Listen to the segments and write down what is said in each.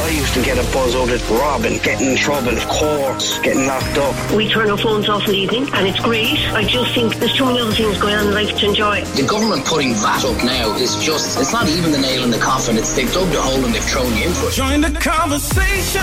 I used to get a buzz out of robbing, getting in trouble, courts, getting locked up. We turn our phones off in the evening, and it's great. I just think there's too many other things going on in life to enjoy. The government putting VAT up now is just, it's not even the nail in the coffin. It's they've dug the hole and they've thrown you into it. Join the conversation.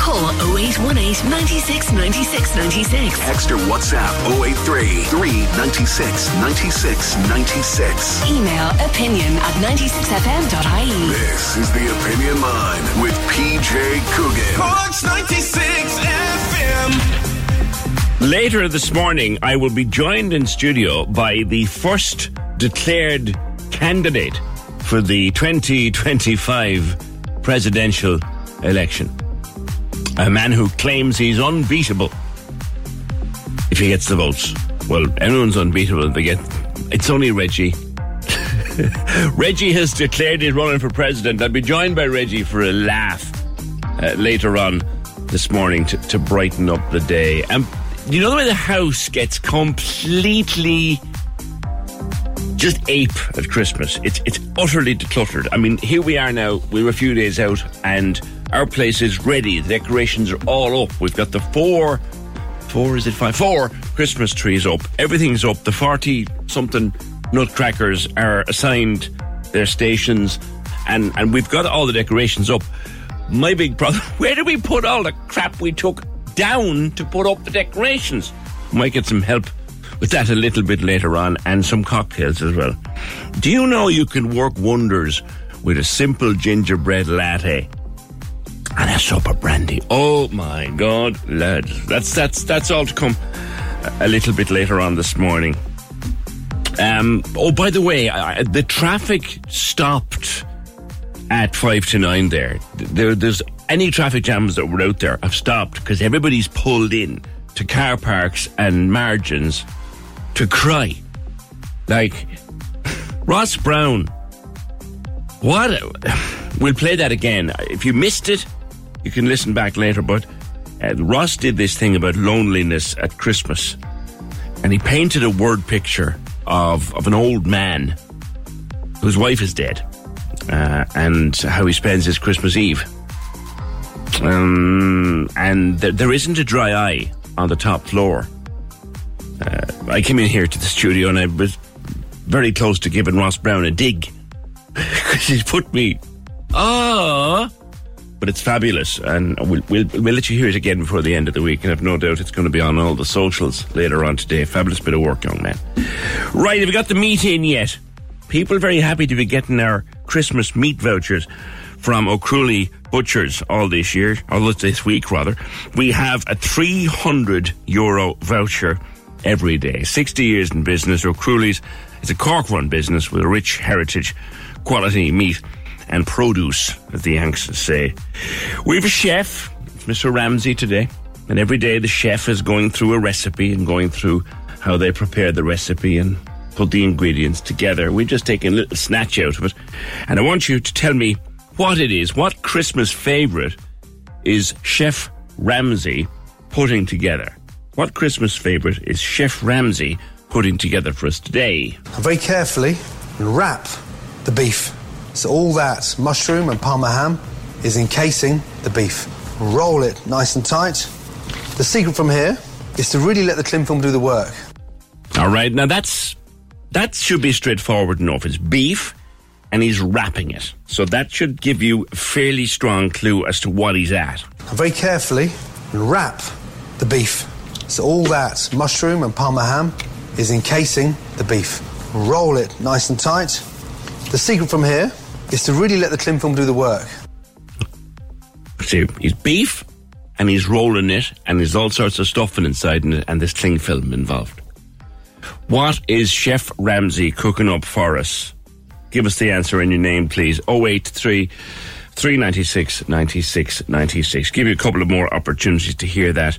Call 0818 96 96 96. Text or WhatsApp 083 396 96 96. Email opinion at 96fm.ie. This is the Opinion Line with PJ Coogan. Corks 96 FM. Later this morning, I will be joined in studio by the first declared candidate for the 2025 presidential election. A man who claims he's unbeatable if he gets the votes. Well, everyone's unbeatable if they get. It's only Reggie. Reggie has declared he's running for president. I'll be joined by Reggie for a laugh uh, later on this morning to, to brighten up the day. And you know the way the house gets completely just ape at Christmas. It's it's utterly decluttered. I mean, here we are now. We're a few days out, and our place is ready. The decorations are all up. We've got the four, four is it five? Four Christmas trees up. Everything's up. The forty something nutcrackers are assigned their stations, and and we've got all the decorations up. My big problem: where do we put all the crap we took down to put up the decorations? Might get some help with that a little bit later on, and some cocktails as well. Do you know you can work wonders with a simple gingerbread latte? and a sup of brandy. Oh my God, lads, that's that's that's all to come a little bit later on this morning. Um, oh, by the way, I, the traffic stopped at five to nine. There, there, there's any traffic jams that were out there have stopped because everybody's pulled in to car parks and margins to cry. Like Ross Brown. What? a- We'll play that again. If you missed it, you can listen back later. But uh, Ross did this thing about loneliness at Christmas, and he painted a word picture of of an old man whose wife is dead, uh, and how he spends his Christmas Eve. Um, and there, isn't a dry eye on the top floor. Uh, I came in here to the studio and I was very close to giving Ross Brown a dig because he's put me. Ah, but it's fabulous, and we'll, we'll we'll let you hear it again before the end of the week, and I've no doubt it's going to be on all the socials later on today. Fabulous bit of work, young man. Right, have we got the meat in yet? People very happy to be getting our Christmas meat vouchers from O'Crualaoi Butchers all this year, all this week rather. We have a 300 euro voucher every day. 60 years in business, O'Crualaoi's is a Cork run business with a rich heritage, quality meat and produce, as the youngsters say. We have a chef, Mr. Ramsay today, and every day the chef is going through a recipe and going through how they prepare the recipe and put the ingredients together. We're just taking a little snatch out of it. And I want you to tell me what it is, what Christmas favourite is Chef Ramsay putting together? What Christmas favourite is Chef Ramsay putting together for us today? very carefully wrap the beef. So all that mushroom and parma ham is encasing the beef. Roll it nice and tight. The secret from here is to really let the cling film do the work. All right, now that's that should be straightforward enough. It's beef, and he's wrapping it, so that should give you a fairly strong clue as to what he's at. And very carefully wrap the beef. So all that mushroom and parma ham is encasing the beef. Roll it nice and tight. The secret from here is to really let the cling film do the work. See, he's beef, and he's rolling it, and there's all sorts of stuffing inside, and, and there's cling film involved. What is Chef Ramsay cooking up for us? Give us the answer in your name, please. 083 396 96 96. Give you a couple of more opportunities to hear that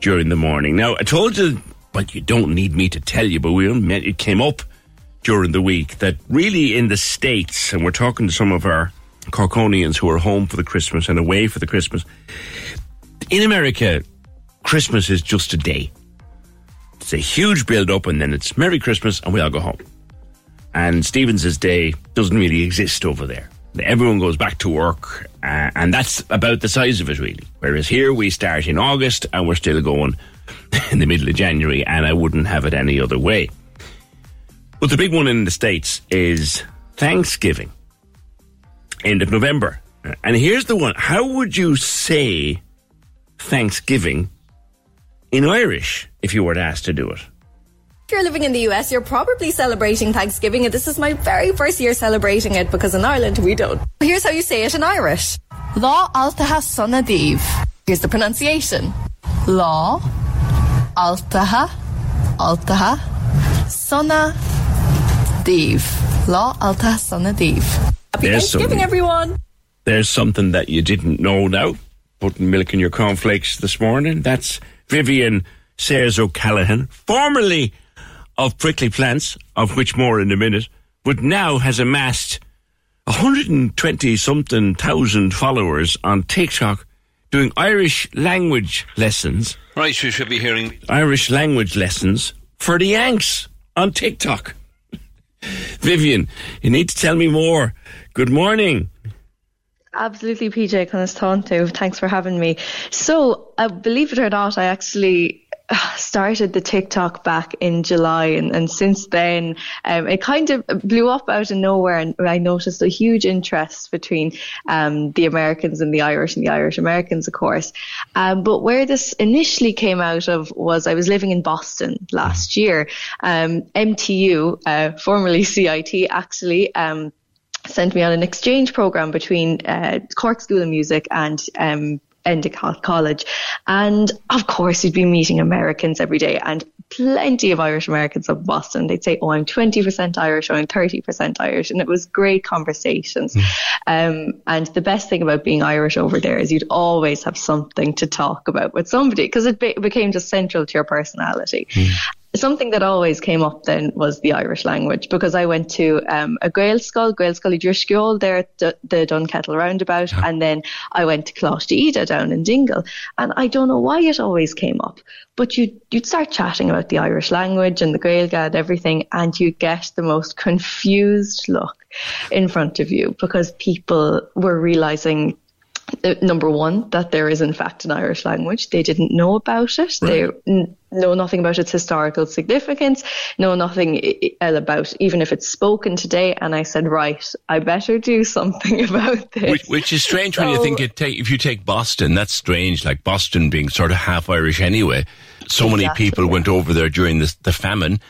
during the morning. Now, I told you, but you don't need me to tell you, but we it came up during the week that really in the States, and we're talking to some of our Corkonians who are home for the Christmas and away for the Christmas. In America, Christmas is just a day. It's a huge build up, and then it's Merry Christmas, and we all go home. And Stephen's Day doesn't really exist over there. Everyone goes back to work, uh, and that's about the size of it, really. Whereas here we start in August, and we're still going in the middle of January, and I wouldn't have it any other way. But the big one in the States is Thanksgiving, end of November. And here's the one how would you say Thanksgiving in Irish if you were asked to do it? If you're living in the US, you're probably celebrating Thanksgiving, and this is my very first year celebrating it because in Ireland we don't. Here's how you say it in Irish Lá Altaha Sonadiv. Here's the pronunciation Lá Altaha Altaha Sona Div. Lá Altaha Sona Div. Happy There's Thanksgiving, something. everyone. There's something that you didn't know now. Putting milk in your cornflakes this morning. That's Vivienne Sayers O'Callaghan, formerly of Prickly Plants, of which more in a minute, but now has amassed 120 something thousand followers on TikTok doing Irish language lessons. Right, we should be hearing Irish language lessons for the Yanks on TikTok. Vivienne, you need to tell me more. Good morning. Absolutely, PJ Conistonto. Thanks for having me. So, uh, believe it or not, I actually started the TikTok back in July, and, and since then, um, it kind of blew up out of nowhere, and I noticed a huge interest between um, the Americans and the Irish, and the Irish Americans, of course. Um, but where this initially came out of was I was living in Boston last year. Um, MTU, uh, formerly CIT, actually. Um, sent me on an exchange program between uh, Cork School of Music and um, Endicott College. And of course, you'd be meeting Americans every day and plenty of Irish Americans of Boston. They'd say, Oh, I'm 20% Irish or I'm 30% Irish. And it was great conversations. Mm. Um, and the best thing about being Irish over there is you'd always have something to talk about with somebody because it be- became just central to your personality. Mm something that always came up then was the Irish language because I went to um, a Gael School, Gael School Driscoll there at the, the Dunkettle roundabout, yeah. and then I went to Coláiste Íde down in Dingle. And I don't know why it always came up, but you'd, you'd start chatting about the Irish language and the Gaeilge and everything, and you get the most confused look in front of you because people were realizing number one, that there is in fact an Irish language. They didn't know about it. Right. They n- know nothing about its historical significance, know nothing I- about even if it's spoken today. And I said, right, I better do something about this. Which, which is strange so, when you think it take, if you take Boston, that's strange, like Boston being sort of half Irish anyway. So exactly. many people went over there during the, the famine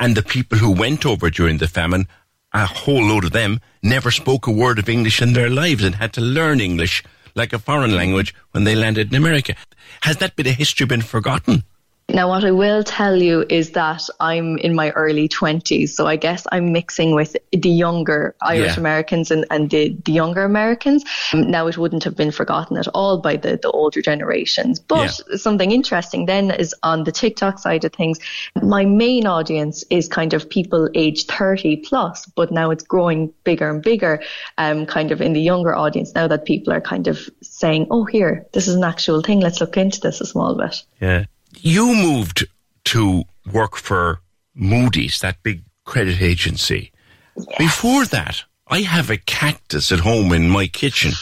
and the people who went over during the famine a whole load of them never spoke a word of English in their lives and had to learn English like a foreign language when they landed in America. Has that bit of history been forgotten? Now, what I will tell you is that I'm in my early 20s, so I guess I'm mixing with the younger Irish yeah. Americans and, and the, the younger Americans. Now, it wouldn't have been forgotten at all by the, the older generations. But yeah. something interesting then is on the TikTok side of things, my main audience is kind of people age 30 plus, but now it's growing bigger and bigger, um, kind of in the younger audience now that people are kind of saying, oh, here, this is an actual thing. Let's look into this a small bit. Yeah you moved to work for Moody's, that big credit agency. Yes. Before that, I have a cactus at home in my kitchen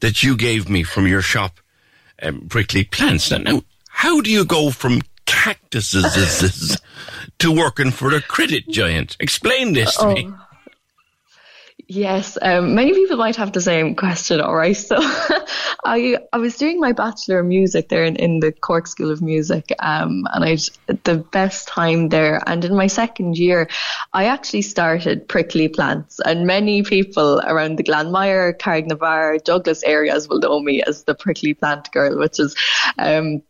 that you gave me from your shop, um, Prickly Plants. Now, now, how do you go from cactuses to working for a credit giant? Explain this to oh. me. Yes, um, many people might have the same question. All right, so I I was doing my bachelor of music there in, in the Cork School of Music, um, and I the best time there. And in my second year, I actually started prickly plants, and many people around the Glanmire, Carrignavar, Douglas areas will know me as the prickly plant girl, which is um,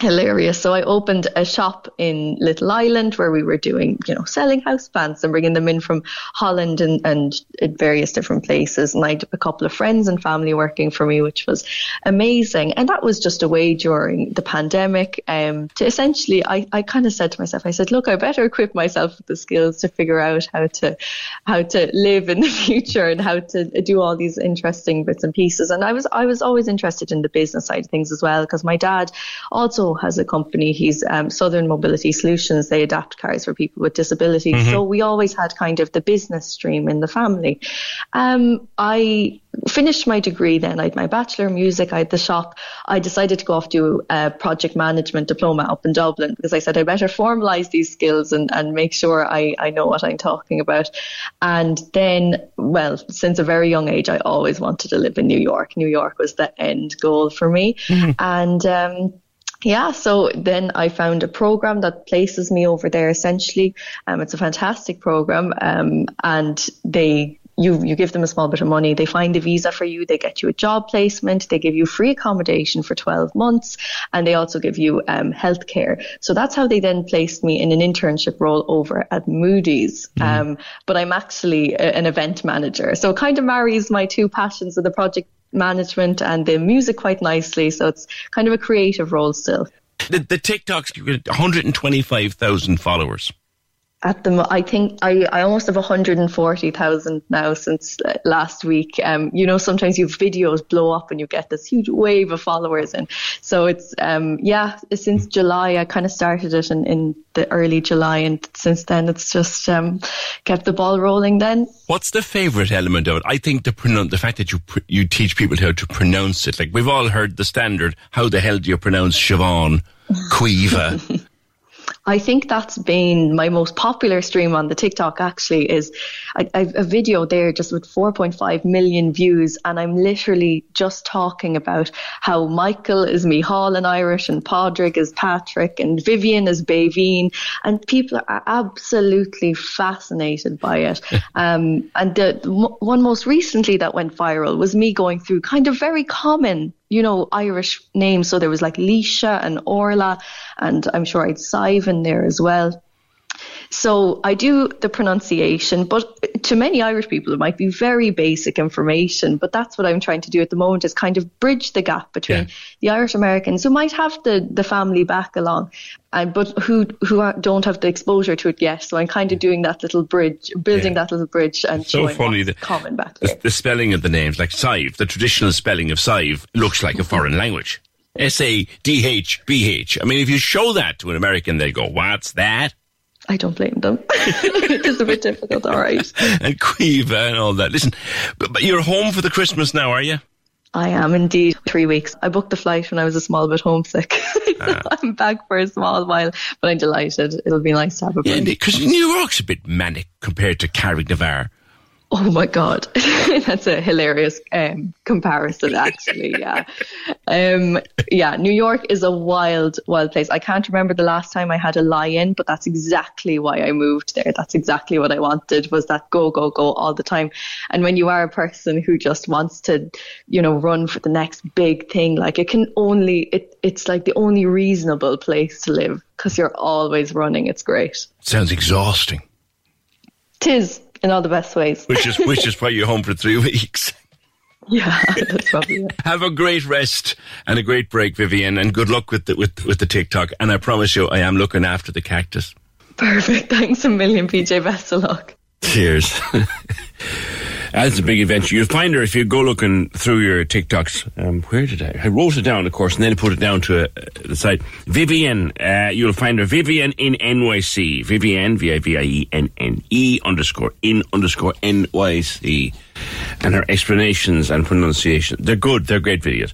hilarious. So I opened a shop in Little Island where we were doing, you know, selling house plants and bringing them in from Holland and, and various different places. And I had a couple of friends and family working for me, which was amazing. And that was just a way during the pandemic um, to essentially, I, I kind of said to myself, I said, look, I better equip myself with the skills to figure out how to, how to live in the future and how to do all these interesting bits and pieces. And I was, I was always interested in the business side of things as well, because my dad also has a company. He's um, Southern Mobility Solutions. They adapt cars for people with disabilities. Mm-hmm. So we always had kind of the business stream in the family. Um, I finished my degree then. I had my bachelor in music. I had the shop. I decided to go off to a project management diploma up in Dublin because I said I better formalize these skills and, and make sure I, I know what I'm talking about. And then, well, since a very young age, I always wanted to live in New York. New York was the end goal for me. Mm-hmm. And, um, yeah, so then I found a program that places me over there essentially. Um, it's a fantastic program. Um, and they, you, you give them a small bit of money. They find a visa for you. They get you a job placement. They give you free accommodation for 12 months and they also give you, um, health care. So that's how they then placed me in an internship role over at Moody's. Mm. Um, but I'm actually a, an event manager. So it kind of marries my two passions of the project management and the music quite nicely. So it's kind of a creative role still. The, the TikToks, you get 125,000 followers at the I think I, I almost have 140,000 now since uh, last week. Um, you know, sometimes you videos blow up and you get this huge wave of followers, and so it's um, yeah. Since July, I kind of started it in, in the early July, and since then it's just um, kept the ball rolling. Then, what's the favorite element of it? I think the pronoun- the fact that you pr- you teach people how to pronounce it. Like we've all heard the standard. How the hell do you pronounce Siobhan? Caoimhe. I think that's been my most popular stream on the TikTok actually is I, I've a video there just with 4.5 million views and I'm literally just talking about how Michael is Mihal in Irish and Padraig is Patrick and Vivian is Bavine and people are absolutely fascinated by it. um, and the one most recently that went viral was me going through kind of very common you know, Irish names. So there was like Leisha and Orla, and I'm sure I'd Sive in there as well. So I do the pronunciation, but to many Irish people, it might be very basic information. But that's what I'm trying to do at the moment is kind of bridge the gap between yeah. the Irish Americans who might have the, the family back along, and but who who don't have the exposure to it yet. So I'm kind of doing that little bridge, building yeah. that little bridge, and it's so funny the common back the, the, spelling of the names, like Sive, the traditional spelling of Sive looks like a foreign language. S A D H B H. I mean, if you show that to an American, they go, "What's that?" I don't blame them. it's a bit difficult, all right. and Caoimhe and all that. Listen, but, but you're home for the Christmas now, are you? I am indeed. Three weeks. I booked the flight when I was a small bit homesick. so ah. I'm back for a small while, but I'm delighted. It'll be nice to have a break. Yeah, because New York's a bit manic compared to Carrignavar. Oh my God. That's a hilarious um, comparison, actually. Yeah. Um, yeah. New York is a wild, wild place. I can't remember the last time I had a lie in, but that's exactly why I moved there. That's exactly what I wanted was that go, go, go all the time. And when you are a person who just wants to, you know, run for the next big thing, like it can only, it, it's like the only reasonable place to live because you're always running. It's great. Sounds exhausting. Tis in all the best ways. which is which is why you're home for three weeks. Yeah, that's probably it. Have a great rest and a great break, Vivienne, and good luck with the with with the TikTok. And I promise you, I am looking after the cactus. Perfect. Thanks a million, PJ. Best of luck. Cheers. That's a big adventure. You'll find her if you go looking through your TikToks. Um, where did I? I wrote it down, of course, and then I put it down to uh, the site. Vivienne, uh, you'll find her Vivienne in NYC. Vivienne, V I V I E N N E underscore in underscore NYC. And her explanations and pronunciation. They're good. They're great videos.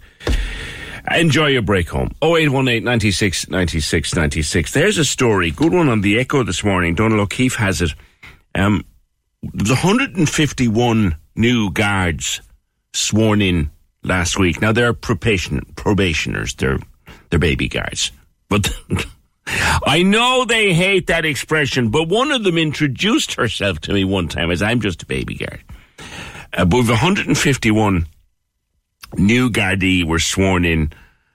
Enjoy your break home. 0818 96 96 96. There's a story, good one on the Echo this morning. Donald O'Keefe has it. Um, 151 new guards sworn in last week. Now they're probation, probationers. They're they're baby guards, but. I know they hate that expression, but one of them introduced herself to me one time as I'm just a baby guard. Uh, but 151 new Gardaí were sworn in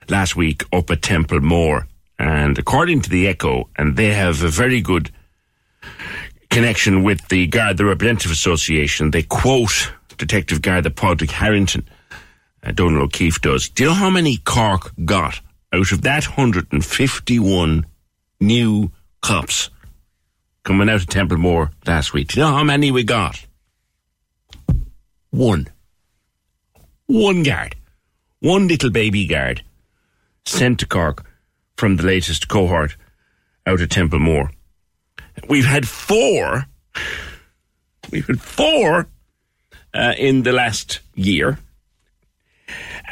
last week up at Templemore. And according to the Echo, and they have a very good connection with the Guard, the Representative Association, they quote Detective Garda Padraig Harrington, uh, Donald O'Keefe does. Do you know how many Cork got out of that 151 new cops coming out of Templemore last week? Do you know how many we got? One. One guard. One little baby guard sent to Cork from the latest cohort out of Templemore. We've had four. We've had four uh, in the last year,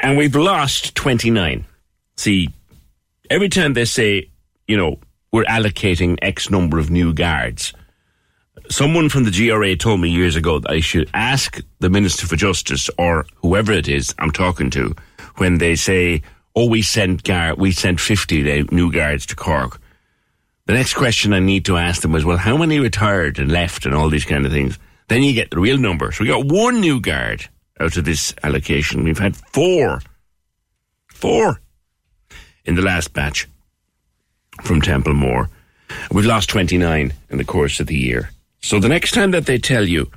and we've lost 29. See, every time they say, you know, we're allocating X number of new guards, someone from the GRA told me years ago that I should ask the Minister for Justice or whoever it is I'm talking to when they say, "Oh, we sent guard, we sent 50 new guards to Cork." The next question I need to ask them is, "Well, how many retired and left and all these kind of things?" Then you get the real number. So we got one new guard out of this allocation. We've had four, four in the last batch from Templemore. We've lost 29 in the course of the year. So the next time that they tell you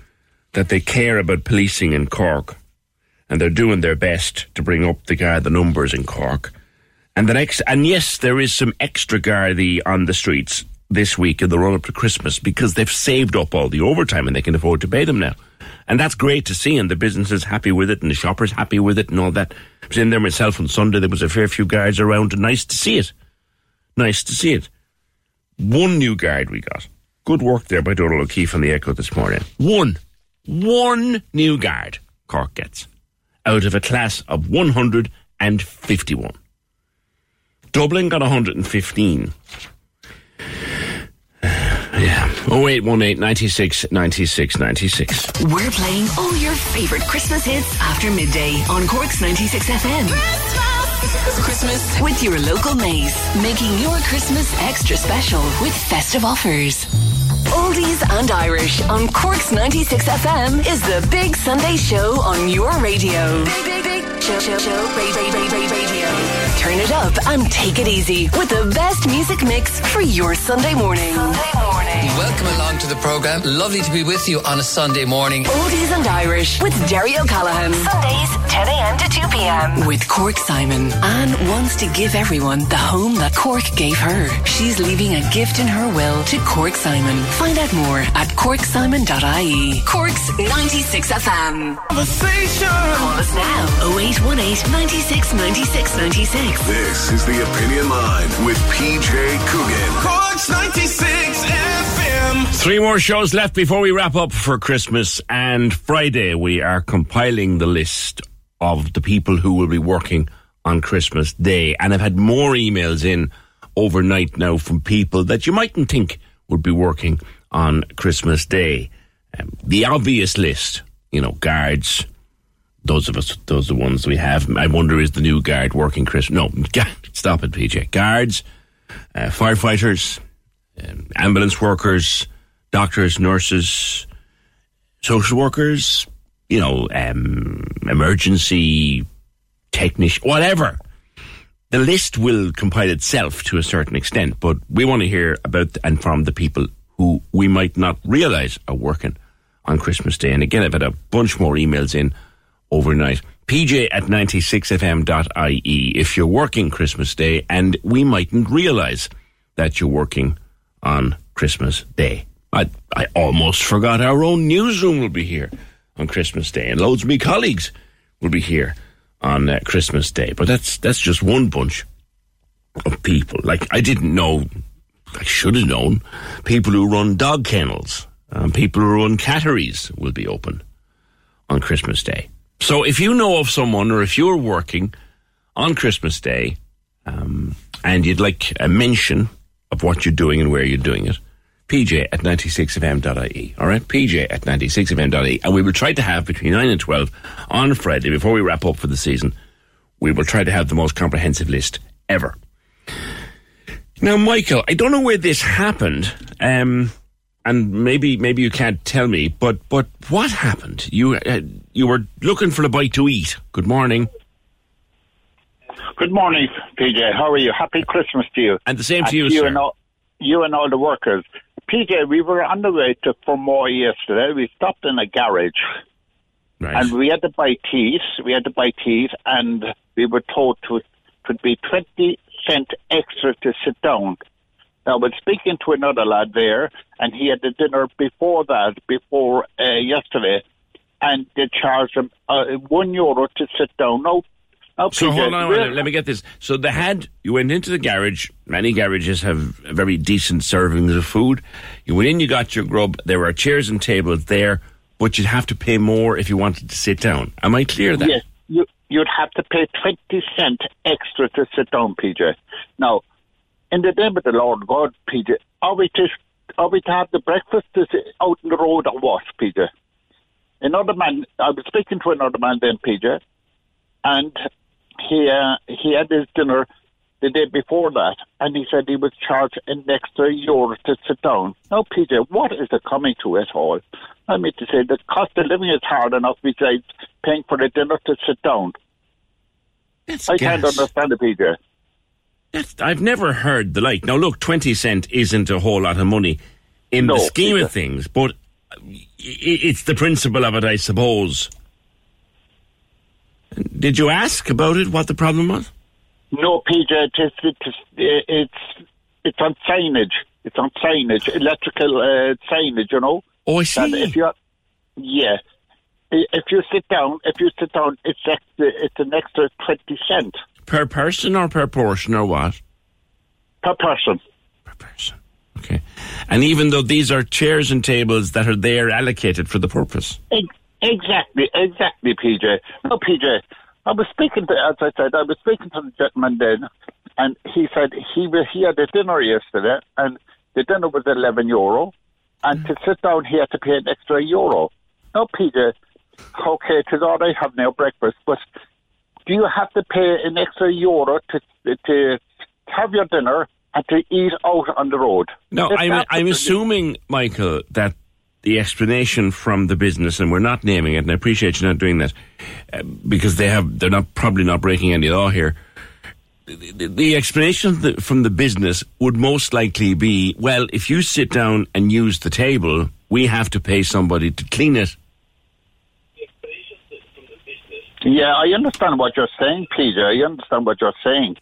that they care about policing in Cork and they're doing their best to bring up the guard, the numbers in Cork, and the next, and yes, there is some extra Gardaí on the streets this week in the run up to Christmas because they've saved up all the overtime and they can afford to pay them now. And that's great to see, and the business is happy with it, and the shoppers happy with it, and all that. I was in there myself on Sunday. There was a fair few guards around, and nice to see it. Nice to see it. One new guard we got. Good work there by Donald O'Keefe on the Echo this morning. One. One new guard Cork gets out of a class of 151. Dublin got 115. Yeah. 0818 96 96 96. We're playing all your favourite Christmas hits after midday on Cork's 96 FM. Christmas with your local Mace, making your Christmas extra special with festive offers. Oldies and Irish on Cork's 96 FM is the Big Sunday Show on your radio. Big, big, big show, show, show, radio, radio, radio. Turn it up and take it easy with the best music mix for your Sunday morning. Sunday morning. Welcome along to the programme. Lovely to be with you on a Sunday morning. Oldies and Irish with Derry O'Callaghan. Sundays, 10 a.m. to 2 p.m. With Cork Simon. Anne wants to give everyone the home that Cork gave her. She's leaving a gift in her will to Cork Simon. Find out more at corksimon.ie. Cork's 96 FM. Conversation. Call us now 0818 96 96 96. This is the Opinion Line with PJ Coogan. Cork's 96 FM. Three more shows left before we wrap up for Christmas. And Friday, we are compiling the list of the people who will be working on Christmas Day. And I've had more emails in overnight now from people that you mightn't think would be working on Christmas Day. Um, the obvious list, you know, guards, those of us, those are the ones we have. I wonder is the new guard working Christmas? No, stop it, PJ. Guards, uh, firefighters, um, ambulance workers, doctors, nurses, social workers, you know, um, emergency technician, whatever. The list will compile itself to a certain extent, but we want to hear about and from the people who we might not realize are working on Christmas Day. And again, I've had a bunch more emails in overnight. PJ at 96fm.ie if you're working Christmas Day and we mightn't realize that you're working on Christmas Day. I, I almost forgot our own newsroom will be here on Christmas Day and loads of me colleagues will be here on uh, Christmas Day. But that's, that's just one bunch of people. Like, I didn't know, I should have known, people who run dog kennels, um, people who run catteries will be open on Christmas Day. So if you know of someone or if you're working on Christmas Day, um, and you'd like a mention of what you're doing and where you're doing it, pj at 96fm.ie. All right, pj at 96fm.ie. And we will try to have between 9 and 12 on Friday, before we wrap up for the season, we will try to have the most comprehensive list ever. Now, Michael, I don't know where this happened, um, and maybe maybe you can't tell me, but but what happened? You uh, you were looking for a bite to eat. Good morning. Good morning, PJ. How are you? Happy Christmas to you. And the same to and you, you sir. And all, you and all the workers. PJ, we were on the way to Fermoy yesterday. We stopped in a garage. Right. And we had to buy teas. We had to buy teas, and we were told to it could be 20 cent extra to sit down. Now, I was speaking to another lad there, and he had the dinner before that, before uh, yesterday, and they charged him uh, one euro to sit down. No, no, So hold on, we're- let me get this. So they had you went into the garage. Many garages have very decent servings of food. You went in, you got your grub. There were chairs and tables there, but you'd have to pay more if you wanted to sit down. Am I clear that? Yes, you, you'd have to pay 20 cent extra to sit down, PJ. Now, in the name of the Lord God, PJ, are we to, are we to have the breakfast out in the road or what, PJ? Another man, I was speaking to another man then, PJ, and he, uh, he had his dinner the day before that, and he said he was charged an extra euro to sit down. Now, PJ, what is it coming to at all? I mean to say the cost of living is hard enough besides paying for the dinner to sit down. I can't understand it, PJ. That's, I've never heard the like. Now, look, twenty cent isn't a whole lot of money in No, the scheme of things, but it's the principle of it, I suppose. Did you ask about it? What the problem was? No, Peter, it is, it is, it's it's on signage. It's on signage, electrical uh, signage. You know. Oh, I see. if you, yeah, if you sit down, if you sit down, it's extra, it's an extra twenty cent Per person or per portion or what? per person. Per person. Okay. And even though these are chairs and tables that are there allocated for the purpose. Exactly, exactly, PJ. No, PJ. I was speaking to, as I said, I was speaking to the gentleman then, and he said he was, he had a dinner yesterday, and the dinner was eleven euro, and to sit down he had to pay an extra euro. No, PJ. Okay, it is all right have our breakfast, but do you have to pay an extra euro to to have your dinner and to eat out on the road? No, It's I'm, I'm assuming, Michael, that the explanation from the business, and we're not naming it, and I appreciate you not doing that, uh, because they have, they're not probably not breaking any law here. The, the, the explanation from the business would most likely be, well, if you sit down and use the table, we have to pay somebody to clean it. Yeah, I understand what you're saying, Peter. I understand what you're saying.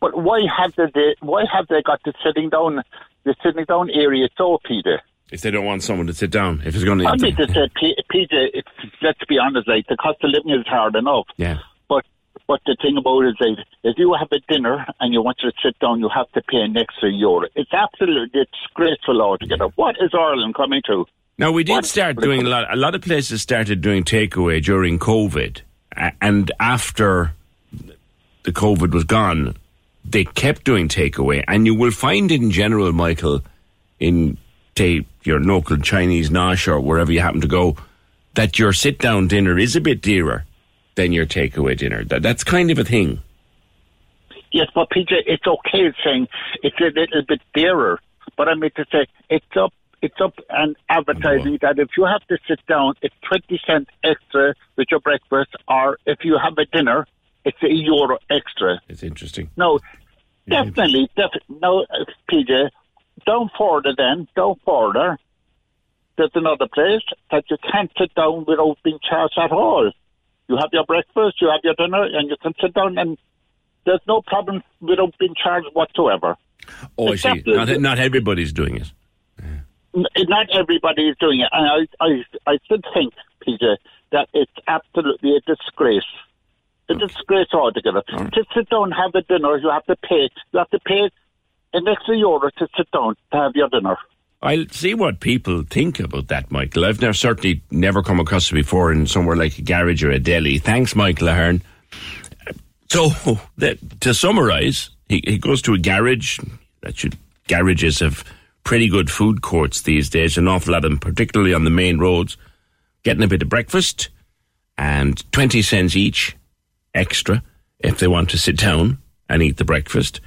But why have they why have they got the sitting down the sitting down area so, Peter? If they don't want someone to sit down, if it's going to, I mean to say, Peter, it's, let's be honest, like the cost of living is hard enough. Yeah. But but the thing about it is that if you have a dinner and you want to sit down, you have to pay an extra euro. It's absolutely disgraceful altogether. What is Ireland coming to? Now we did What? start doing a lot. A lot of places started doing takeaway during COVID, and after the COVID was gone, they kept doing takeaway. And you will find in general, Michael, in say your local Chinese nosh or wherever you happen to go, that your sit down dinner is a bit dearer than your takeaway dinner. That, that's kind of a thing. Yes, but Peter, it's okay saying it's a little bit dearer. But I mean to say it's up, it's up and advertising that if you have to sit down, it's twenty cents extra with your breakfast, or if you have a dinner, it's a euro extra. It's interesting. No, definitely, definitely. No, uh, PJ, down further then, down further, there's another place that you can't sit down without being charged at all. You have your breakfast, you have your dinner, and you can sit down, and there's no problem without being charged whatsoever. Oh, I see. Not, not everybody's doing it. N- Not everybody is doing it, and I, I, I still think, Peter, that it's absolutely a disgrace. A disgrace altogether. To sit down and have a dinner, you have to pay. You have to pay an extra euro to sit down to have your dinner. I'll see what people think about that, Michael. I've never, certainly never come across it before in somewhere like a garage or a deli. Thanks, Michael Ahern. So, that, to summarise, he, he goes to a garage. That should, garages have pretty good food courts these days, an awful lot of them, particularly on the main roads. Getting a bit of breakfast and 20 cents each extra if they want to sit down and eat the breakfast.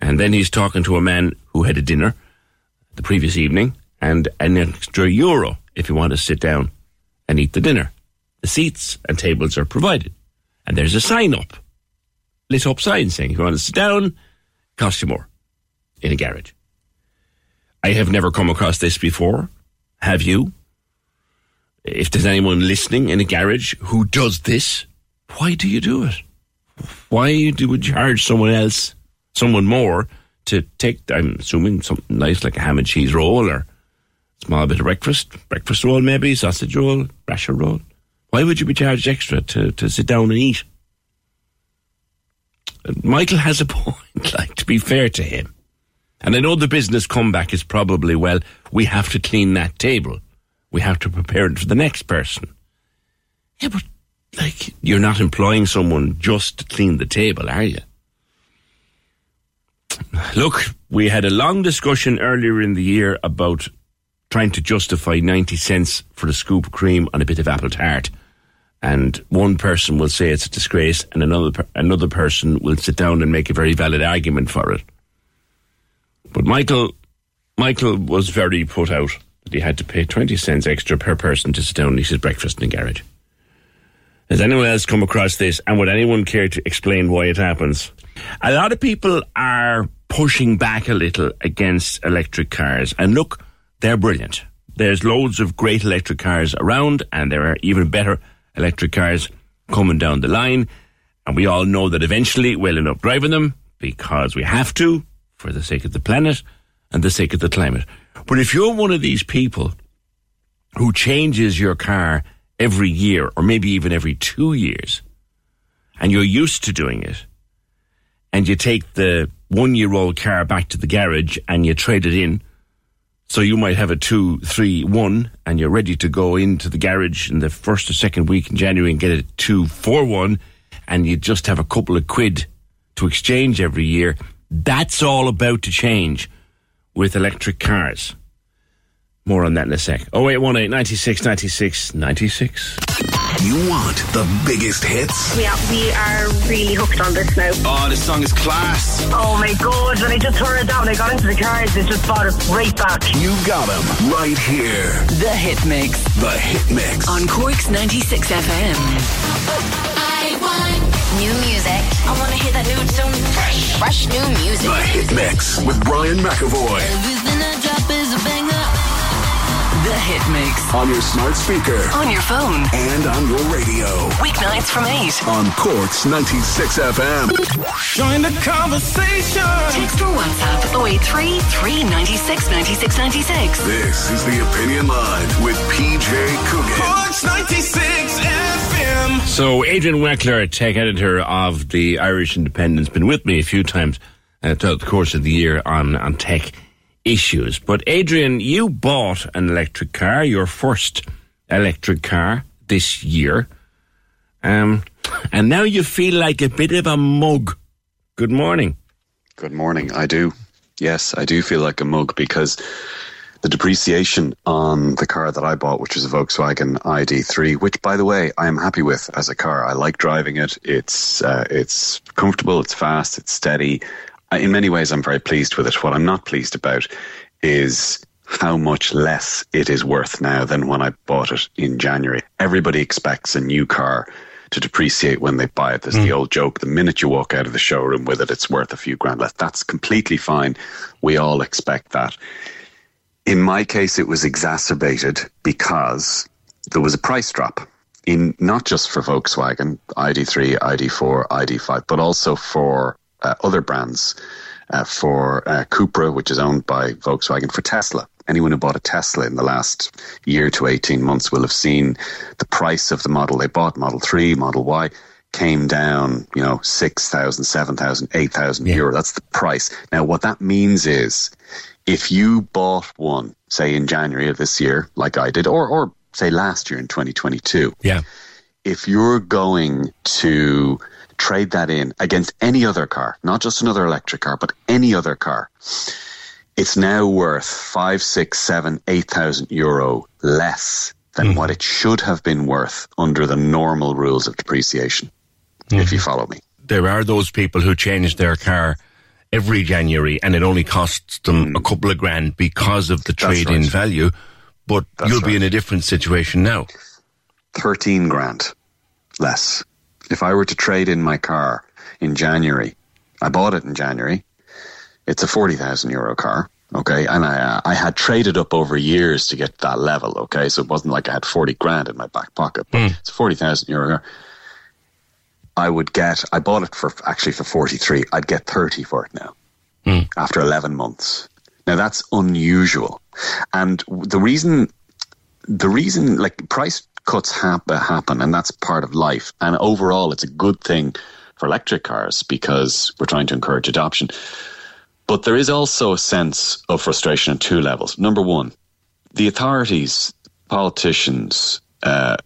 And then he's talking to a man who had a dinner the previous evening and an extra euro if you want to sit down and eat the dinner. The seats and tables are provided. And there's a sign up, lit up sign saying if you want to sit down, cost you more in a garage. I have never come across this before. Have you? If there's anyone listening in a garage who does this, why do you do it? Why do we charge someone else, someone more, to take, I'm assuming, something nice like a ham and cheese roll or small bit of breakfast, breakfast roll maybe, sausage roll, rasher roll? Why would you be charged extra to, to sit down and eat? Michael has a point, like, to be fair to him. And I know the business comeback is probably, well, we have to clean that table. We have to prepare it for the next person. Yeah, but, like, you're not employing someone just to clean the table, are you? Look, we had a long discussion earlier in the year about trying to justify 90 cents for a scoop of cream on a bit of apple tart. And one person will say it's a disgrace, and another another person will sit down and make a very valid argument for it. But Michael, Michael was very put out that he had to pay twenty cents extra per person to sit down and eat his breakfast in the garage. Has anyone else come across this, and would anyone care to explain why it happens? A lot of people are pushing back a little against electric cars, and look, they're brilliant. There's loads of great electric cars around, and there are even better electric cars coming down the line. And we all know that eventually we'll end up driving them because we have to for the sake of the planet and the sake of the climate. But if you're one of these people who changes your car every year or maybe even every two years and you're used to doing it and you take the one year old car back to the garage and you trade it in so you might have a two, three, one, and you're ready to go into the garage in the first or second week in January and get a two, four, one, and you just have a couple of quid to exchange every year. That's all about to change with electric cars. More on that in a sec. 0818 96 96 96. You want the biggest hits? Yeah, we are really hooked on this now. Oh, this song is class. Oh my god, when I just heard it when I got into the car, it just brought it right back. You got them right here. The Hit Mix. The Hit Mix. On Cork's 96 FM. I want new music. I want to hear that new tune. Fresh. Fresh new music. The Hit Mix with Brian McAvoy. The Hit Mix. On your smart speaker. On your phone. And on your radio. Weeknights from 8. On Cork's 96 FM. Join the conversation. Text or WhatsApp 083 396 96 96. This is the Opinion Line with PJ Coogan. Cork's 96 FM. So, Adrian Weckler, tech editor of the Irish Independent, has been with me a few times uh, throughout the course of the year on, on tech issues. But, Adrian, you bought an electric car, your first electric car this year. Um, and now you feel like a bit of a mug. Good morning. Good morning. I do. Yes, I do feel like a mug because the depreciation on the car that I bought, which is a Volkswagen ID3, which, by the way, I am happy with as a car. I like driving it. It's uh, it's comfortable. It's fast. It's steady. In many ways, I'm very pleased with it. What I'm not pleased about is how much less it is worth now than when I bought it in January. Everybody expects a new car to depreciate when they buy it. There's the hmm. old joke the minute you walk out of the showroom with it, it's worth a few grand less. That's completely fine. We all expect that. In my case, it was exacerbated because there was a price drop in not just for Volkswagen, ID3, ID4, ID5, but also for uh, other brands, uh, for uh, Cupra, which is owned by Volkswagen, for Tesla. Anyone who bought a Tesla in the last year to 18 months will have seen the price of the model they bought, Model 3, Model Y, came down, you know, 6,000, 7,000, 8,000 euro. That's the price. Now, what that means is if you bought one, say in January of this year, like I did, or, or say last year in 2022, Yeah. if you're going to trade that in against any other car, not just another electric car, but any other car, it's now worth five, six, seven, eight thousand euro less than mm. what it should have been worth under the normal rules of depreciation. Mm. If you mm-hmm. follow me, there are those people who change their car every January and it only costs them mm. a couple of grand because of the trade in value. But That's you'll right. be in a different situation now. 13 grand less. If I were to trade in my car in January, I bought it in January. It's a 40,000 euro car. Okay. And I, uh, I had traded up over years to get to that level. Okay. So it wasn't like I had 40 grand in my back pocket, but mm. it's a 40,000 euro car. I would get, I bought it for actually for 43. I'd get 30 for it now mm. after 11 months. Now that's unusual. And the reason, the reason like price cuts happen, happen and that's part of life. And overall, it's a good thing for electric cars because we're trying to encourage adoption. But there is also a sense of frustration on two levels. Number one, the authorities, politicians, uh,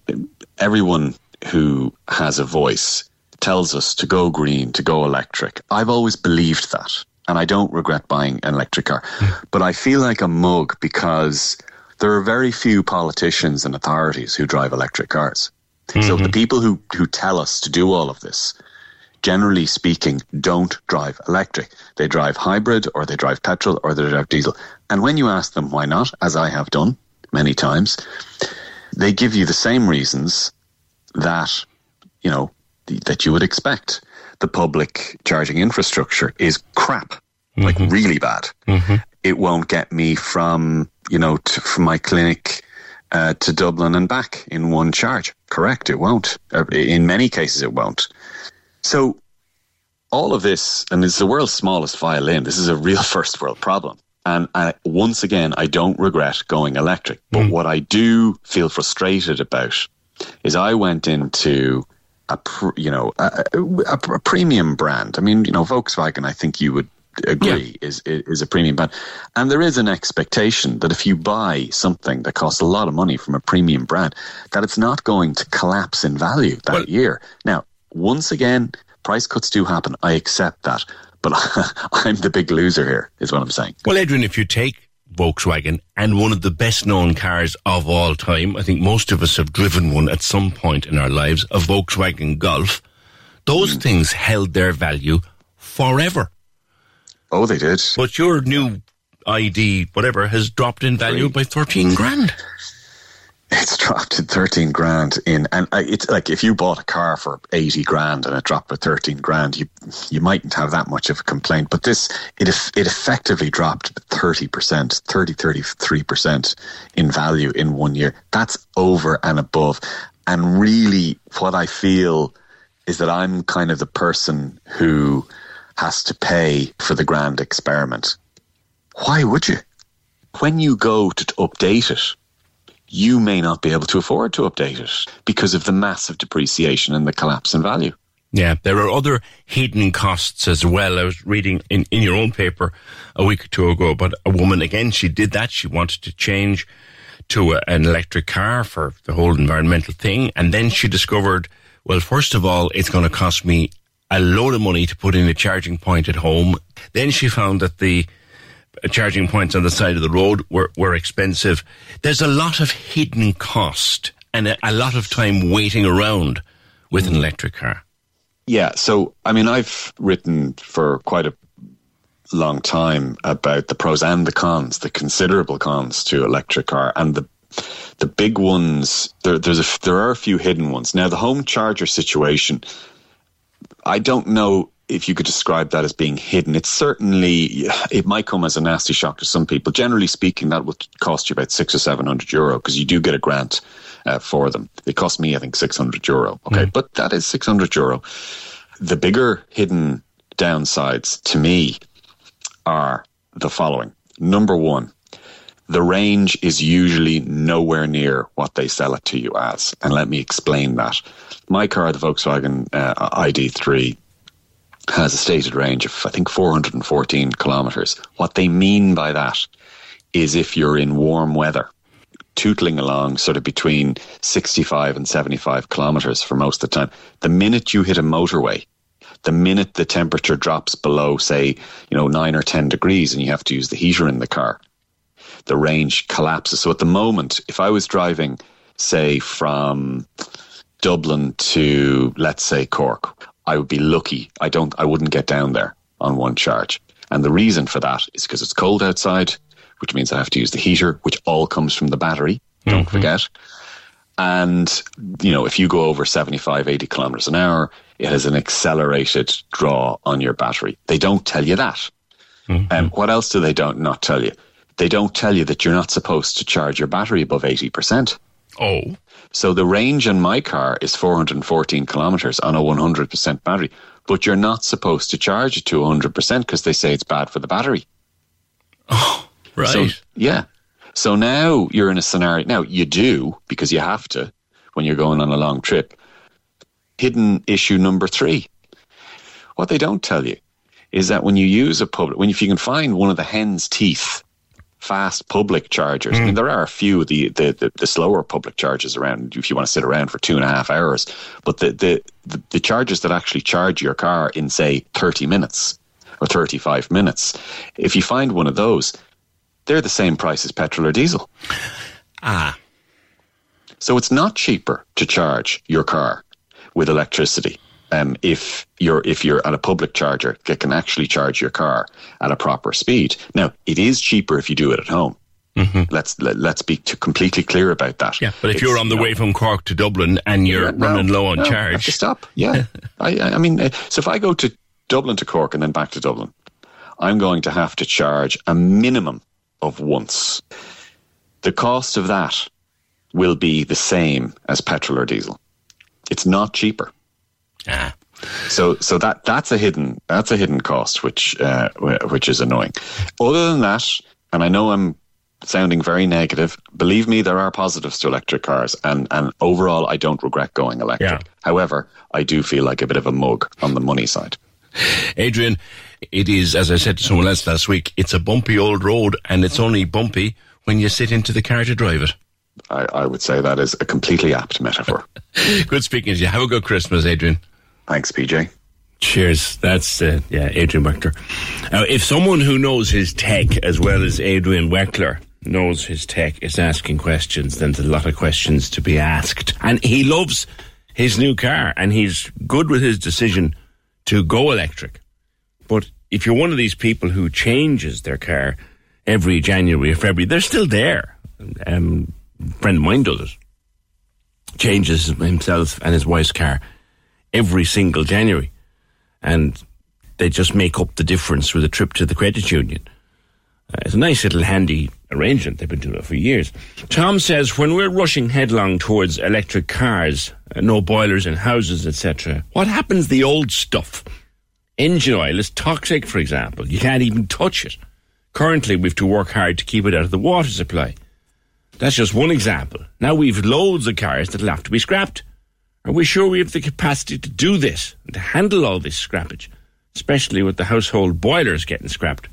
everyone who has a voice tells us to go green, to go electric. I've always believed that, and I don't regret buying an electric car. But I feel like a mug because there are very few politicians and authorities who drive electric cars. Mm-hmm. So the people who, who tell us to do all of this, generally speaking, don't drive electric. They drive hybrid or they drive petrol or they drive diesel. And when you ask them why not, as I have done many times, they give you the same reasons that, you know, that you would expect. The public charging infrastructure is crap, mm-hmm. like really bad. Mm-hmm. It won't get me from, you know, to, from my clinic uh, to Dublin and back in one charge. Correct, it won't. Uh, in many cases, it won't. So, all of this, and it's the world's smallest violin. This is a real first world problem. And I, once again, I don't regret going electric. But mm. what I do feel frustrated about is I went into a you know a, a, a, premium brand. I mean, you know, Volkswagen. I think you would agree yeah. is is a premium brand, and there is an expectation that if you buy something that costs a lot of money from a premium brand, that it's not going to collapse in value that well, year. Now, once again, price cuts do happen. I accept that, but I'm the big loser here. Is what I'm saying. Well, Adrian, if you take Volkswagen and one of the best known cars of all time. I think most of us have driven one at some point in our lives, a Volkswagen Golf. Those mm. things held their value forever. Oh, they did. But your new ID, whatever, has dropped in value by 13 grand. It's dropped in 13 grand in, and it's like if you bought a car for 80 grand and it dropped to 13 grand, you you mightn't have that much of a complaint. But this, it it effectively dropped 30%, 30, 33% in value in one year. That's over and above. And really, what I feel is that I'm kind of the person who has to pay for the grand experiment. Why would you? When you go to update it, you may not be able to afford to update it because of the massive depreciation and the collapse in value. Yeah, there are other hidden costs as well. I was reading in, in your own paper a week or two ago about a woman, again, she did that. She wanted to change to a, an electric car for the whole environmental thing. And then she discovered, well, first of all, it's going to cost me a load of money to put in a charging point at home. Then she found that the charging points on the side of the road were, were expensive. There's a lot of hidden cost and a, a lot of time waiting around with an electric car. Yeah. So, I mean, I've written for quite a long time about the pros and the cons, the considerable cons to electric car, and the the big ones. There, there's a there are a few hidden ones. Now, the home charger situation. I don't know if you could describe that as being hidden, it's certainly it might come as a nasty shock to some people. Generally speaking, that would cost you about six or seven hundred euro because you do get a grant uh, for them. It cost me, I think, six hundred euro. Okay, mm. but that is six hundred euro. The bigger hidden downsides to me are the following: number one, the range is usually nowhere near what they sell it to you as, and let me explain that. My car, the Volkswagen uh, ID3 has a stated range of, I think, 414 kilometres. What they mean by that is if you're in warm weather, tootling along sort of between 65 and 75 kilometres for most of the time, the minute you hit a motorway, The minute the temperature drops below, say, you know, nine or 10 degrees and you have to use the heater in the car, the range collapses. So at the moment, if I was driving, say, from Dublin to, let's say, Cork, I would be lucky. I don't, I wouldn't get down there on one charge. And the reason for that is because it's cold outside, which means I have to use the heater, which all comes from the battery. Don't Mm-hmm. forget. And, you know, if you go over 75, 80 kilometers an hour, it has an accelerated draw on your battery. They don't tell you that. Mm-hmm. And what else do they don't not tell you? They don't tell you that you're not supposed to charge your battery above 80%. Oh. So the range in my car is 414 kilometers on a 100% battery, but you're not supposed to charge it to 100% because they say it's bad for the battery. Oh, Right. So, yeah. So now you're in a scenario. Now you do because you have to when you're going on a long trip. Hidden issue number three. What they don't tell you is that when you use a public, when if you can find one of the hen's teeth fast public chargers, I mean there are a few the, the the the slower public chargers around if you want to sit around for two and a half hours, but the the the, the chargers that actually charge your car in say thirty minutes or thirty five minutes, if you find one of those, they're the same price as petrol or diesel. Ah. So it's not cheaper to charge your car with electricity um, if you're if you're at a public charger that can actually charge your car at a proper speed. Now it is cheaper if you do it at home. Let's let, let's be t- completely clear about that. Mm-hmm. Yeah, but if It's, you're on the you know, way from Cork to Dublin and you're yeah, no, running low on no, charge, have to stop. Yeah, I, I I mean, uh, so if I go to Dublin to Cork and then back to Dublin, I'm going to have to charge a minimum of once. The cost of that will be the same as petrol or diesel. It's not cheaper. Ah. So, so that that's a hidden that's a hidden cost, which uh, which is annoying. Other than that, and I know I'm sounding very negative. Believe me, there are positives to electric cars, and and overall, I don't regret going electric. Yeah. However, I do feel like a bit of a mug on the money side. Adrian, it is, as I said to someone else last week, it's a bumpy old road and it's only bumpy when you sit into the car to drive it. I, I would say that is a completely apt metaphor. Good speaking to you. Have a good Christmas, Adrian. Thanks, PJ. Cheers. That's, uh, yeah, Adrian Weckler. Now, if someone who knows his tech as well as Adrian Weckler knows his tech is asking questions, then there's a lot of questions to be asked. And he loves his new car and he's good with his decision to go electric. But if you're one of these people who changes their car every January or February, they're still there. Um, friend of mine does it. Changes himself and his wife's car every single January. And they just make up the difference with a trip to the credit union. Uh, it's a nice little handy arrangement. They've been doing it for years. Tom says when we're rushing headlong towards electric cars, uh, no boilers in houses, etc., what happens the old stuff? Engine oil is toxic, for example. You can't even touch it. Currently, we have to work hard to keep it out of the water supply. That's just one example. Now we've loads of cars that'll have to be scrapped. Are we sure we have the capacity to do this and to handle all this scrappage, especially with the household boilers getting scrapped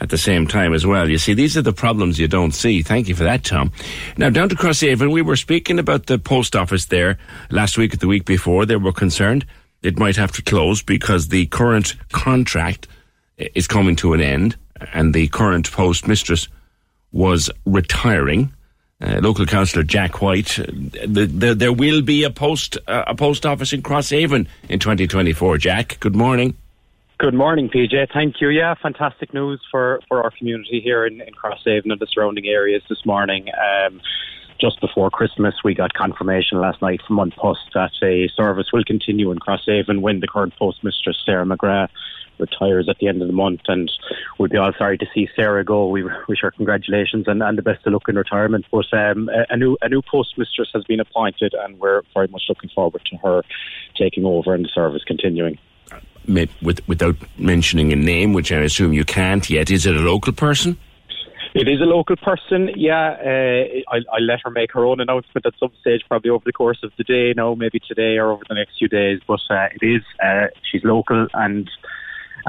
at the same time as well? You see, these are the problems you don't see. Thank you for that, Tom. Now, down to Crosshaven, we were speaking about the post office there last week or the week before. They were concerned it might have to close because the current contract is coming to an end and the current postmistress was retiring. Uh, local councillor Jack White, uh, the, the, there will be a post uh, a post office in Crosshaven in 2024. Jack, good morning. Good morning, PJ. Thank you. Yeah, fantastic news for, for our community here in, in Crosshaven and the surrounding areas this morning. Um, just before Christmas, we got confirmation last night from An Post that a service will continue in Crosshaven when the current postmistress, Sarah McGrath, retires at the end of the month. And we'd be all sorry to see Sarah go. We wish her congratulations and, and the best of luck in retirement. But um, a, a new a new postmistress has been appointed, and we're very much looking forward to her taking over and the service continuing. With, without mentioning a name, which I assume you can't yet, is it a local person? It is a local person, yeah. Uh, I'll, I'll let her make her own announcement at some stage, probably over the course of the day, now maybe today or over the next few days. But uh, it is, uh, she's local and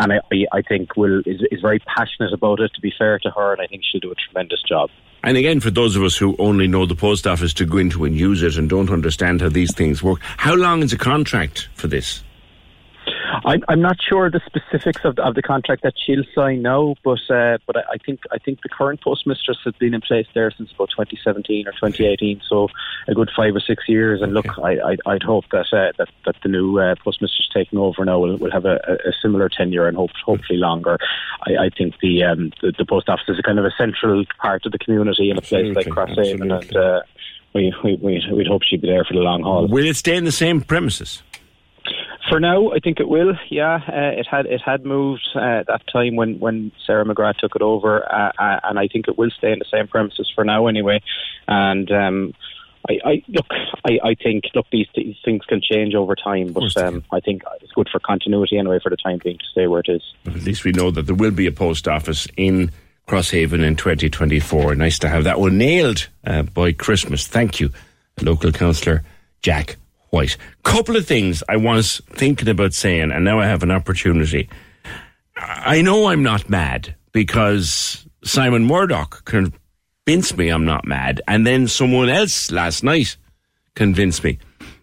and I, I think will is, is very passionate about it. To be fair to her, and I think she'll do a tremendous job. And again, for those of us who only know the post office to go into and use it and don't understand how these things work, how long is a contract for this? I'm, I'm not sure the specifics of the, of the contract that she'll sign now, but uh, but I, I think I think the current postmistress has been in place there since about 2017 or 2018, so a good five or six years. And look, I, I I'd hope that uh, that that the new uh, postmistress taking over now will, will have a, a similar tenure and hope, hopefully longer. I, I think the, um, the the post office is a kind of a central part of the community in a place like Crosshaven, and uh, we, we we we'd hope she'd be there for the long haul. Will it stay in the same premises? For now, I think it will. Yeah, uh, it had it had moved uh, that time when, when Sarah McGrath took it over, uh, uh, and I think it will stay in the same premises for now anyway. And um, I, I look, I, I think look these, these things can change over time, but um, I think it's good for continuity anyway for the time being to stay where it is. But at least we know that there will be a post office in Crosshaven in 2024. Nice to have that one nailed uh, by Christmas. Thank you, local councillor Jack White. Couple of things I was thinking about saying, and now I have an opportunity. I know I'm not mad because Simon Murdoch convinced me I'm not mad, and then someone else last night convinced me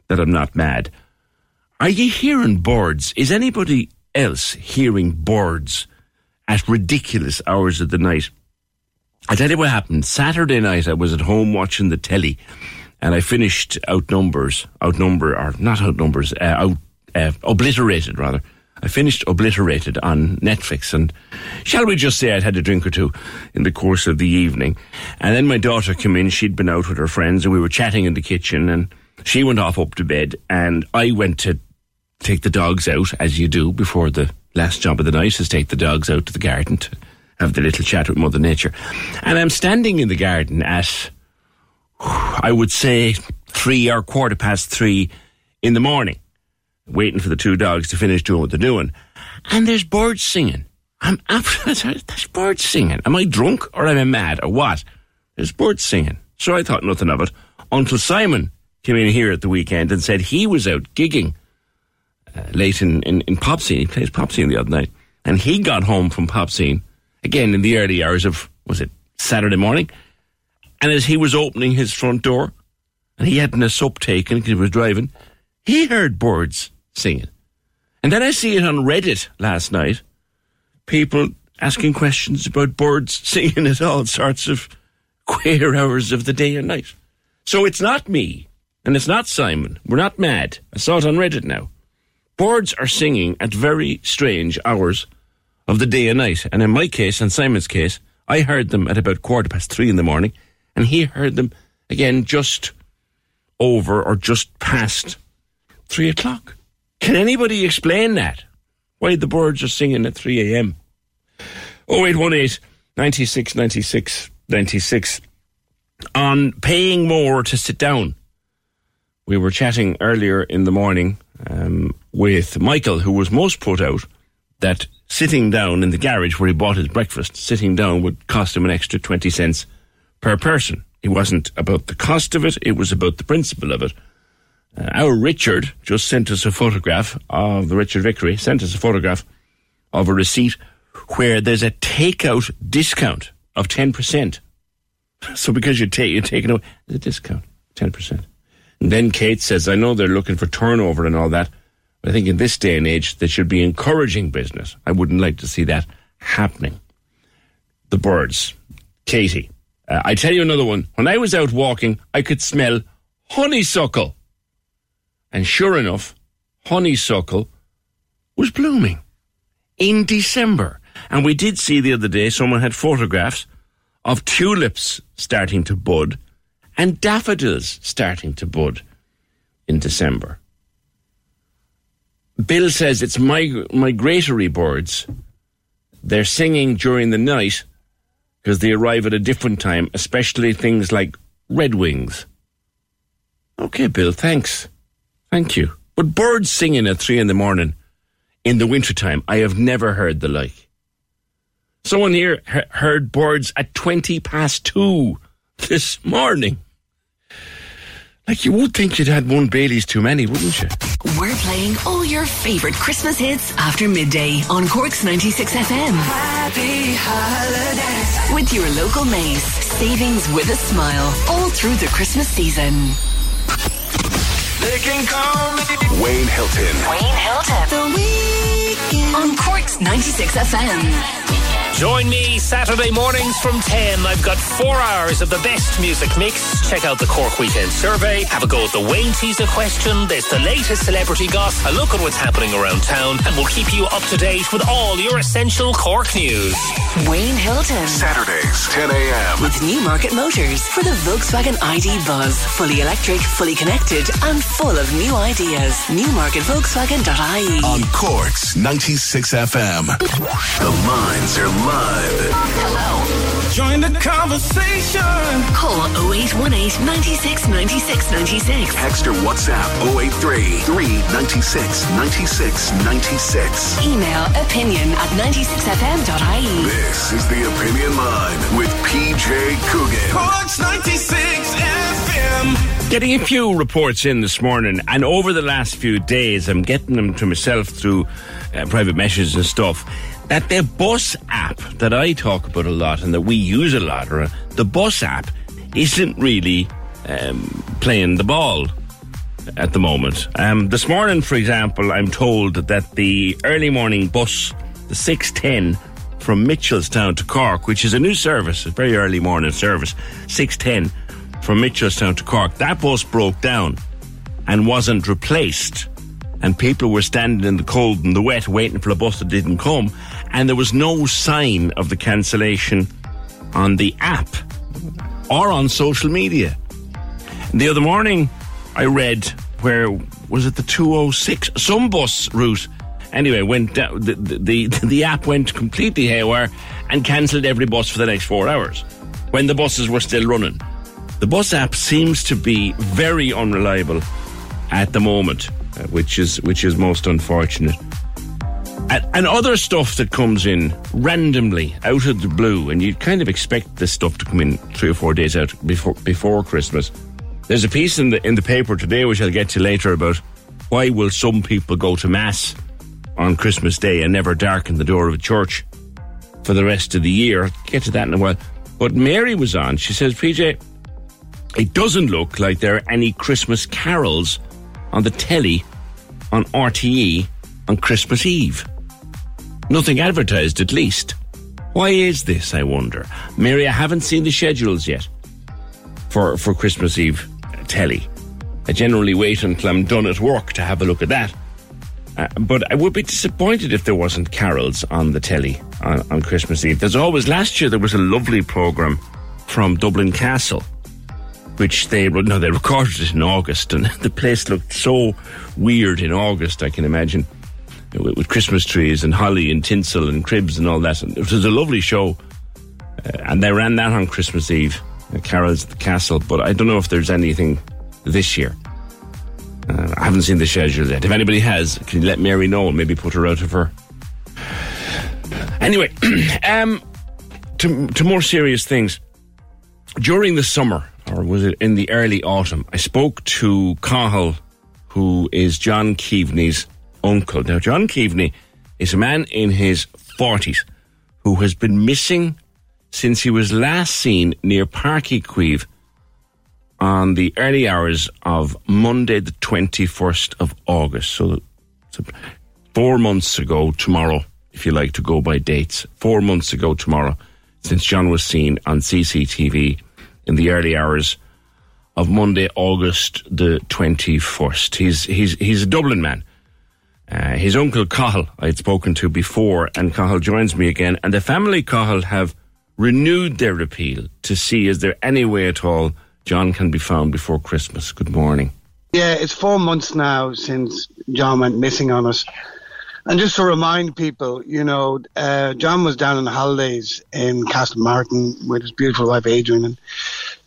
that I'm not mad. Are you hearing birds? Is anybody else hearing birds at ridiculous hours of the night? I tell you what happened. Saturday night, I was at home watching the telly and I finished outnumbers, outnumber or not outnumbers, uh, out uh, obliterated rather. I finished obliterated on Netflix, and shall we just say I'd had a drink or two in the course of the evening, and then my daughter came in. She'd been out with her friends, and we were chatting in the kitchen, and she went off up to bed, and I went to take the dogs out as you do before the last job of the night is take the dogs out to the garden to have the little chat with Mother Nature, and I'm standing in the garden at I would say three or quarter past three in the morning, waiting for the two dogs to finish doing what they're doing. And there's birds singing. I'm absolutely, there's birds singing. Am I drunk or am I mad or what? There's birds singing. So I thought nothing of it until Simon came in here at the weekend and said he was out gigging uh, late in, in, in Popscene. He plays Popscene the other night. And he got home from Popscene again in the early hours of, was it Saturday morning? And as he was opening his front door, and he hadn't a sup taken because he was driving, he heard birds singing. And then I see it on Reddit last night. People asking questions about birds singing at all sorts of queer hours of the day and night. So it's not me, and it's not Simon. We're not mad. I saw it on Reddit now. Birds are singing at very strange hours of the day and night. And in my case, and Simon's case, I heard them at about quarter past three in the morning and he heard them again just over or just past three o'clock. Can anybody explain that? Why the birds are singing at 3 a.m.? 0818 96 96 96. On paying more to sit down. We were chatting earlier in the morning um, with Michael, who was most put out that sitting down in the garage where he bought his breakfast, sitting down would cost him an extra 20 cents per person. It wasn't about the cost of it, it was about the principle of it. Uh, our Richard just sent us a photograph of the Richard Vickery, sent us a photograph of a receipt where there's a takeout discount of 10%. So because you take, you're taking away the discount, 10%. And then Kate says, I know they're looking for turnover and all that, but I think in this day and age, they should be encouraging business. I wouldn't like to see that happening. The birds. Katie. Uh, I tell you another one. When I was out walking, I could smell honeysuckle. And sure enough, honeysuckle was blooming in December. And we did see the other day someone had photographs of tulips starting to bud and daffodils starting to bud in December. Bill says it's mig- migratory birds. They're singing during the night because they arrive at a different time, especially things like red wings. Okay, Bill, thanks. Thank you. But birds singing at three in the morning in the wintertime, I have never heard the like. Someone here heard birds at 20 past two this morning. Like you would think you'd had one Bailey's too many, wouldn't you? We're playing all your favourite Christmas hits after midday on Cork's 96 FM. Happy holidays. With your local Mace. Savings with a smile all through the Christmas season. They can call me Wayne Hilton. Wayne Hilton. The weekend. On Cork's 96 FM. Join me Saturday mornings from 10. I've got four hours of the best music mix. Check out the Cork Weekend Survey. Have a go at the Wayne Teaser question. There's the latest celebrity gossip. A look at what's happening around town. And we'll keep you up to date with all your essential Cork news. Wayne Hilton. Saturdays, 10 a.m. With Newmarket Motors for the Volkswagen ID Buzz. Fully electric, fully connected, and full of new ideas. Newmarketvolkswagen.ie. On Cork's 96 FM. The minds are live. Join the conversation. Call 0818 96 96 96. Text or WhatsApp 083 396 96 96. Email opinion at 96fm.ie. This is the Opinion Line with PJ Coogan. Cork's 96 FM. Getting a few reports in this morning, and over the last few days, I'm getting them to myself through uh, private messages and stuff. That their bus app that I talk about a lot and that we use a lot, the bus app, isn't really um, playing the ball at the moment. Um, this morning, for example, I'm told that the early morning bus, the 610 from Mitchellstown to Cork, which is a new service, a very early morning service, 610 from Mitchellstown to Cork, that bus broke down and wasn't replaced. And people were standing in the cold and the wet waiting for a bus that didn't come. And there was no sign of the cancellation on the app or on social media. The other morning, I read where was it the 206 some bus route. Anyway went down the, the, the, app went completely haywire and cancelled every bus for the next four hours when the buses were still running. The bus app seems to be very unreliable at the moment uh, which is which is most unfortunate and, and other stuff that comes in randomly out of the blue and you kind of expect this stuff to come in three or four days out before before christmas there's a piece in the in the paper today, which I'll get to later, about why will some people go to mass on Christmas Day and never darken the door of a church for the rest of the year. Get to that in a while. But Mary was on. She says, PJ, it doesn't look like there are any Christmas carols on the telly on RTE on Christmas Eve. Nothing advertised, at least. Why is this, I wonder? Mary, I haven't seen the schedules yet for, for Christmas Eve telly. I generally wait until I'm done at work to have a look at that. Uh, but I would be disappointed if there wasn't carols on the telly on, on Christmas Eve. There's always, last year there was a lovely programme from Dublin Castle, which they, no, they recorded it in August, and the place looked so weird in August, I can imagine, with, Christmas trees and holly and tinsel and cribs and all that. And it was a lovely show. Uh, and they ran that on Christmas Eve. Carols at the Castle, but I don't know if there's anything this year. Uh, I haven't seen the schedule yet. If anybody has, can you let Mary know and maybe put her out of her? Anyway, um, to, to more serious things. During the summer, or was it in the early autumn, I spoke to Cahill, who is John Keaveney's uncle. Now, John Keaveney is a man in his 40s who has been missing since he was last seen near Páirc Uí Chaoimh on the early hours of Monday, the 21st of August. So, so, four months ago tomorrow, if you like to go by dates, four months ago tomorrow, since John was seen on CCTV in the early hours of Monday, August the 21st. He's, he's, he's a Dublin man. Uh, his uncle Cahill I had spoken to before, and Cahill joins me again. And the family Cahill have renewed their appeal to see is there any way at all John can be found before Christmas. Good morning. Yeah, it's four months now since John went missing on us. And just to remind people, you know, uh, John was down on the holidays in Castlemartyr with his beautiful wife Adrian and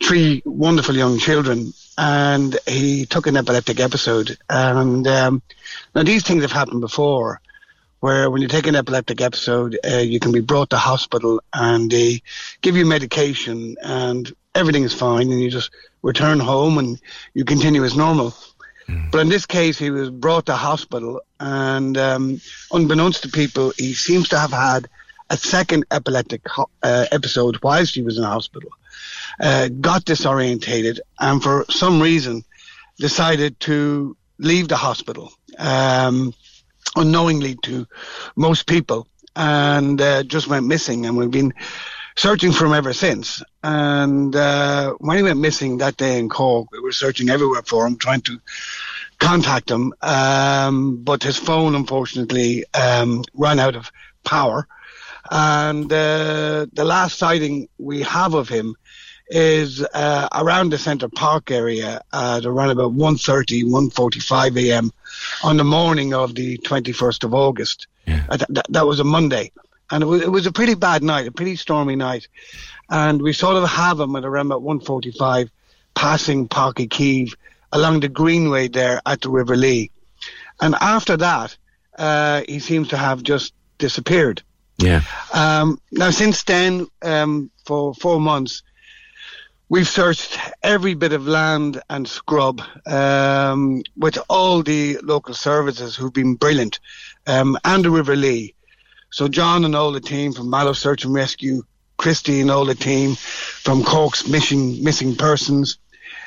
three wonderful young children. And he took an epileptic episode. And um, now these things have happened before where when you take an epileptic episode, uh, you can be brought to hospital and they give you medication and everything is fine and you just return home and you continue as normal. But in this case, he was brought to hospital and um, unbeknownst to people, he seems to have had a second epileptic ho- uh, episode whilst he was in hospital. Uh, got disorientated and for some reason decided to leave the hospital um, unknowingly to most people and uh, just went missing. And we've been searching for him ever since. And uh, when he went missing that day in Cork, we were searching everywhere for him, trying to contact him. Um, but his phone, unfortunately, um, ran out of power. And uh, the last sighting we have of him is uh, around the Centre Park area at around about 1.30, 1.45 a.m. on the morning of the 21st of August. Yeah. Uh, that, that was a Monday. And it was, it was a pretty bad night, a pretty stormy night. And we sort of have him at around about 1.45 passing Páirc Uí Chaoimh along the greenway there at the River Lee. And after that, uh, he seems to have just disappeared. Yeah. Um, now, since then, um, for four months, we've searched every bit of land and scrub um, with all the local services who've been brilliant, um, and the River Lee. So John and all the team from Mallow Search and Rescue, Christy and all the team from Cork's Missing Missing Persons,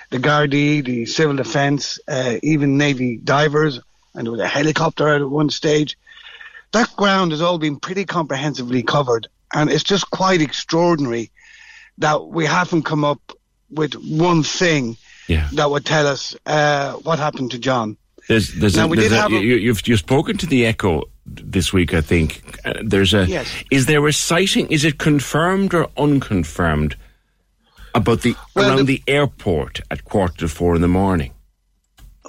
the Gardaí, the Civil Defence, uh, even Navy divers, and there was a helicopter at one stage. That ground has all been pretty comprehensively covered, and it's just quite extraordinary that we haven't come up with one thing yeah. that would tell us uh, what happened to John. There's, there's now, a, there's a, have a- you, you've you've spoken to the Echo this week, I think. Uh, there's a. Yes. Is there a sighting? Is it confirmed or unconfirmed about the Well, around the- the, airport at quarter to four in the morning?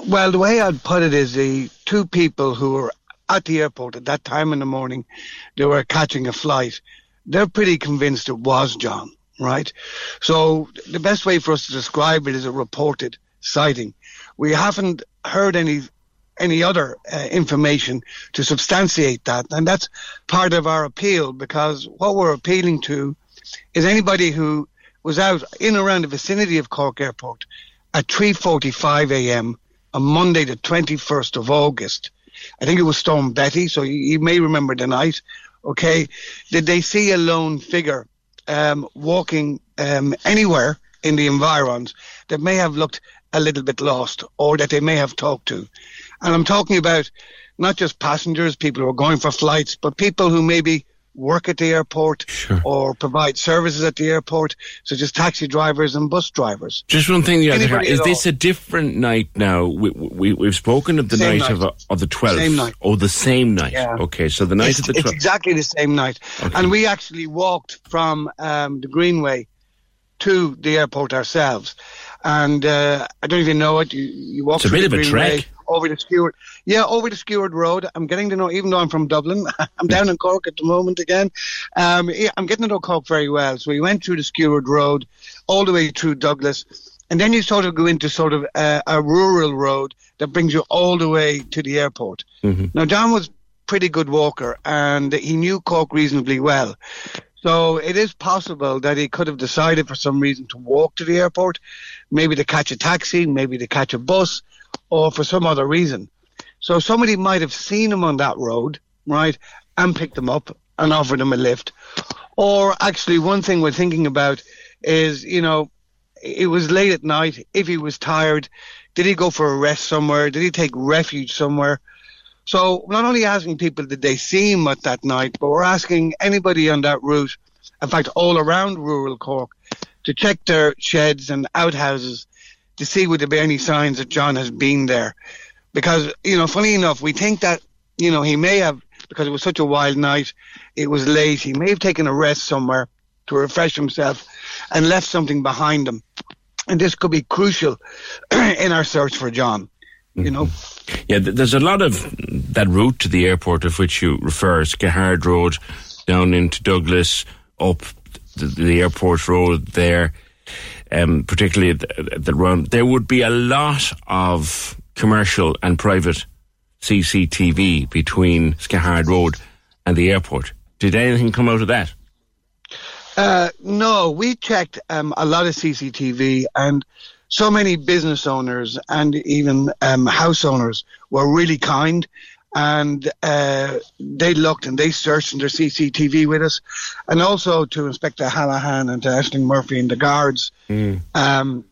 Well, the way I'd put it is the two people who were at the airport at that time in the morning, they were catching a flight. They're pretty convinced it was John, right? So the best way for us to describe it is a reported sighting. We haven't heard any any other uh, information to substantiate that, and that's part of our appeal because what we're appealing to is anybody who was out in around the vicinity of Cork Airport at 3:45 a.m. on Monday, the 21st of August. I think it was Storm Betty, so you, you may remember the night. Okay, did they see a lone figure um, walking um, anywhere in the environs that may have looked a little bit lost, or that they may have talked to? And I'm talking about not just passengers, people who are going for flights, but people who maybe work at the airport or provide services at the airport, such as taxi drivers and bus drivers. Just one thing, the other is this a different night now? We, we, we've spoken of the night, night. of of the twelfth. Same night. Oh, the same night. Yeah. Okay, so the night it's, of the twelfth. it's exactly the same night. And we actually walked from um, the Greenway to the airport ourselves. And uh, I don't even know it. You, you walk It's a bit the of a Greenway, trek. Over the Skehard. Yeah, over the Skehard Road. I'm getting to know, even though I'm from Dublin, I'm down in Cork at the moment again. Um, yeah, I'm getting to know Cork very well. So we went through the Skehard Road, all the way through Douglas. And then you sort of go into sort of uh, a rural road that brings you all the way to the airport. Now, John was pretty good walker and he knew Cork reasonably well. So it is possible that he could have decided for some reason to walk to the airport, maybe to catch a taxi, maybe to catch a bus, or for some other reason. So somebody might have seen him on that road, right, and picked him up and offered him a lift. Or actually, one thing we're thinking about is, you know, it was late at night. If he was tired, did he go for a rest somewhere? Did he take refuge somewhere? So not only asking people did they see him at that night, but we're asking anybody on that route, in fact, all around rural Cork, to check their sheds and outhouses to see would there be any signs that John has been there. Because, you know, funny enough, we think that, you know, he may have, because it was such a wild night, it was late, he may have taken a rest somewhere to refresh himself and left something behind him. And this could be crucial in our search for John, you mm-hmm. know. Yeah, th- there's a lot of that route to the airport of which you refer, Skehard Road, down into Douglas, up the, the airport road there, um, particularly the, at the. There would be a lot of commercial and private CCTV between Skehard Road and the airport. Did anything come out of that? Uh, no, we checked um, a lot of CCTV, and so many business owners and even um, house owners were really kind, and uh, they looked and they searched in their CCTV with us, and also to Inspector Hallahan and to Ashling Murphy and the guards. Um,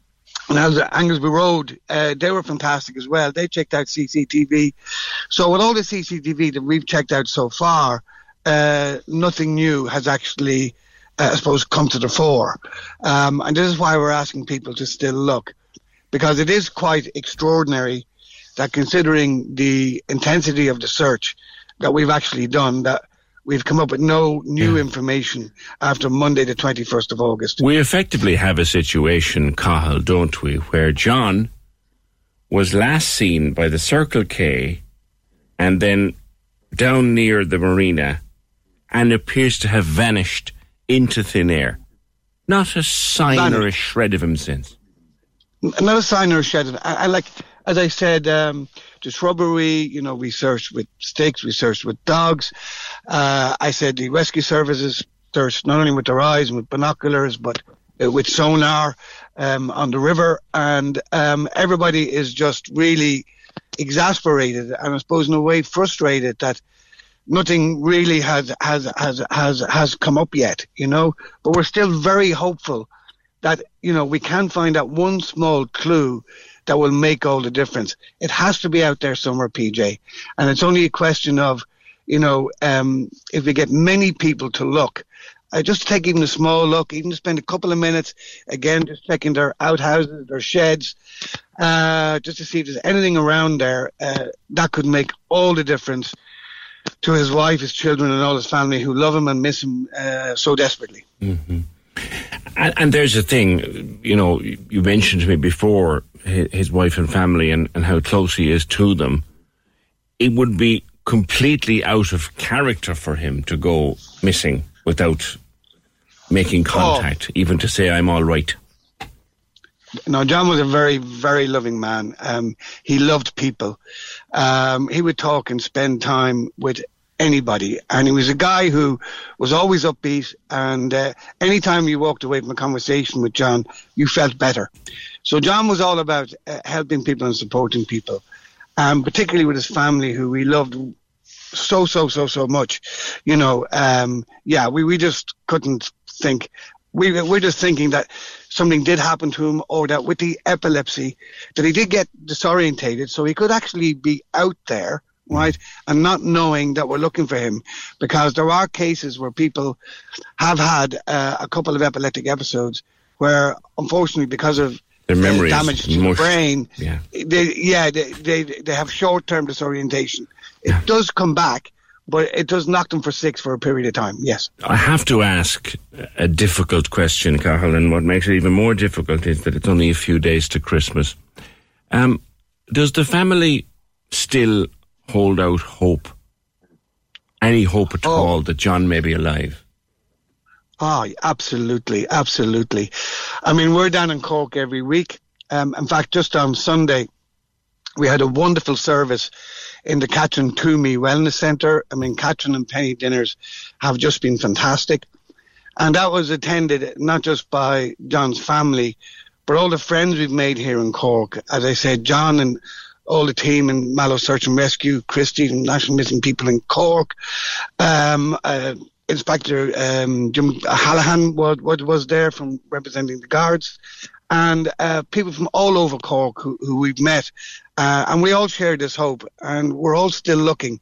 and as Anglesea Road, uh, they were fantastic as well. They checked out CCTV. So with all the CCTV that we've checked out so far, uh, nothing new has actually, uh, I suppose, come to the fore. Um, and this is why we're asking people to still look, because it is quite extraordinary that considering the intensity of the search that we've actually done, that we've come up with no new yeah. information after Monday, the 21st of August. We effectively have a situation, Cahill, don't we, where John was last seen by the Circle K and then down near the marina and appears to have vanished into thin air. Not a sign or a shred of him since. Not a sign or a shred of I, I like, as I said, um, the shrubbery, you know, we searched with sticks, we searched with dogs. Uh, I said the rescue services searched not only with their eyes and with binoculars, but uh, with sonar um, on the river. And um, everybody is just really exasperated and I suppose in a way frustrated that nothing really has has has has has come up yet, you know. But we're still very hopeful that you know we can find that one small clue that will make all the difference. It has to be out there somewhere, PJ. And it's only a question of, you know, um, if we get many people to look, uh, just take even a small look, even spend a couple of minutes, again, just checking their outhouses, their sheds, uh, just to see if there's anything around there, uh, that could make all the difference to his wife, his children, and all his family who love him and miss him uh, so desperately. Mm-hmm. And, and, there's a thing, you know, you mentioned to me before his wife and family and, and how close he is to them, it would be completely out of character for him to go missing without making oh. contact, oh. even to say, I'm all right. No, John was a very, very loving man. Um, he loved people. Um, he would talk and spend time with anybody. And he was a guy who was always upbeat. And uh, anytime you walked away from a conversation with John, you felt better. So John was all about uh, helping people and supporting people, um, particularly with his family, who we loved so, so, so, so much. You know, um, yeah, we, we just couldn't think. We, we're just thinking that something did happen to him or that with the epilepsy, that he did get disorientated. So he could actually be out there right? And not knowing that we're looking for him because there are cases where people have had uh, a couple of epileptic episodes where, unfortunately, because of their memory uh, damage to the brain, yeah, they, yeah, they, they, they have short term disorientation. It yeah. does come back. But it does knock them for six for a period of time, yes. I have to ask a difficult question, Cahill, and what makes it even more difficult is that it's only a few days to Christmas. Um, does the family still hold out hope, any hope at oh. all that John may be alive? Oh, absolutely, absolutely. I mean, we're down in Cork every week. Um, in fact, just on Sunday, we had a wonderful service in the Catherine Twomey Wellness Centre. I mean, Catherine and Penny dinners have just been fantastic. And that was attended not just by John's family, but all the friends we've made here in Cork. As I said, John and all the team in Mallow Search and Rescue, Christie and National Missing People in Cork, um, uh, Inspector um, Jim Hallahan was, was there from representing the guards, and uh, people from all over Cork who, who we've met, uh, and we all share this hope, and we're all still looking,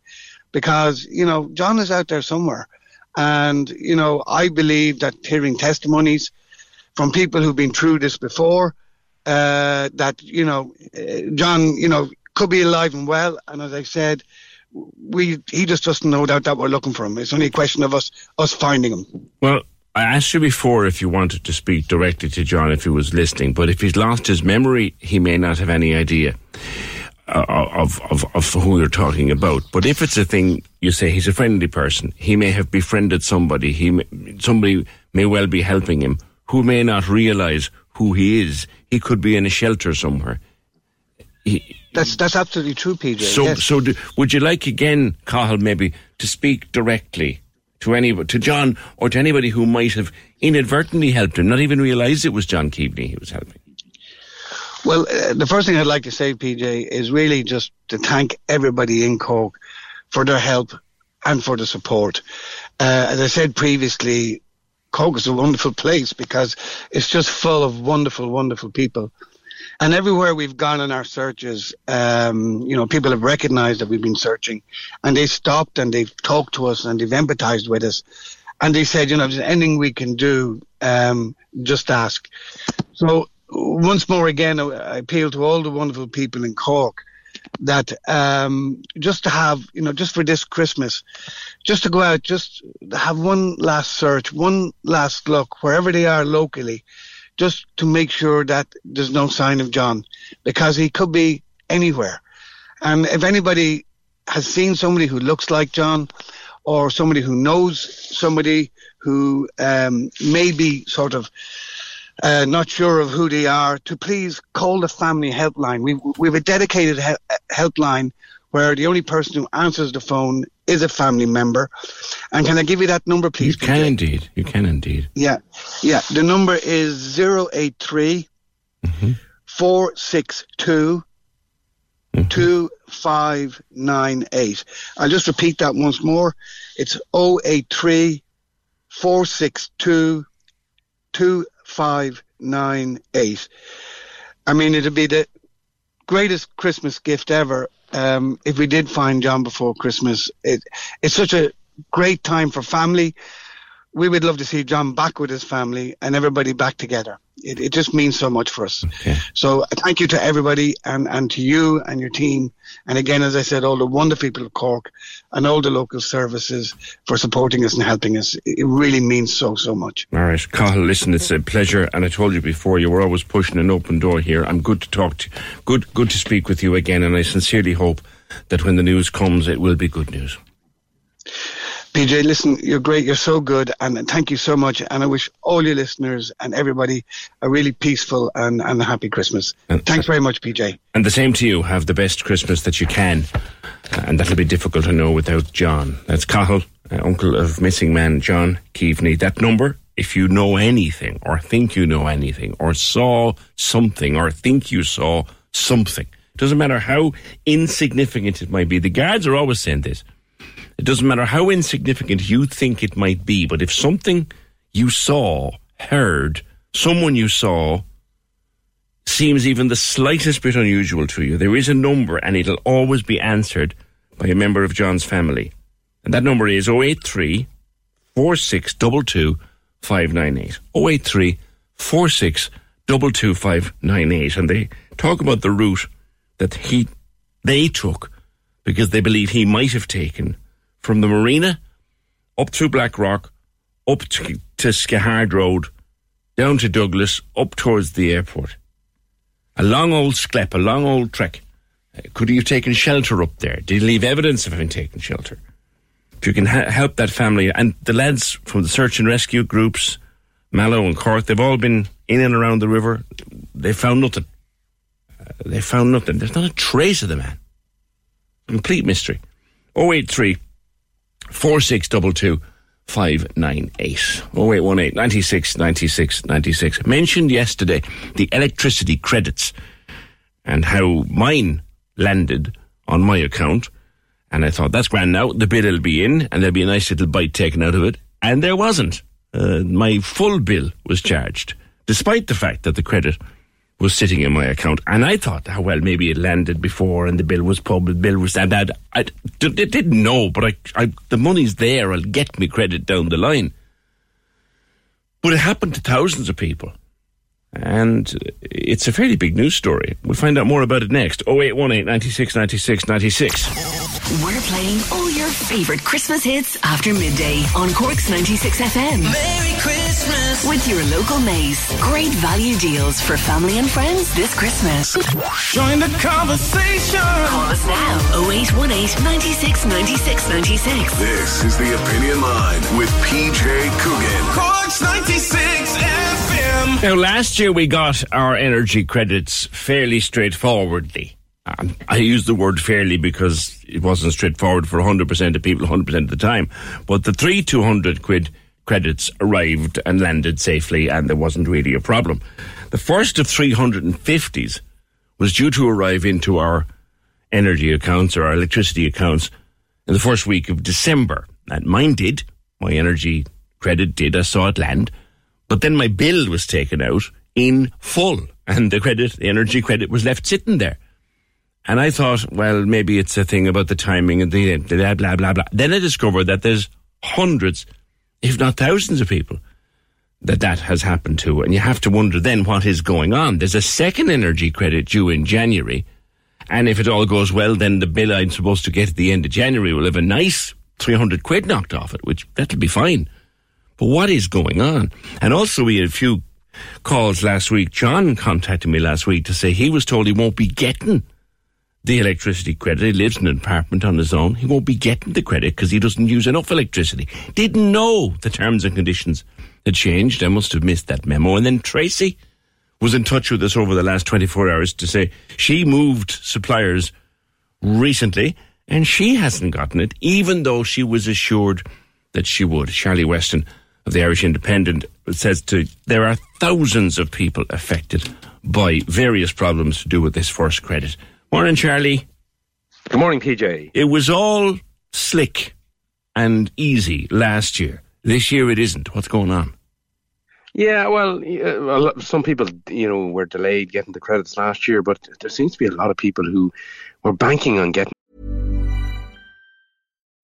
because you know John is out there somewhere, and you know I believe that hearing testimonies from people who've been through this before, uh, that you know uh, John, you know, could be alive and well. And as I said, we he just doesn't know that that we're looking for him. It's only a question of us us finding him. Well. I asked you before if you wanted to speak directly to John if he was listening, but if he's lost his memory, he may not have any idea uh, of, of, of who you're talking about. But if it's a thing, you say he's a friendly person, he may have befriended somebody, he may, somebody may well be helping him who may not realize who he is. He could be in a shelter somewhere. He, that's that's absolutely true, PJ. So, yes. so do, would you like again, Cahill, maybe to speak directly to any to John or to anybody who might have inadvertently helped him, not even realise it was John Keaveney he was helping? Well, uh, the first thing I'd like to say, PJ, is really just to thank everybody in Cork for their help and for the support. Uh, as I said previously, Cork is a wonderful place because it's just full of wonderful, wonderful people. And everywhere we've gone in our searches, um, you know, people have recognized that we've been searching and they stopped and they've talked to us and they've empathized with us. And they said, you know, if there's anything we can do, um, just ask. So once more again, I appeal to all the wonderful people in Cork that um, just to have, you know, just for this Christmas, just to go out, just have one last search, one last look, wherever they are locally, just to make sure that there's no sign of John, because he could be anywhere. And if anybody has seen somebody who looks like John, or somebody who knows somebody who um, may be sort of uh, not sure of who they are, to please call the family helpline. We, we have a dedicated he- helpline where the only person who answers the phone is a family member. And can I give you that number, please? You can indeed. You can indeed. Yeah. Yeah. The number is 083 mm-hmm. 462 2598. I'll just repeat that once more. It's 083 462 2598. I mean, it'd be the greatest Christmas gift ever um, if we did find John before Christmas. It, it's such a great time for family. We would love to see John back with his family and everybody back together. It, it just means so much for us. So uh, thank you to everybody and, and to you and your team. And again, as I said, all the wonderful people of Cork and all the local services for supporting us and helping us. It really means so, so much. All right, Cathal, listen, it's a pleasure, and I told you before, you were always pushing an open door here. I'm good to talk to good, good to speak with you again, and I sincerely hope that when the news comes, it will be good news. PJ, listen, you're great. You're so good. And thank you so much. And I wish all your listeners and everybody a really peaceful and, and a happy Christmas. Thanks very much, PJ. And the same to you. Have the best Christmas that you can. And that'll be difficult, to know, without John. That's Cathal, uh, uncle of missing man John Keaveney. That number, if you know anything, or think you know anything, or saw something, or think you saw something, doesn't matter how insignificant it might be. The guards are always saying this. It doesn't matter how insignificant you think it might be, but if something you saw, heard, someone you saw seems even the slightest bit unusual to you, there is a number and it'll always be answered by a member of John's family. And that number is 083 4622 598. 083 4622 598. And they talk about the route that he they took because they believe he might have taken from the marina up through Blackrock, up to, to Road, down to Douglas, up towards the airport. A long old sclep, a long old trek. Uh, Could he have taken shelter up there? Did he leave evidence of having taken shelter? If you can ha- help that family, and the lads from the search and rescue groups, Mallow and Cork, they've all been in and around the river. They found nothing. Uh, they found nothing. There's not a trace of the man. Complete mystery. 083 4622 598. 0818 96 96 96. Mentioned yesterday the electricity credits and how mine landed on my account. And I thought, that's grand now. The bill will be in and there'll be a nice little bite taken out of it. And there wasn't. Uh, my full bill was charged, despite the fact that the credit was sitting in my account. And I thought, oh, well, maybe it landed before and the bill was public, bill was that. that. I didn't know, but I, I, the money's there. I'll get me credit down the line. But it happened to thousands of people. And it's a fairly big news story. We'll find out more about it next. 0818 96 96 96. We're playing all your favorite Christmas hits after midday on Cork's 96 FM. Merry Christmas. With your local Mace. Great value deals for family and friends this Christmas. Join the conversation. Call us now 0818 96 96 96. This is the Opinion Line with PJ Coogan. Cork's 96 FM. Now, last year we got our energy credits fairly straightforwardly. I use the word fairly because it wasn't straightforward for 100% of people 100% of the time. But the three 200 quid credits arrived and landed safely, and there wasn't really a problem. The first of 350s was due to arrive into our energy accounts or our electricity accounts in the first week of December. And mine did. My energy credit did. I saw it land. But then my bill was taken out in full and the credit, the energy credit, was left sitting there. And I thought, well, maybe it's a thing about the timing and the blah, blah, blah, blah. Then I discovered that there's hundreds, if not thousands of people that that has happened to. And you have to wonder then what is going on. There's a second energy credit due in January. And if it all goes well, then the bill I'm supposed to get at the end of January will have a nice 300 quid knocked off it, which that'll be fine. But what is going on? And also we had a few calls last week. John contacted me last week to say he was told he won't be getting the electricity credit. He lives in an apartment on his own. He won't be getting the credit because he doesn't use enough electricity. Didn't know the terms and conditions had changed. I must have missed that memo. And then Tracy was in touch with us over the last 24 hours to say she moved suppliers recently and she hasn't gotten it, even though she was assured that she would. Charlie Weston of the Irish Independent says to there are thousands of people affected by various problems to do with this first credit. Morning, Charlie. Good morning, PJ. It was all slick and easy last year. This year it isn't. What's going on? Yeah, well, some people, you know, were delayed getting the credits last year, but there seems to be a lot of people who were banking on getting.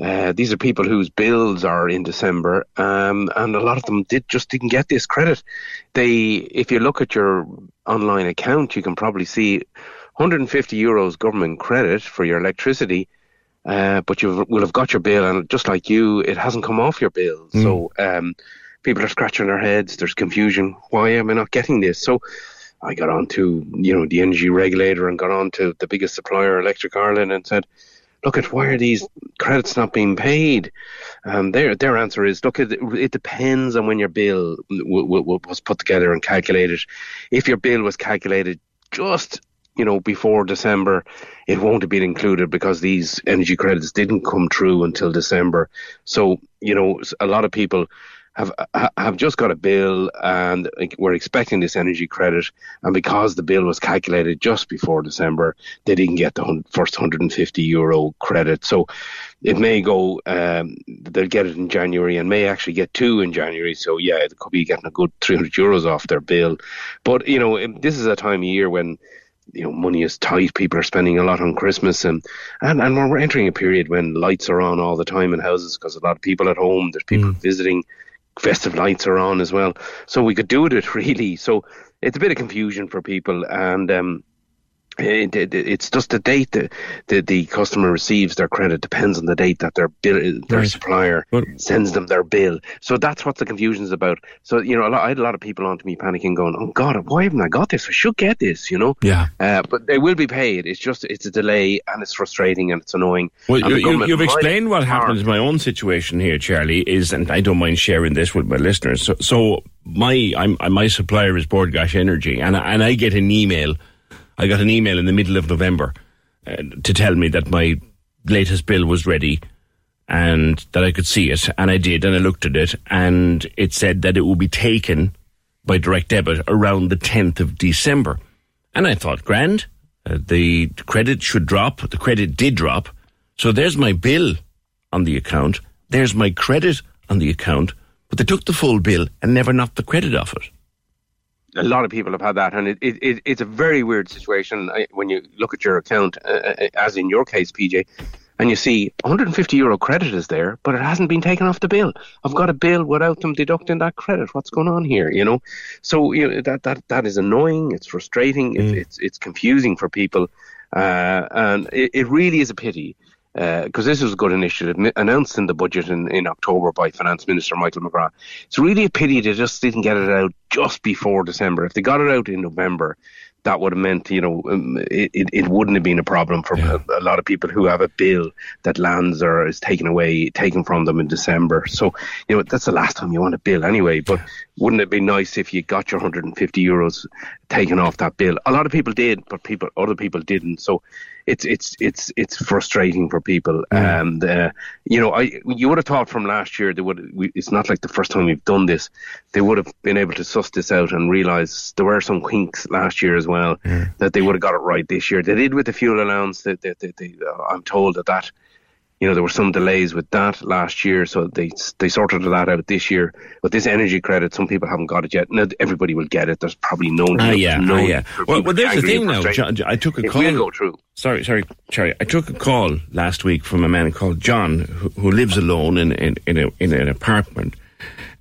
Uh, these are people whose bills are in December, um, and a lot of them did just didn't get this credit. They, if you look at your online account, you can probably see 150 euros government credit for your electricity, uh, but you will have got your bill, and just like you, it hasn't come off your bill. Mm. So um, people are scratching their heads. There's confusion. Why am I not getting this? So I got on to you know the energy regulator and got on to the biggest supplier, Electric Ireland, and said, "Look at why are these credits not being paid?" Um, their their answer is, "Look, it, it depends on when your bill w- w- was put together and calculated. If your bill was calculated just you know, before December, it won't have been included because these energy credits didn't come true until December. So, you know, a lot of people have have just got a bill and we're expecting this energy credit, and because the bill was calculated just before December, they didn't get the first 150 euro credit. So it may go, um, they'll get it in January and may actually get two in January. So yeah, it could be getting a good 300 euros off their bill. But you know, this is a time of year when you know money is tight people are spending a lot on christmas and and, and we're entering a period when lights are on all the time in houses because a lot of people at home there's people mm. visiting festive lights are on as well. So we could do it really. So it's a bit of confusion for people and um it, it, it's just the date that the, the customer receives their credit depends on the date that their bill, their right. supplier but, sends them their bill. So that's what the confusion is about. So you know, lot, I had a lot of people on to me panicking, going, "Oh God, why haven't I got this? I should get this." You know. Yeah. Uh, but they will be paid. It's just it's a delay and it's frustrating and it's annoying. Well, you, have explained what happens. my own situation here, Charlie. Is and I don't mind sharing this with my listeners. So, so my I'm, my supplier is Bord Gáis Energy, and and I get an email I got an email in the middle of November uh, to tell me that my latest bill was ready and that I could see it. And I did, and I looked at it, and it said that it would be taken by direct debit around the 10th of December. And I thought, grand, uh, the credit should drop. The credit did drop. So there's my bill on the account. There's my credit on the account. but they took the full bill and never knocked the credit off it. A lot of people have had that, and it, it, it it's a very weird situation when you look at your account, uh, uh, as in your case, PJ, and you see 150 euro credit is there, but it hasn't been taken off the bill. I've got a bill without them deducting that credit. What's going on here? You know, so you know, that that that is annoying. It's frustrating. It's it's, it's confusing for people, uh, and it, it really is a pity because this was a good initiative announced in the budget in, in October by Finance Minister Michael McGrath. It's really a pity they just didn't get it out just before December. If they got it out in November, that would have meant, you know, um, it, it, it wouldn't have been a problem for a, a lot of people who have a bill that lands or is taken away, taken from them in December. So, you know, that's the last time you want a bill anyway. But wouldn't it be nice if you got your 150 euros taken off that bill? A lot of people did, but people, other people didn't. So, it's it's it's it's frustrating for people, and uh, you know, I you would have thought from last year they would. We, it's not like the first time we've done this. They would have been able to suss this out and realize there were some kinks last year as well that they would have got it right this year. They did with the fuel allowance. That they, they, they, uh, I'm told that that you know there were some delays with that last year, so they they sorted that out this year. But this energy credit, some people haven't got it yet. Now everybody will get it. There's probably no. Ah, yeah, no ah, yeah. Well, well, there's the thing now. John, I took a It call. will go through. Sorry, sorry, Cherry. I took a call last week from a man called John who, who lives alone in in in, a, in an apartment,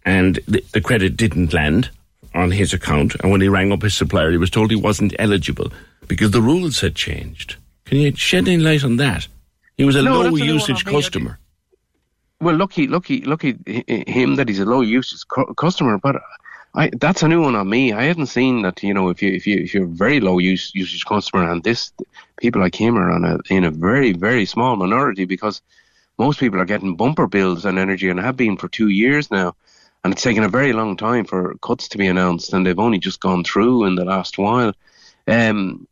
and the, the credit didn't land on his account. And when he rang up his supplier, he was told he wasn't eligible because the rules had changed. Can you shed any light on that? He was a No, low that's a new one usage customer. Well, lucky, lucky, lucky him that he's a low usage cu- customer. But I, that's a new one on me. I hadn't seen that. You know, if you if you if you're a very low use usage customer, and this people like him are on a in a very very small minority because most people are getting bumper bills on energy and have been for two years now. And it's taken a very long time for cuts to be announced, and they've only just gone through in the last while. Um,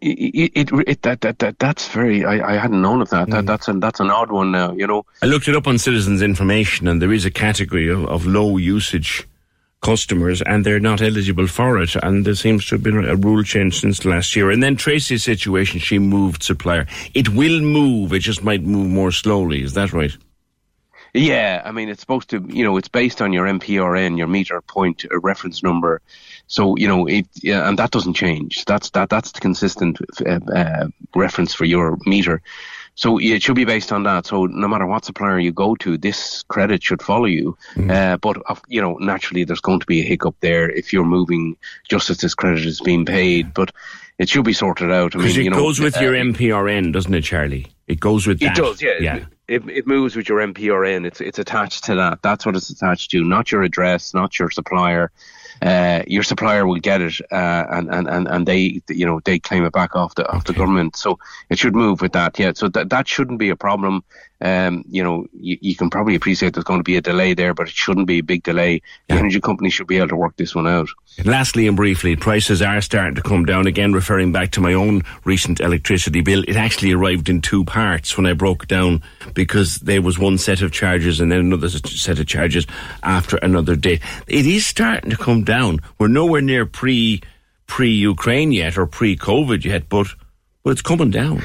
it, it, it, that, that that that's very. I, I hadn't known of that. That mm. that's an that's an odd one now. You know. I looked it up on Citizens Information, and there is a category of, of low usage customers, and they're not eligible for it. And there seems to have been a rule change since last year. And then Tracy's situation, she moved supplier. It will move, it just might move more slowly. Is that right? Yeah, I mean, it's supposed to, you know, it's based on your MPRN, your meter point reference number. So, you know, it, yeah, and that doesn't change. That's that that's the consistent uh, uh, reference for your meter. So it should be based on that. So no matter what supplier you go to, this credit should follow you. Uh, but you know, naturally, there's going to be a hiccup there if you're moving just as this credit is being paid. But it should be sorted out. I mean, Because it you know, goes with your uh, MPRN, doesn't it, Charlie? It goes with it that. does, yeah. Yeah. It, it moves with your MPRN. It's it's attached to that. That's what it's attached to, not your address, not your supplier. Uh, your supplier will get it, uh, and, and, and, and they you know they claim it back off the off the government. So it should move with that. Yeah. So that that shouldn't be a problem. Um, you know, you, you can probably appreciate there's going to be a delay there, but it shouldn't be a big delay. The energy company should be able to work this one out. Lastly and briefly, prices are starting to come down again. Referring back to my own recent electricity bill, it actually arrived in two parts when I broke down because there was one set of charges and then another set of charges after another date. It is starting to come down. We're nowhere near pre pre Ukraine yet or pre COVID yet, but but it's coming down.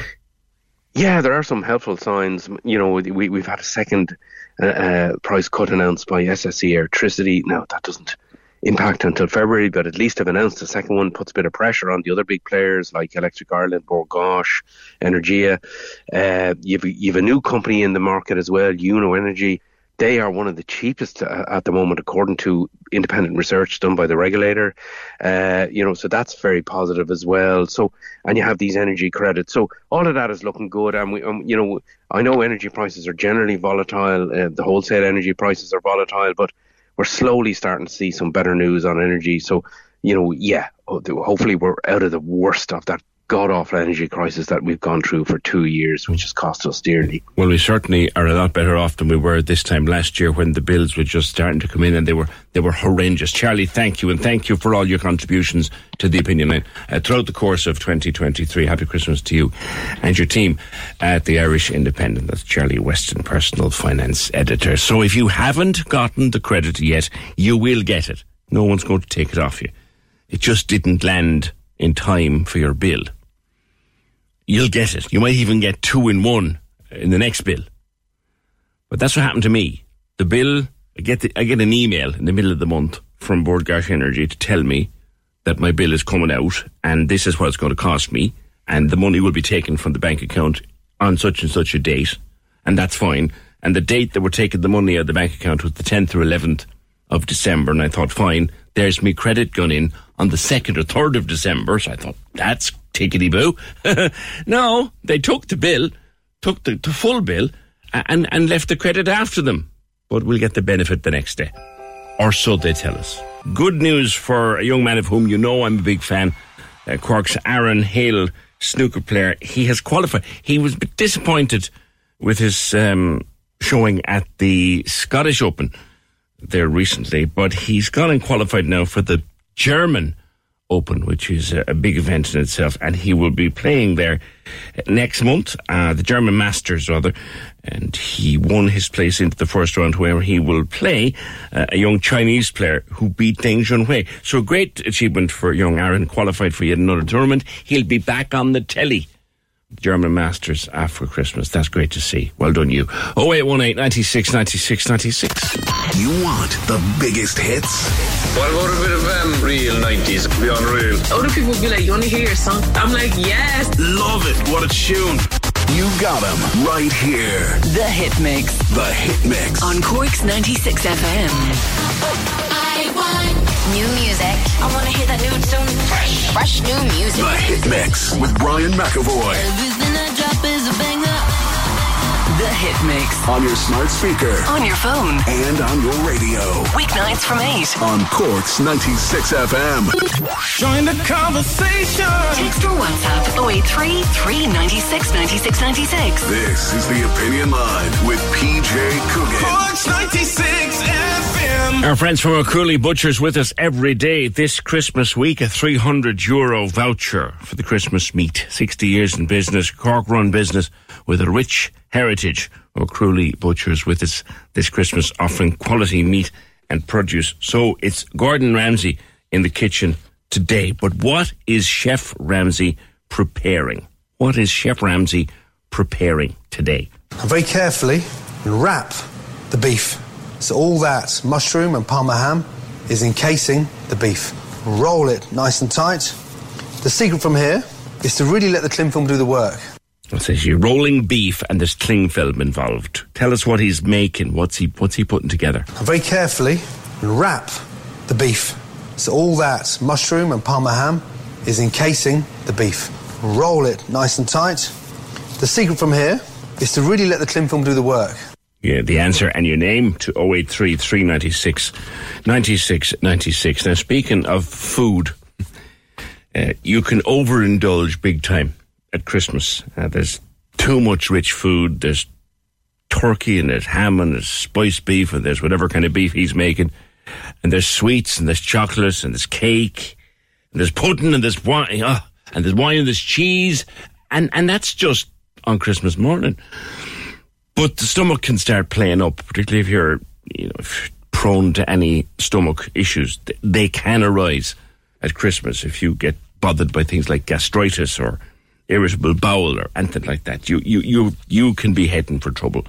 Yeah, there are some helpful signs. You know, we, we've had a second uh, uh, price cut announced by SSE Electricity. Now, that doesn't impact until February, but at least have announced a second one, puts a bit of pressure on the other big players like Electric Ireland, Bord Gáis, Energia. Uh, you've, you've a new company in the market as well, Yuno Energy. They are one of the cheapest uh, at the moment, according to independent research done by the regulator. Uh, you know, so that's very positive as well. So, and you have these energy credits. So all of that is looking good. And we, um, you know, I know energy prices are generally volatile. Uh, the wholesale energy prices are volatile, but we're slowly starting to see some better news on energy. So, you know, yeah, hopefully we're out of the worst of that god awful energy crisis that we've gone through for two years, which has cost us dearly. Well, we certainly are a lot better off than we were this time last year when the bills were just starting to come in and they were they were horrendous. Charlie, thank you and thank you for all your contributions to the opinion line uh, throughout the course of 2023. Happy Christmas to you and your team at the Irish Independent. That's Charlie Weston, personal finance editor. So if you haven't gotten the credit yet, you will get it. No one's going to take it off you. It just didn't land in time for your bill. You'll get it. You might even get two in one in the next bill. But that's what happened to me. The bill I get the, I get an email in the middle of the month from Bord Gáis Energy to tell me that my bill is coming out and this is what it's going to cost me and the money will be taken from the bank account on such and such a date and that's fine. And the date that we're taking the money out of the bank account was the 10th or 11th of December and I thought, fine, there's me credit gone in on the 2nd or 3rd of December. So I thought, that's tickety boo. no, they took the bill, took the, the full bill and, and left the credit after them. But we'll get the benefit the next day. Or so they tell us. Good news for a young man of whom you know I'm a big fan, uh, Cork's Aaron Hill, snooker player. He has qualified. He was disappointed with his um, showing at the Scottish Open there recently, but he's gone and qualified now for the German Open, which is a big event in itself, and he will be playing there next month, uh, the German Masters rather, and he won his place into the first round where he will play uh, a young Chinese player who beat Ding Junhui. So a great achievement for young Aaron, qualified for yet another tournament. He'll be back on the telly. German Masters after Christmas. That's great to see. Well done, you. 0818 96 96 96. You want the biggest hits? What about a bit of um, real 90s? Be unreal. Older people would be like, you want to hear your song? I'm like, yes. Love it. What a tune. You got them right here. The Hit Mix. The Hit Mix. On Cork's 96 FM. I want new music. I want to hear that new tune. Fresh. Fresh new music. The Hit Mix with Brian McAvoy. Everything I drop is a banger. The Hit Mix. On your smart speaker. On your phone. And on your radio. Weeknights from 8. On Cork's 96 FM. Join the conversation. Text or WhatsApp 083 396 96 96. This is the Opinion Line with PJ Coogan. Cork's 96 FM. Our friends from O'Crualaoi Butchers with us every day this Christmas week. A 300 euro voucher for the Christmas meat. 60 years in business, Cork run business with a rich heritage. O'Crualaoi Butchers with us this Christmas offering quality meat and produce. So it's Gordon Ramsay in the kitchen today. But what is Chef Ramsay preparing? What is Chef Ramsay preparing today? Very carefully wrap the beef. So all that mushroom and parma ham is encasing the beef. Roll it nice and tight. The secret from here is to really let the cling film do the work. It says you're rolling beef and there's cling film involved. Tell us what he's making. What's he what's he putting together? Very carefully wrap the beef. So all that mushroom and parma ham is encasing the beef. Roll it nice and tight. The secret from here is to really let the cling film do the work. Yeah, the answer and your name to 083 396 96 96. Now, speaking of food, uh, you can overindulge big time at Christmas. Uh, there's too much rich food. There's turkey and there's ham and there's spiced beef and there's whatever kind of beef he's making. And there's sweets and there's chocolates and there's cake and there's pudding and there's wine. Oh, and there's wine and there's cheese. And, and that's just on Christmas morning. But the stomach can start playing up, particularly if you're, you know, if prone to any stomach issues. They can arise at Christmas if you get bothered by things like gastritis or irritable bowel or anything like that. You you you you can be heading for trouble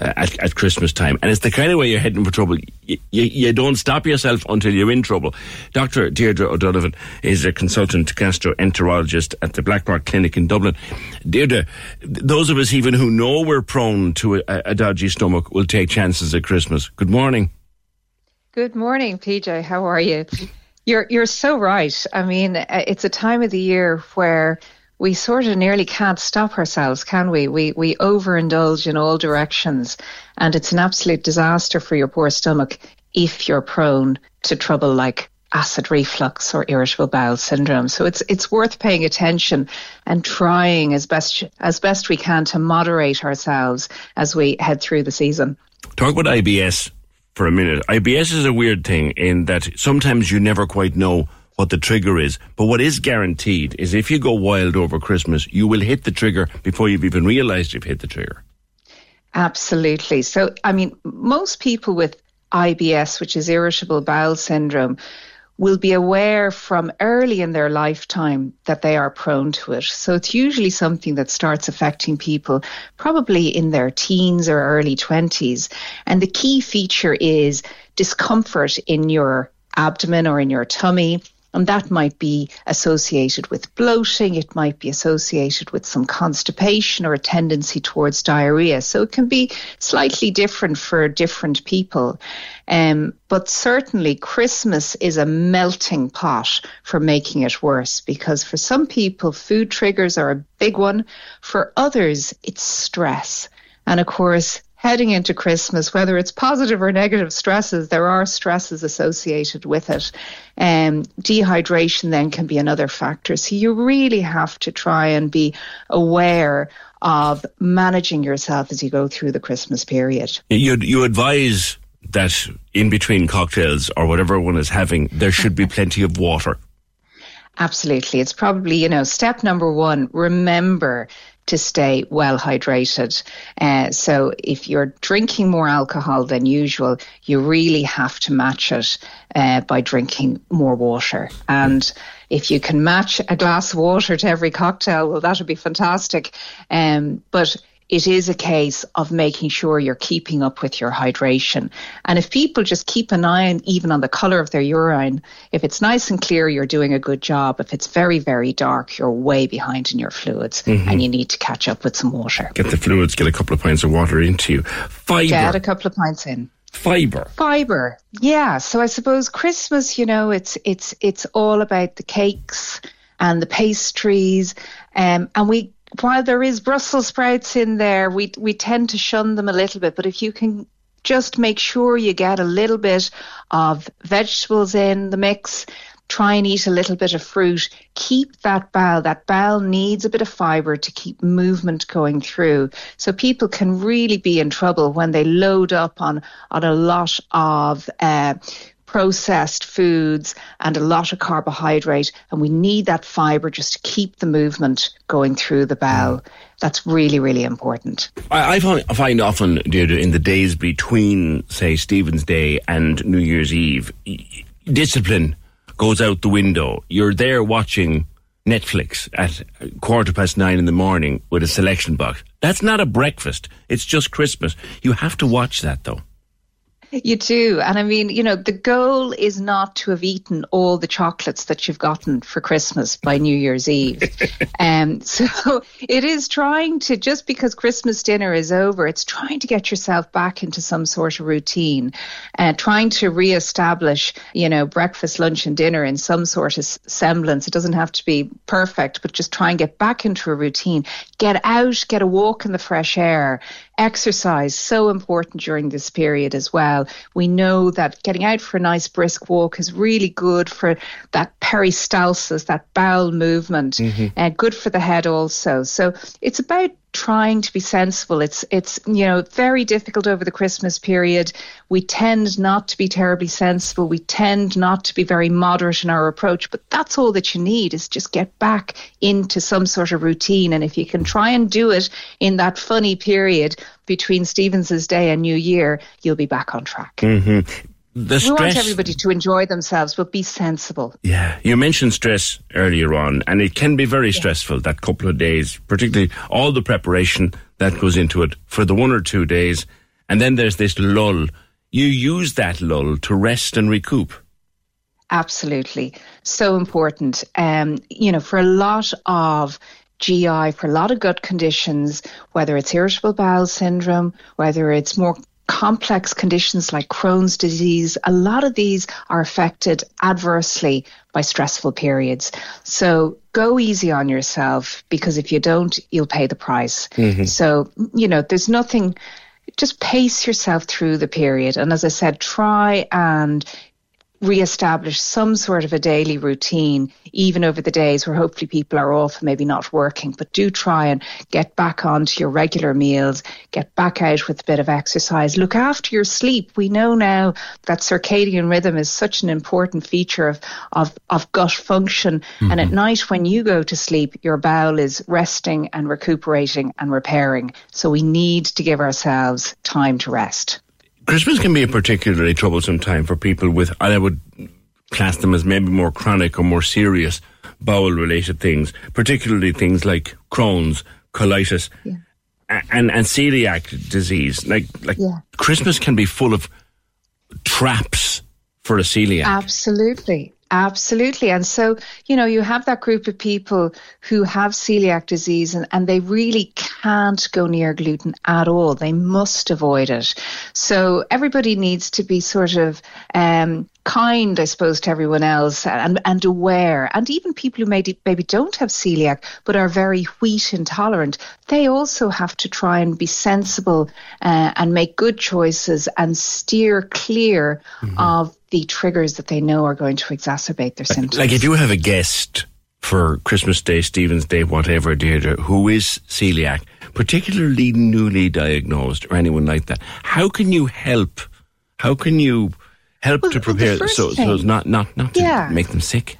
uh, at, at Christmas time, and it's the kind of way you're heading for trouble. You, you, don't stop yourself until you're in trouble. Dr. Deirdre O'Donovan is a consultant gastroenterologist at the Blackrock Clinic in Dublin. Deirdre, those of us even who know we're prone to a, a dodgy stomach will take chances at Christmas. Good morning. Good morning, PJ. How are you? You're you're so right. I mean, uh, it's a time of the year where we sort of nearly can't stop ourselves, can we? We we overindulge in all directions, and it's an absolute disaster for your poor stomach if you're prone to trouble like acid reflux or irritable bowel syndrome. So it's it's worth paying attention and trying as best as best we can to moderate ourselves as we head through the season. Talk about IBS for a minute. IBS is a weird thing in that sometimes you never quite know what the trigger is. But what is guaranteed is if you go wild over Christmas, you will hit the trigger before you've even realized you've hit the trigger. Absolutely. So, I mean, most people with IBS, which is irritable bowel syndrome, will be aware from early in their lifetime that they are prone to it. So it's usually something that starts affecting people probably in their teens or early 20s. And the key feature is discomfort in your abdomen or in your tummy. And that might be associated with bloating, it might be associated with some constipation or a tendency towards diarrhea. So it can be slightly different for different people. Um, but certainly, Christmas is a melting pot for making it worse because for some people, food triggers are a big one. For others, it's stress. And of course, heading into Christmas, whether it's positive or negative stresses, there are stresses associated with it. Um, dehydration then can be another factor. So you really have to try and be aware of managing yourself as you go through the Christmas period. You, you advise that in between cocktails or whatever one is having, there should be plenty of water. Absolutely. It's probably, you know, step number one, remember to stay well hydrated. Uh, so if you're drinking more alcohol than usual, you really have to match it uh, by drinking more water. And if you can match a glass of water to every cocktail, well, that would be fantastic. Um, but it is a case of making sure you're keeping up with your hydration. And if people just keep an eye on, even on the color of their urine, if it's nice and clear, you're doing a good job. If it's very, very dark, you're way behind in your fluids mm-hmm. and you need to catch up with some water. Get the fluids, get a couple of pints of water into you. Fiber. Get a couple of pints in. Fiber. Fiber. Yeah. So I suppose Christmas, you know, it's it's it's all about the cakes and the pastries. Um, and we while there is Brussels sprouts in there, we we tend to shun them a little bit. But if you can just make sure you get a little bit of vegetables in the mix, try and eat a little bit of fruit. Keep that bowel. That bowel needs a bit of fiber to keep movement going through. So people can really be in trouble when they load up on on a lot of uh, processed foods and a lot of carbohydrate. And we need that fiber just to keep the movement going through the bowel. Mm. That's really, really important. I, I find, I find often, Deirdre, in the days between, say, Stephen's Day and New Year's Eve, discipline goes out the window. You're there watching Netflix at quarter past nine in the morning with a selection box. That's not a breakfast. It's just Christmas. You have to watch that, though. You do. And I mean, you know, the goal is not to have eaten all the chocolates that you've gotten for Christmas by New Year's Eve. um, so it is trying to, just because Christmas dinner is over, it's trying to get yourself back into some sort of routine and uh, trying to re-establish, you know, breakfast, lunch and dinner in some sort of semblance. It doesn't have to be perfect, but just try and get back into a routine. Get out, get a walk in the fresh air, exercise, so important during this period as well. We know that getting out for a nice brisk walk is really good for that peristalsis, that bowel movement, and mm-hmm. uh, good for the head also. So it's about trying to be sensible. It's it's you know very difficult over the Christmas period. We tend not to be terribly sensible. We tend not to be very moderate in our approach. But that's all that you need is just get back into some sort of routine. And if you can try and do it in that funny period between Stephen's Day and New Year, you'll be back on track. Mm-hmm the stress, we want everybody to enjoy themselves, but be sensible. Yeah, you mentioned stress earlier on, and it can be very yeah. stressful that couple of days, particularly all the preparation that goes into it for the one or two days, and then there's this lull. You use that lull to rest and recoup. Absolutely, so important. Um, you know, for a lot of GI, for a lot of gut conditions, whether it's irritable bowel syndrome, whether it's more complex conditions like Crohn's disease, a lot of these are affected adversely by stressful periods. So go easy on yourself because if you don't, you'll pay the price. Mm-hmm. So, you know, there's nothing, just pace yourself through the period. And as I said, try and re-establish some sort of a daily routine, even over the days where hopefully people are off and maybe not working. But do try and get back onto your regular meals, get back out with a bit of exercise, look after your sleep. We know now that circadian rhythm is such an important feature of, of, of gut function. Mm-hmm. And at mm-hmm. night when you go to sleep, your bowel is resting and recuperating and repairing. So we need to give ourselves time to rest. Christmas can be a particularly troublesome time for people with, I would class them as maybe more chronic or more serious bowel related things, particularly things like Crohn's, colitis, Yeah. and, and celiac disease. Like, like Yeah. Christmas can be full of traps for a celiac. Absolutely. Absolutely. And so, you know, you have that group of people who have celiac disease and, and they really can't go near gluten at all. They must avoid it. So everybody needs to be sort of um, kind, I suppose, to everyone else and, and aware. And even people who maybe, maybe don't have celiac but are very wheat intolerant, they also have to try and be sensible uh, and make good choices and steer clear of the triggers that they know are going to exacerbate their symptoms. Like if you have a guest for Christmas Day, Stephen's Day, whatever, Deirdre, who is celiac, particularly newly diagnosed or anyone like that, how can you help? How can you help to prepare first so, so as not not not to Yeah. make them sick?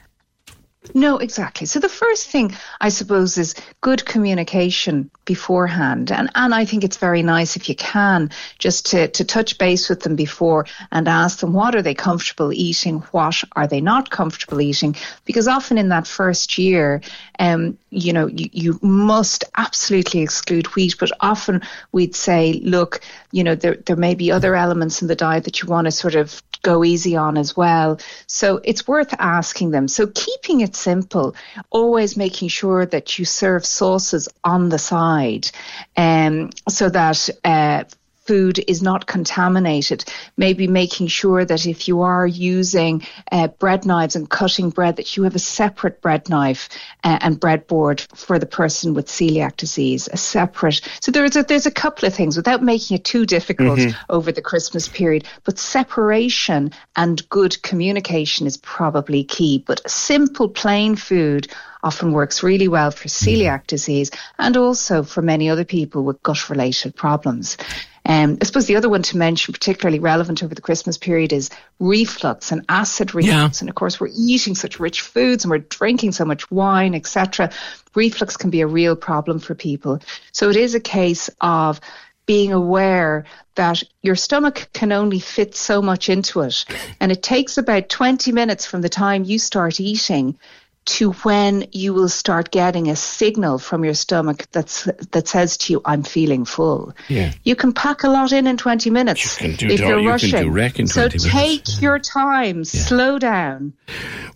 No, exactly. So the first thing I suppose is good communication beforehand. And and I think it's very nice if you can just to, to touch base with them before and ask them what are they comfortable eating, what are they not comfortable eating? Because often in that first year, um, you know, you, you must absolutely exclude wheat, but often we'd say, look, you know, there there may be other elements in the diet that you want to sort of go easy on as well. So it's worth asking them. So keeping it simple, always making sure that you serve sauces on the side, um, so that. Uh, Food is not contaminated. Maybe making sure that if you are using uh, bread knives and cutting bread, that you have a separate bread knife uh, and breadboard for the person with celiac disease, a separate. So there's a, there's a couple of things without making it too difficult Mhm. over the Christmas period. But separation and good communication is probably key. But simple, plain food often works really well for celiac disease and also for many other people with gut related problems. Um, I suppose the other one to mention, particularly relevant over the Christmas period, is reflux and acid reflux. And of course, we're eating such rich foods and we're drinking so much wine, etc. Reflux can be a real problem for people. So it is a case of being aware that your stomach can only fit so much into it. And it takes about 20 minutes from the time you start eating to when you will start getting a signal from your stomach that's that says to you, "I'm feeling full." Yeah. You can pack a lot in in 20 minutes do if you're you can rushing. so 20 minutes. take your time, slow down,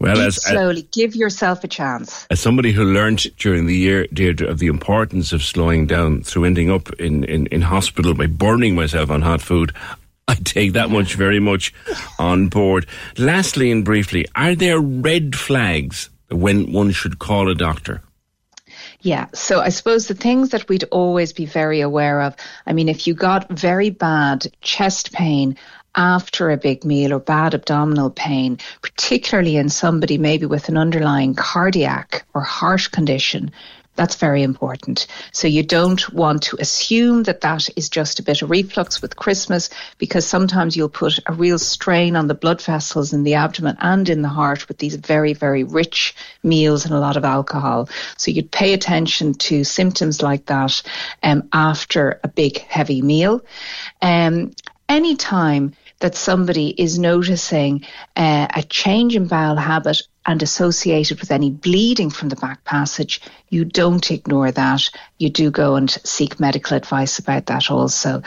Well, as, as slowly, give yourself a chance. as somebody who learned during the year, Deirdre, of the importance of slowing down through ending up in, in, in hospital by burning myself on hot food, I take that much very much on board. Lastly and briefly, are there red flags when one should call a doctor? Yeah. So I suppose the things that we'd always be very aware of. I mean, if you got very bad chest pain after a big meal or bad abdominal pain, particularly in somebody maybe with an underlying cardiac or heart condition, that's very important. So you don't want to assume that that is just a bit of reflux with Christmas because sometimes you'll put a real strain on the blood vessels in the abdomen and in the heart with these very, very rich meals and a lot of alcohol. So you'd pay attention to symptoms like that um, after a big, heavy meal. Um, anytime that somebody is noticing uh, a change in bowel habit and associated with any bleeding from the back passage, you don't ignore that. You do go and seek medical advice about that also.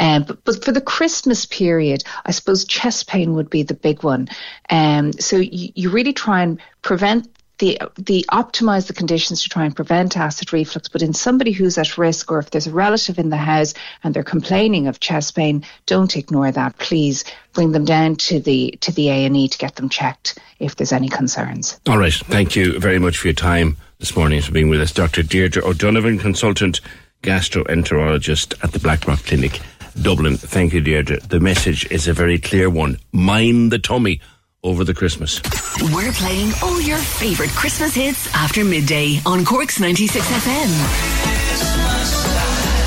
Um, but, but for the Christmas period, I suppose chest pain would be the big one. Um, so you, you really try and prevent the the optimize the conditions to try and prevent acid reflux. But in somebody who's at risk, or if there's a relative in the house and they're complaining of chest pain, don't ignore that. Please bring them down to the to the A and E to get them checked if there's any concerns. All right. Thank you very much for your time this morning for being with us. Dr. Deirdre O'Donovan, consultant gastroenterologist at the Blackrock Clinic, Dublin. Thank you, Deirdre. The message is a very clear one. Mind the tummy over the Christmas. We're playing all your favourite Christmas hits after midday on Cork's 96 FM.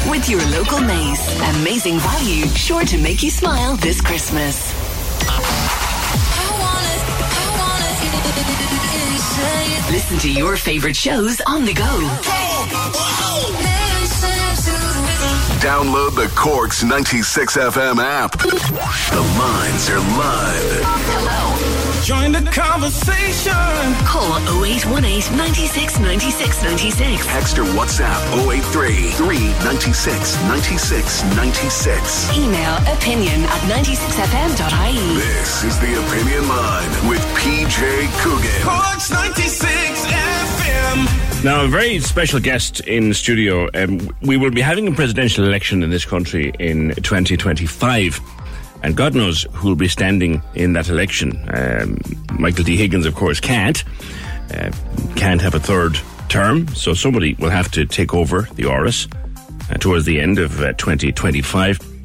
With your local Mace. Amazing value, sure to make you smile this Christmas. Listen to your favourite shows on the go. Download the Corks 96 FM app. The lines are live. Hello. Join the conversation. Call 0818 96 96 96. Text or WhatsApp 083 396 96 96. Email opinion at 96fm.ie. This is the Opinion Line with PJ Coogan. Corks 96 FM. Now, a very special guest in studio. Um, we will be having a presidential election in this country in 2025. And God knows who will be standing in that election. Um, Michael D. Higgins, of course, can't. Uh, can't have a third term, so somebody will have to take over the Áras uh, towards the end of uh, 2025.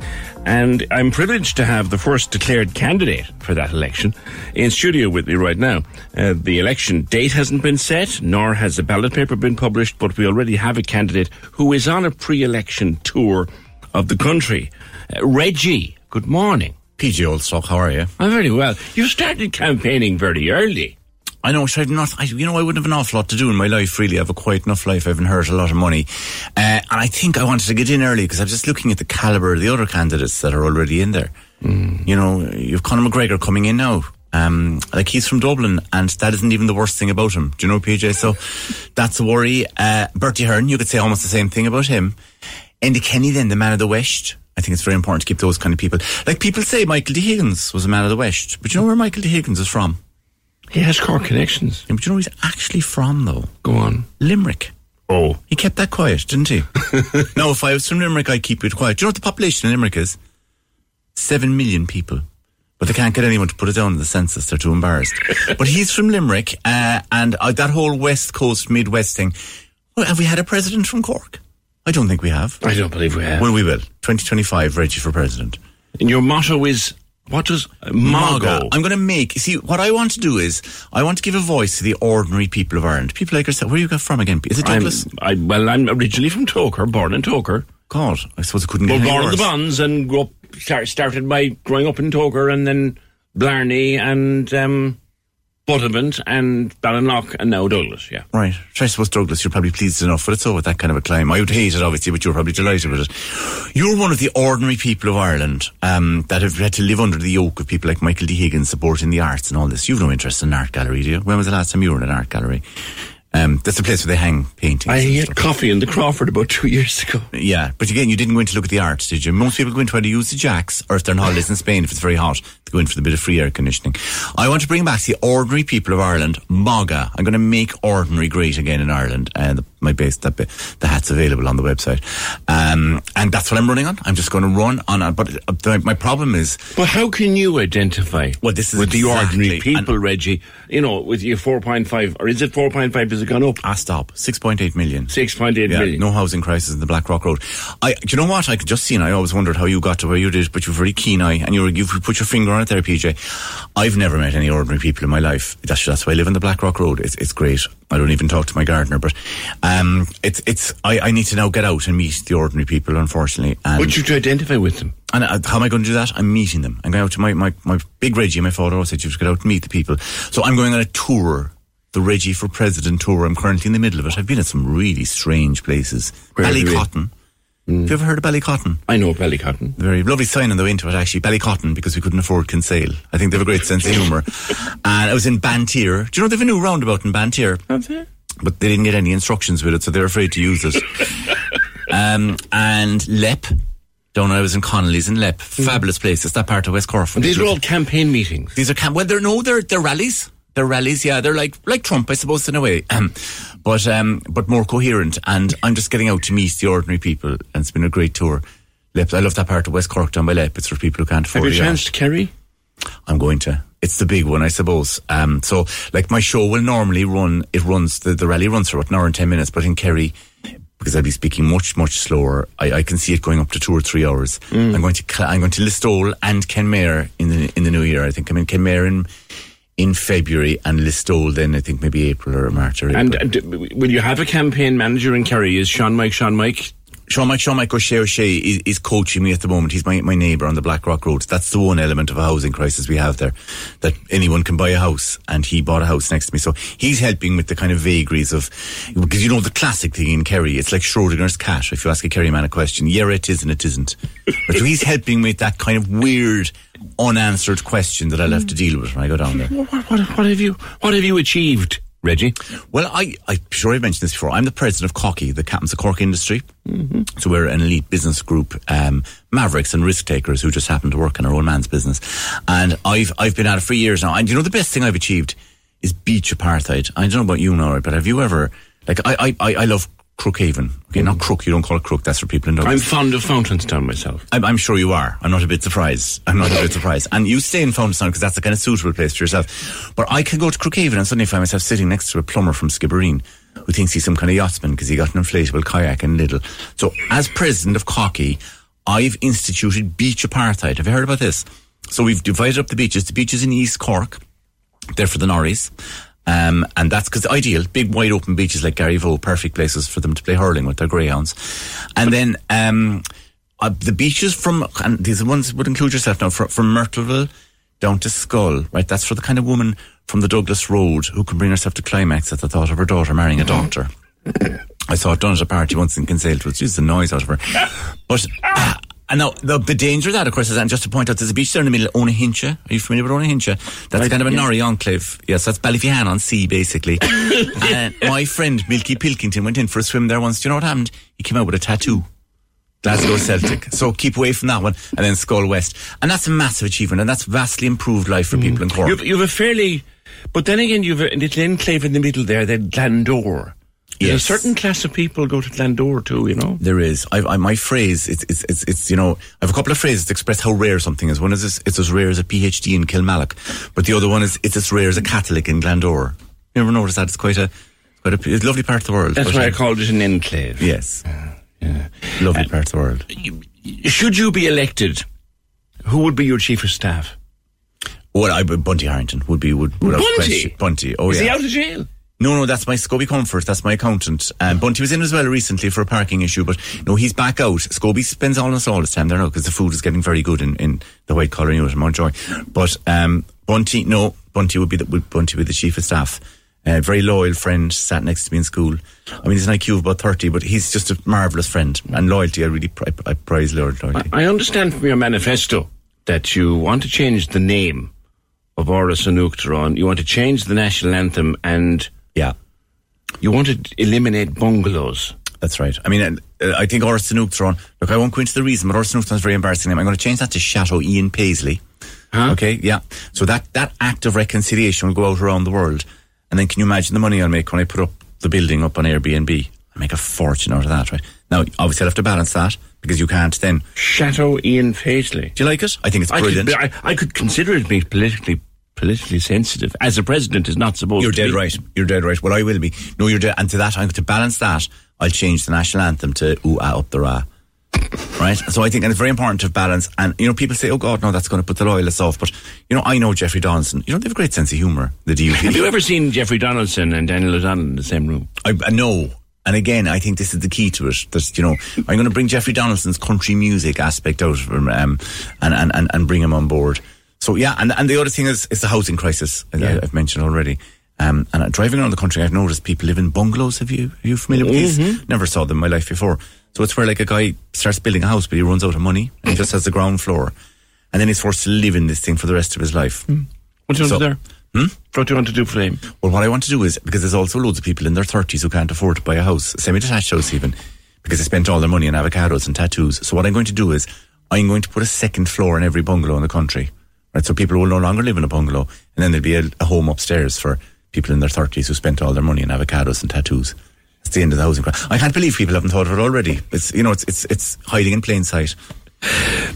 And I'm privileged to have the first declared candidate for that election in studio with me right now. Uh, the election date hasn't been set, nor has the ballot paper been published, but we already have a candidate who is on a pre-election tour of the country. Uh, Reggie, good morning. PJ Oldstock, how are you? I'm very well. You started campaigning very early. I know, I've not, I, you know, I wouldn't have an awful lot to do in my life, really. I have a quite enough life. I haven't hurt a lot of money. Uh, and I think I wanted to get in early because I was just looking at the calibre of the other candidates that are already in there. Mm. You know, you've Conor McGregor coming in now. Um, like he's from Dublin, and that isn't even the worst thing about him. Do you know, PJ? So that's a worry. Uh, Bertie Ahern, you could say almost the same thing about him. Enda Kenny, then the man of the West. I think it's very important to keep those kind of people. Like people say, Michael D. Higgins was a man of the West, but you know where Michael D. Higgins is from? He has Cork connections. Yeah, but you know where he's actually from, though? Go on. Limerick. Oh. He kept that quiet, didn't he? no, if I was from Limerick, I'd keep it quiet. Do you know what the population in Limerick is? Seven million people. But they can't get anyone to put it down in the census. They're too embarrassed. but he's from Limerick, uh, and uh, that whole West Coast, Midwest thing. Well, have we had a president from Cork? I don't think we have. I don't believe we have. Well, we will. 2025, Reggie for president. And your motto is what does Mago? I'm going to make. See, what I want to do is I want to give a voice to the ordinary people of Ireland. People like yourself. Where you got from again? Is it Douglas? I, well, I'm originally from Togher, born in Togher. God, I suppose I couldn't well, get born in the Bons and grew up. Start, started by growing up in Togher and then Blarney and um, Buttevant and Ballinlough and now Douglas. Yeah. Right. I suppose Douglas, you're probably pleased enough with it, so with that kind of a climb. I would hate it, obviously, but you're probably delighted with it. You're one of the ordinary people of Ireland um, that have had to live under the yoke of people like Michael D. Higgins supporting the arts and all this. You've no interest in an art gallery, do you? When was the last time you were in an art gallery? Um, that's the place where they hang paintings. I had coffee in the Crawford about two years ago. Yeah, but again, you didn't go in to look at the art, did you? Most people go in to either use the jacks, or if they're on holidays in Spain, if it's very hot, they go in for the bit of free air conditioning. I want to bring back the ordinary people of Ireland, MAGA. I'm going to make ordinary great again in Ireland, and the, my base, that bit, the hat's available on the website, um, and that's what I'm running on. I'm just going to run on, it. but uh, my problem is, But how can you identify well, this is with the ordinary people, Reggie? You know, with your 4.5, or is it 4.5? Has it gone up? Ah, stop, 6.8 million. 6.8 Yeah, million. no housing crisis in the Blackrock Road. I, do you know what? I could just see, and I always wondered how you got to where you did, but you're a very keen eye, and you're, you've put your finger on it there, PJ. I've never met any ordinary people in my life. That's, that's why I live in the Blackrock Road. It's, it's great. I don't even talk to my gardener, but, um, it's, it's, I, I need to now get out and meet the ordinary people, unfortunately. And, Would you to identify with them? and uh, how am I going to do that? I'm meeting them. I'm going out to my, my, my big Reggie, my father always said you should get out and meet the people. So I'm going on a tour, the Reggie for President tour. I'm currently in the middle of it. I've been at some really strange places. Where have? Ballycotton. Have you ever heard of Ballycotton? I know Ballycotton. Very lovely sign on the way into it, actually. Ballycotton, because we couldn't afford Kinsale. I think they have a great sense of humour. and I was in Bantry. Do you know they have a new roundabout in Bantry? But they didn't get any instructions with it, so they're afraid to use it. um, and Leap. Down when I was in Connolly's in Leap. Fabulous place. It's that part of West Cork. These are all campaign meetings. These are camp. Well, they're no, they're they're rallies. They're rallies. Yeah, they're like like Trump, I suppose, in a way. Um, but um, but more coherent. And I'm just getting out to meet the ordinary people, and it's been a great tour. Leap. I love that part of West Cork down by Leap. It's for people who can't Have afford you it. chance to Kerry? I'm going to. It's the big one, I suppose. Um, so, like, my show will normally run, it runs, the, the rally runs for about an hour and 10 minutes, but in Kerry, because I'll be speaking much, much slower, I, I can see it going up to two or three hours. Mm. I'm going to, I'm going to Listowel and Kenmare in the, in the new year. I think I'm in Kenmare in, in February and Listowel then, I think maybe April or March or April. And uh, d- will you have a campaign manager in Kerry? Is Sean Mike Sean Mike Sean Mike, Sean Mike O'Shea O'Shea is, is coaching me at the moment. He's my, my neighbour on the Blackrock Road. That's the one element of a housing crisis we have there, that anyone can buy a house, and he bought a house next to me. So he's helping with the kind of vagaries of, because you know the classic thing in Kerry, it's like Schrodinger's cat. If you ask a Kerry man a question, yeah, it is and it isn't. but so he's helping with that kind of weird, unanswered question that I'll have to deal with when I go down there. What, what, what have you What have you achieved, Reggie? Well, I, I'm sure I've mentioned this before. I'm the president of Cocky, the Captains of Cork Industry. Mm-hmm. So we're an elite business group, um, mavericks and risk takers who just happen to work in our own man's business. And I've, I've been at it for years now. And you know, the best thing I've achieved is beach apartheid. I don't know about you, Nora, but have you ever, like, I, I, I love Crookhaven. Okay, not mm. Crook, you don't call it Crook, that's for people in Dublin. I'm fond of Fountainstown myself. I'm, I'm sure you are. I'm not a bit surprised. I'm not a bit surprised. And you stay in Fountainstown because that's a kind of suitable place for yourself. But I can go to Crookhaven and suddenly find myself sitting next to a plumber from Skibbereen who thinks he's some kind of yachtsman because he got an inflatable kayak in Lidl. So as president of Cocky, I've instituted beach apartheid. Have you heard about this? So we've divided up the beaches. The beaches in East Cork, they're for the Norries. Um, and that's because ideal, big wide open beaches like Garryvoe, perfect places for them to play hurling with their greyhounds. And then, um, uh, the beaches from, and these ones would include yourself now, from, from Myrtleville down to Schull, right? That's for the kind of woman from the Douglas Road who can bring herself to climax at the thought of her daughter marrying a doctor. I saw it done at a party once in Kinsale. It was just the noise out of her. But, uh, and now, the, the danger of that, of course, is, and just to point out, there's a beach there in the middle, Owenahincha. Are you familiar with Owenahincha? That's I- kind of a yeah. Norrie enclave. Yes, that's Ballyphehane on sea, basically. and my friend, Milky Pilkington, went in for a swim there once. Do you know what happened? He came out with a tattoo. Glasgow Celtic. So keep away from that one. And then Schull West. And that's a massive achievement, and that's vastly improved life for people in mm. Cork. You've, you've a fairly, but then again, you've a little enclave in the middle there, then Glandore. There's Yes. a certain class of people go to Glandore too, you know. There is. I, I, my phrase, it's, it's, it's, it's, you know, I have a couple of phrases to express how rare something is. One is this, it's as rare as a PhD in Kilmallock, but the other one is it's as rare as a Catholic in Glandore. You ever notice that? It's quite a, quite a, it's a lovely part of the world. That's why I uh, called it an enclave. Yes. Lovely part of the world. Should you be elected, who would be your chief of staff? Well, I, Bunty Harrington would be, would, without Bunty? Bunty, oh Is yeah. he out of jail? No, no, that's my Scobie Comfort. That's my accountant. Um, Bunty was in as well recently for a parking issue, but no, he's back out. Scobie spends almost all his time there now because the food is getting very good in, in the white collar unit in Mountjoy. But um, Bunty, no, Bunty would be the, would Bunty be the chief of staff. Uh, very loyal friend, sat next to me in school. I mean, he's an IQ of about 30, but he's just a marvellous friend. And loyalty, I really pri- I prize loyalty. I understand from your manifesto that you want to change the name of Áras an Uachtaráin. You want to change the national anthem and yeah, you want to eliminate bungalows. That's right. I mean, uh, I think Áras an Uachtaráin, look, I won't go into the reason, but is a very embarrassing name. I'm going to change that to Chateau Ian Paisley. Okay, yeah. So that, that act of reconciliation will go out around the world. And then can you imagine the money I'll make when I put up the building up on Airbnb? I make a fortune out of that, right? Now, obviously I'll have to balance that because you can't then. Chateau Ian Paisley. Do you like it? I think it's I brilliant. could, I, I could consider it being politically politically sensitive, as a president is not supposed You're to dead be. right. You're dead right. Well, I will be. No, you're dead. And to that, I'm to balance that. I'll change the national anthem to "Ooh Ah Up the Ra." Right. So I think, and it's very important to balance. And you know, people say, "Oh God, no, that's going to put the loyalists off." But you know, I know Jeffrey Donaldson. You know, they have a great sense of humour. The DUP. Have you ever seen Jeffrey Donaldson and Daniel O'Donnell in the same room? I, I know. And again, I think this is the key to it. There's, you know, I'm going to bring Jeffrey Donaldson's country music aspect out of him, um, and, and, and, and bring him on board. So yeah, and, and the other thing is, is the housing crisis, as I- I've mentioned already. Um, and driving around the country, I've noticed people live in bungalows. Have you, are you familiar with these? Mhm. Never saw them in my life before. So it's where like a guy starts building a house, but he runs out of money and he just has the ground floor. And then he's forced to live in this thing for the rest of his life. What do you want So- to do there? Hmm? What do you want to do for him? Well, what I want to do is because there's also loads of people in their thirties who can't afford to buy a house, semi-detached house even, because they spent all their money on avocados and tattoos. So what I'm going to do is I'm going to put a second floor in every bungalow in the country, right? So people will no longer live in a bungalow, and then there'll be a, a home upstairs for people in their thirties who spent all their money on avocados and tattoos. It's the end of the housing crisis. I can't believe people haven't thought of it already. It's you know it's it's it's hiding in plain sight.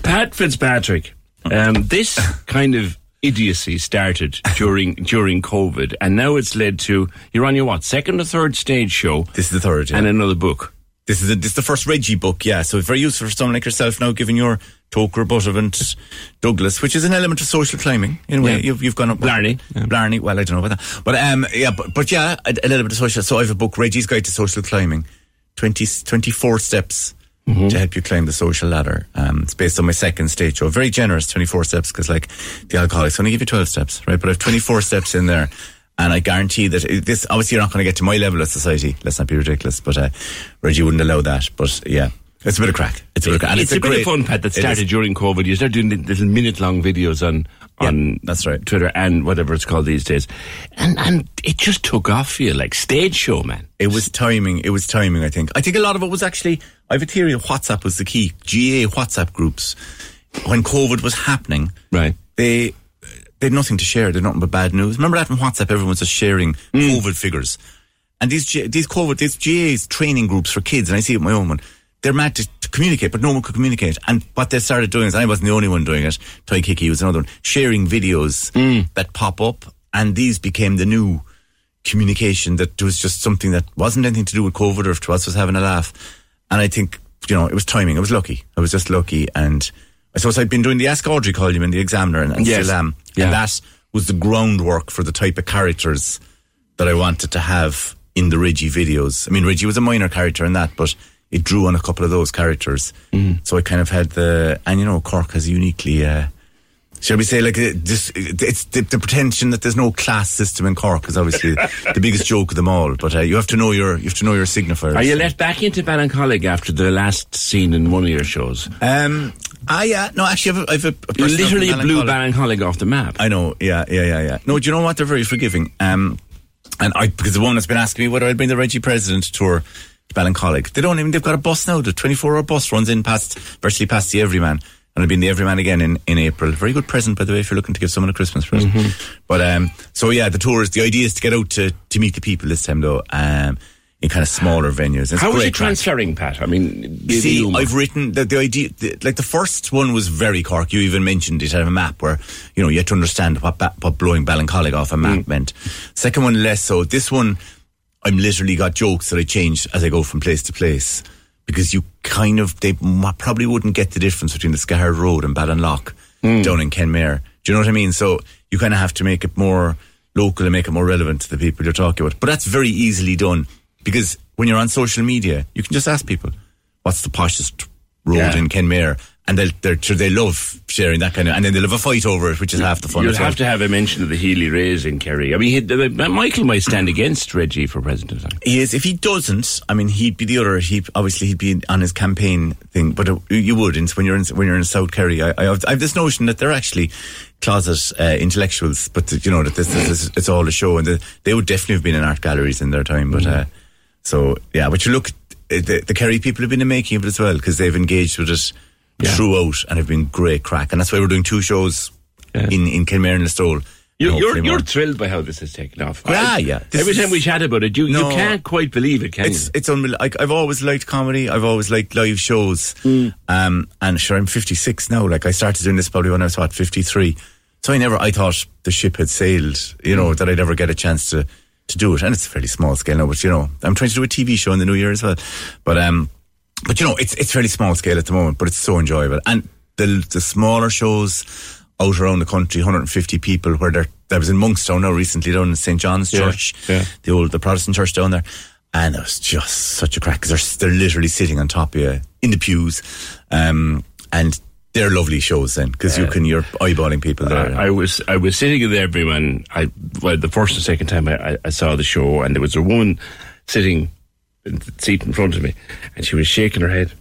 Pat Fitzpatrick, um, this kind of idiocy started during during COVID, and now it's led to you're on your what second or third stage show. This is the third, yeah. and another book. This is the, this is the first Reggie book, yeah. So it's very useful for someone like yourself now, given your Togher, Buttevant, Douglas, which is an element of social climbing in a way. Yeah. You've, you've gone up Blarney. Blarney. Well, I don't know about that, but um, yeah, but, but yeah, a, a little bit of social. So I have a book, Reggie's Guide to Social Climbing, 20, 24 steps to help you climb the social ladder. Um, it's based on my second stage show. Very generous, 24 steps, because like the alcoholics only give you 12 steps, right? But I have 24 steps in there. And I guarantee that this, obviously you're not going to get to my level of society. Let's not be ridiculous, but, uh, Reggie wouldn't allow that. But yeah, it's a bit of crack. It's a bit of crack. And it's, it's, a, bit great, of fun, Pat, that started during COVID. You start doing little minute long videos on on that's right. Twitter and whatever it's called these days. And and it just took off for you like stage show, man. It was timing. It was timing, I think. I think a lot of it was actually, I have a theory of WhatsApp was the key. GAA WhatsApp groups, when COVID was happening, right? they, they had nothing to share. They had nothing but bad news. Remember that on WhatsApp, everyone was just sharing mm. COVID figures. And these, these COVID, these GAA's training groups for kids, and I see it my own one, they're mad to, to communicate, but no one could communicate. And what they started doing is, I wasn't the only one doing it, Toy Kiki was another one, sharing videos mm. that pop up, and these became the new communication that was just something that wasn't anything to do with COVID or if to us was having a laugh. And I think, you know, it was timing. I was lucky. I was just lucky. And I suppose I'd been doing the Ask Audrey column in the Examiner and, and Yes. still am. Yeah. And that was the groundwork for the type of characters that I wanted to have in the Reggie videos. I mean, Reggie was a minor character in that, but it drew on a couple of those characters. So I kind of had the, and you know, Cork has uniquely, uh, Shall we say like this? It's the, the pretension that there's no class system in Cork is obviously the biggest joke of them all. But uh, you have to know your you have to know your signifiers. Are you let back into Ballincollig after the last scene in one of your shows? Um, I uh, no, actually, I've a, I've a, a You person up in literally blew Ballincollig. Off the map. I know, yeah, yeah, yeah, yeah. No, do you know what? They're very forgiving. Um, and I because the woman has been asking me whether I'd bring the Reggie President tour to Ballincollig. They don't even. They've got a bus now. The 24 hour bus runs in past virtually past the Everyman. And I'll be in the Everyman again in, in April. Very good present, by the way, if you're looking to give someone a Christmas present. But um, so yeah, the tour is the idea is to get out to, to meet the people this time though, um, in kind of smaller venues. It's How was it transferring, Pat? I mean, You see. I've written the, the idea, the, like the first one was very Cork. You even mentioned it had a map where, you know, you had to understand what, ba- what blowing Ballincollig off a map meant. Second one, less so. This one, I'm literally got jokes that I change as I go from place to place because you kind of, they probably wouldn't get the difference between the Skehard Road and Ballinlough hmm. down in Kenmare. Do you know what I mean? So you kind of have to make it more local and make it more relevant to the people you're talking about. But that's very easily done because when you're on social media, you can just ask people, what's the poshest road Yeah. in Kenmare? And they'll, they're, they love sharing that kind of, and then they'll have a fight over it, which is half the fun. You'll as well. have to have a mention of the Healy-Raes in Kerry. I mean, he, Michael might stand against Reggie for president. He is. If he doesn't, I mean, he'd be the other. He obviously he'd be on his campaign thing, but uh, you wouldn't when you're in when you're in South Kerry. I, I, have, I have this notion that they're actually closet uh, intellectuals, but that, you know that this, this is it's all a show, and the, they would definitely have been in art galleries in their time. But uh, so yeah, but you look, uh, the, the Kerry people have been in the making of it as well because they've engaged with it throughout and have been great crack, and that's why we're doing two shows in in Kenmare and Listowel. You, and you're you're thrilled by how this has taken off. Yeah, I- yeah. This Every time we chat about it, you, No. you can't quite believe it, can it's you? it's unreal. Like, I've always liked comedy. I've always liked live shows. Hmm. Um, and sure, I'm 56 now. Like I started doing this probably when I was what 53. So I never, I thought the ship had sailed. You know that I'd ever get a chance to to do it. And it's a fairly small scale now. But you know, I'm trying to do a TV show in the new year as well. But um, but you know, it's it's fairly small scale at the moment. But it's so enjoyable. And the the smaller shows out around the country, 150 people, where they're. I was in Monkstown now recently down in St John's Yeah, Church, yeah. the old the Protestant church down there, and it was just such a crack because they're they're literally sitting on top of you in the pews, um, and they're lovely shows then because you can you're eyeballing people there. I, I was I was sitting in there, everyone. I well, the first and second time I, I saw the show, and there was a woman sitting in the seat in front of me, and she was shaking her head.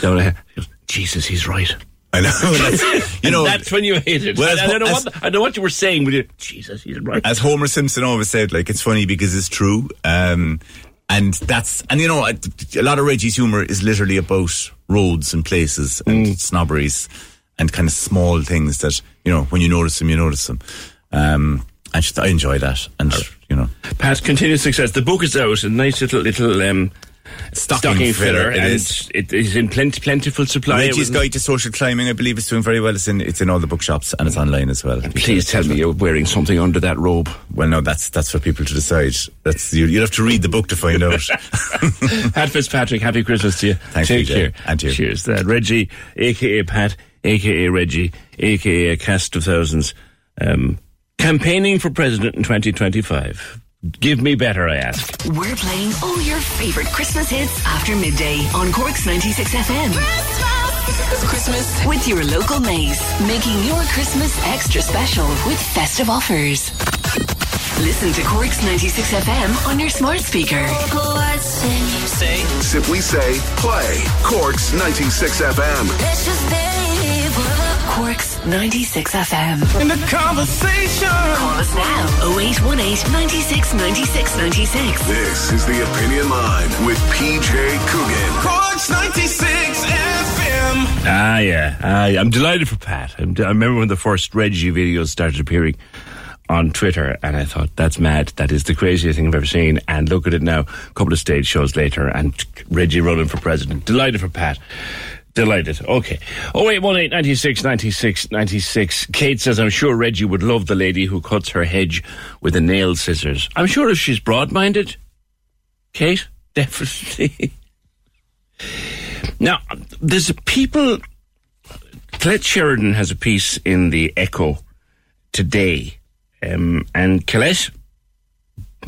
Down her- she goes, Jesus, he's right. I know. That's, you know, that's when you hate it. Well, I, as I don't know ho- what I know what you were saying, but you, Jesus, he's right. as Homer Simpson always said, like it's funny because it's true. Um, and that's and you know a a lot of Reggie's humor is literally about roads and places and Mm. snobberies and kind of small things that you know when you notice them, you notice them. Um, and just, I enjoy that, and you know, Pat, continued success. The book is out, a nice little little um, Stocking filler, it and is. it is in plenty, plentiful supply. Reggie's Guide to Social Climbing, I believe, is doing very well. It's in it's in all the bookshops and it's online as well. Please tell me you're wearing something under that robe. Well, no, that's that's for people to decide. That's you. You have to read the book to find out. Pat Fitzpatrick, happy Christmas to you. Thanks, Take PJ. care. And you. Cheers. That Reggie, aka Pat, aka Reggie, aka a cast of thousands, um, campaigning for president in 2025. Give me better, I ask. We're playing all your favourite Christmas hits after midday on Cork's 96 FM. Christmas! Christmas with your local Mace, making your Christmas extra special with festive offers. Listen to Cork's 96 FM on your smart speaker. Say. Simply say, play Cork's 96 FM. Cork's 96 FM. In the conversation. Call us now 0818 96 96 96. This is the Opinion Line with PJ Coogan. Cork's 96 FM. Ah, yeah. Ah, yeah. I'm delighted for Pat. I'm d- I remember when the first Reggie videos started appearing on Twitter, and I thought, that's mad. That is the craziest thing I've ever seen. And look at it now, a couple of stage shows later, and Reggie running for president. Delighted for Pat. Delighted. Okay. Oh, 0818 96 96 96. Kate says, I'm sure Reggie would love the lady who cuts her hedge with a nail scissors. I'm sure if she's broad minded, Kate, definitely. now, there's a people. Colette Sheridan has a piece in the Echo today. Um, and Colette,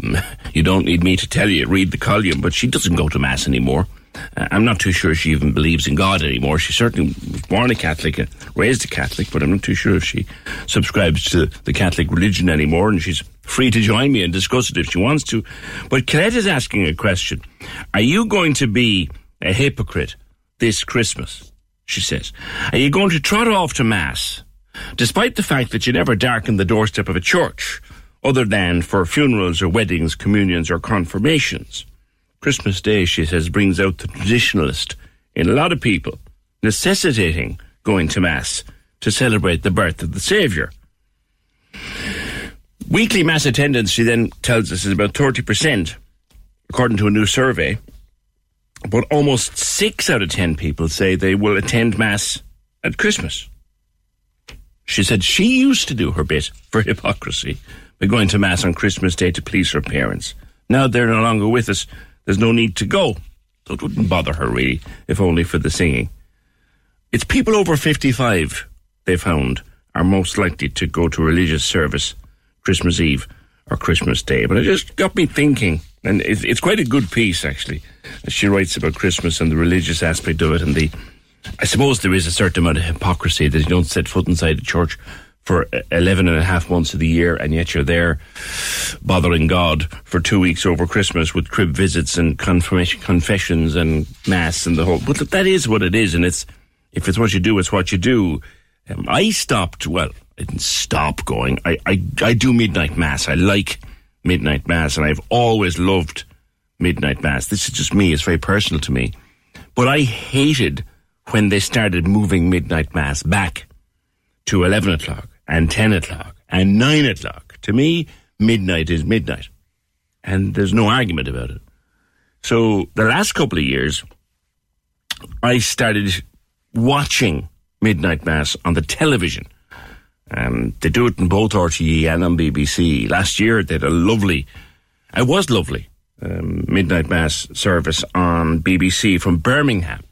you don't need me to tell you, read the column, but she doesn't go to Mass anymore. Uh, I'm not too sure she even believes in God anymore. She certainly was born a Catholic and raised a Catholic, but I'm not too sure if she subscribes to the Catholic religion anymore, and she's free to join me and discuss it if she wants to. But Colette is asking a question. Are you going to be a hypocrite this Christmas? She says. Are you going to trot off to Mass, despite the fact that you never darken the doorstep of a church, other than for funerals or weddings, communions or confirmations? Christmas Day, she says, brings out the traditionalist in a lot of people, necessitating going to Mass to celebrate the birth of the Saviour. Weekly Mass attendance, she then tells us, is about 30%, according to a new survey. But almost six out of ten people say they will attend Mass at Christmas. She said she used to do her bit for hypocrisy by going to Mass on Christmas Day to please her parents. Now they're no longer with us. There's no need to go. So it wouldn't bother her really, if only for the singing. It's people over 55, they found, are most likely to go to religious service Christmas Eve or Christmas Day. But it just got me thinking, and it's, quite a good piece actually. She writes about Christmas and the religious aspect of it, and the. I suppose there is a certain amount of hypocrisy that you don't set foot inside a church for 11 and a half months of the year, and yet you're there bothering God for two weeks over Christmas with crib visits and confirmation, confessions and mass and the whole. But that is what it is, and it's if it's what you do, it's what you do. Um, I stopped. Well, I didn't stop going. I, I I do midnight mass. I like midnight mass, and I've always loved midnight mass. This is just me. It's very personal to me. But I hated when they started moving midnight mass back to 11 o'clock and 10 o'clock and 9 o'clock. To me, midnight is midnight. And there's no argument about it. So the last couple of years, I started watching midnight mass on the television. Um, they do it in both RTE and on BBC. Last year, they had a lovely, it was lovely, um, midnight mass service on BBC from Birmingham,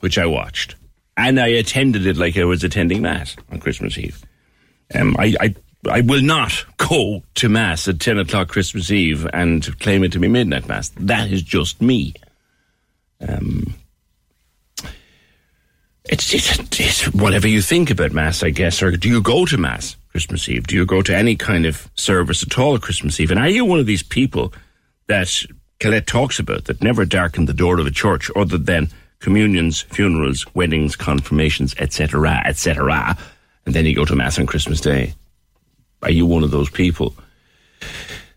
which I watched. And I attended it like I was attending mass on Christmas Eve. Um, I, I, I will not go to mass at 10 o'clock Christmas Eve and claim it to be midnight mass. That is just me. Um, it's, it's, it's whatever you think about Mass, I guess. Or do you go to Mass Christmas Eve? Do you go to any kind of service at all Christmas Eve? And are you one of these people that Colette talks about that never darken the door of a church other than communions, funerals, weddings, confirmations, etc., etc., and then you go to Mass on Christmas Day? Are you one of those people?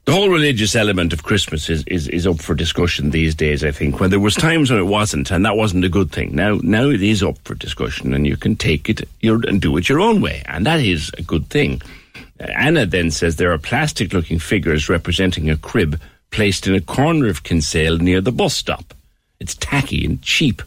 The whole religious element of Christmas is, is, is up for discussion these days, I think. When there was times when it wasn't, and that wasn't a good thing. Now now it is up for discussion and you can take it your, and do it your own way. And that is a good thing. Anna then says there are plastic looking figures representing a crib placed in a corner of Kinsale near the bus stop. It's tacky and cheap.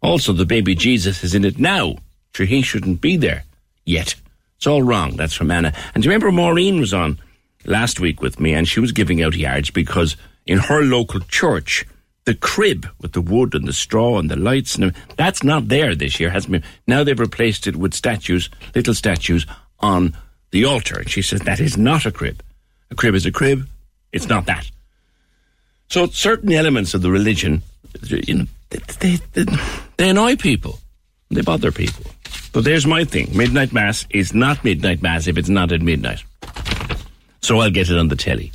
Also, the baby Jesus is in it now. Sure, he shouldn't be there yet. It's all wrong. That's from Anna. And do you remember Maureen was on last week with me and she was giving out yards because in her local church, the crib with the wood and the straw and the lights and that's not there this year. Hasn't been. Now they've replaced it with statues, little statues on the altar. And she says that is not a crib. A crib is a crib. It's not that. So certain elements of the religion, you know, they, they, they annoy people. They bother people. But there's my thing. Midnight Mass is not Midnight Mass if it's not at midnight. So I'll get it on the telly.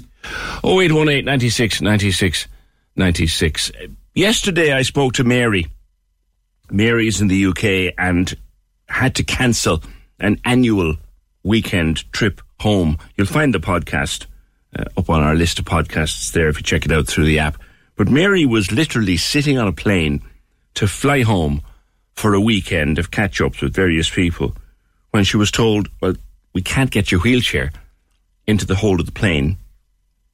0818 96 96 96. Yesterday I spoke to Mary. Mary is in the UK and had to cancel an annual weekend trip home. You'll find the podcast uh, up on our list of podcasts there if you check it out through the app. But Mary was literally sitting on a plane to fly home for a weekend of catch ups with various people when she was told, well, we can't get your wheelchair into the hold of the plane.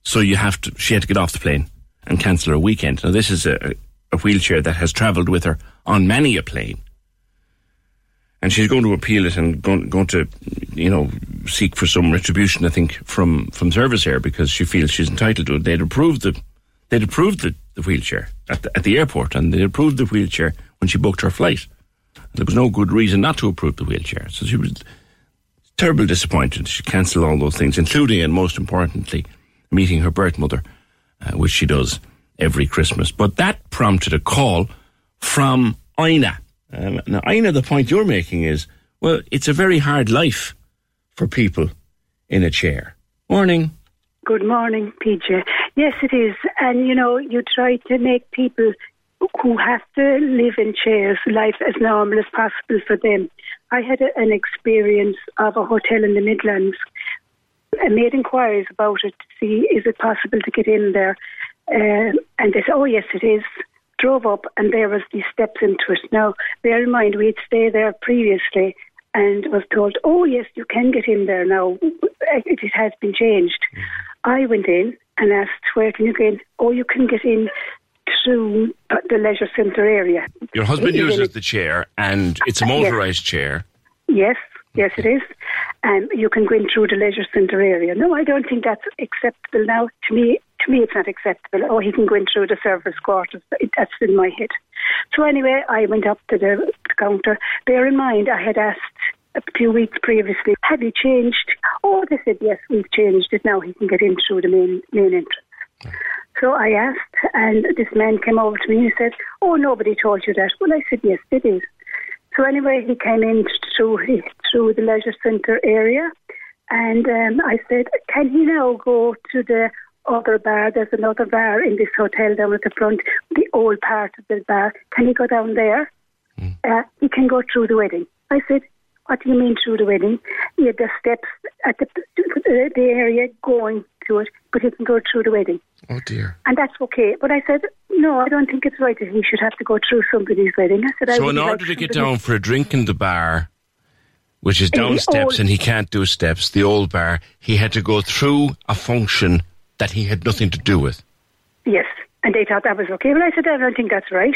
So you have to, she had to get off the plane and cancel her weekend. Now, this is a, a wheelchair that has travelled with her on many a plane. And she's going to appeal it and going, going to, you know, seek for some retribution, I think, from, from Service Air because she feels she's entitled to it. They'd approved the, they'd approved the, the wheelchair at the, at the airport and they'd approved the wheelchair when she booked her flight. There was no good reason not to approve the wheelchair. So she was terribly disappointed. She cancelled all those things, including and most importantly, meeting her birth mother, uh, which she does every Christmas. But that prompted a call from Ina. Um, now, Ina, the point you're making is, well, it's a very hard life for people in a chair. Morning. Good morning, PJ. Yes, it is. And, you know, you try to make people who have to live in chairs life as normal as possible for them. I had a, an experience of a hotel in the Midlands. I made inquiries about it to see is it possible to get in there. Uh, and they said, oh, yes, it is. Drove up, and there was these steps into it. Now, bear in mind, we had stayed there previously and was told, oh, yes, you can get in there now. It, it has been changed. I went in and asked, where can you get in? Oh, you can get in through the leisure centre area. Your husband uses the chair, and it's a motorised yes. chair. Yes, yes, it is. And you can go in through the leisure centre area. No, I don't think that's acceptable now. To me, to me, it's not acceptable. Oh, he can go in through the service quarters. That's in my head. So anyway, I went up to the counter. Bear in mind, I had asked a few weeks previously, have you changed? Oh, they said, yes, we've changed it. Now he can get in through the main main entrance. So I asked, and this man came over to me and he said, Oh, nobody told you that. Well, I said, Yes, they did. So anyway, he came in through, through the leisure centre area, and um, I said, Can he now go to the other bar? There's another bar in this hotel down at the front, the old part of the bar. Can he go down there? Mm. Uh, he can go through the wedding. I said, what do you mean through the wedding? He had the steps at the, the, the area going to it, but he can go through the wedding. Oh dear. And that's okay. But I said, no, I don't think it's right that he should have to go through somebody's wedding. I said, so I in order like to get down for a drink in the bar, which is down steps, old, and he can't do steps, the old bar, he had to go through a function that he had nothing to do with. Yes, and they thought that was okay. But I said, I don't think that's right.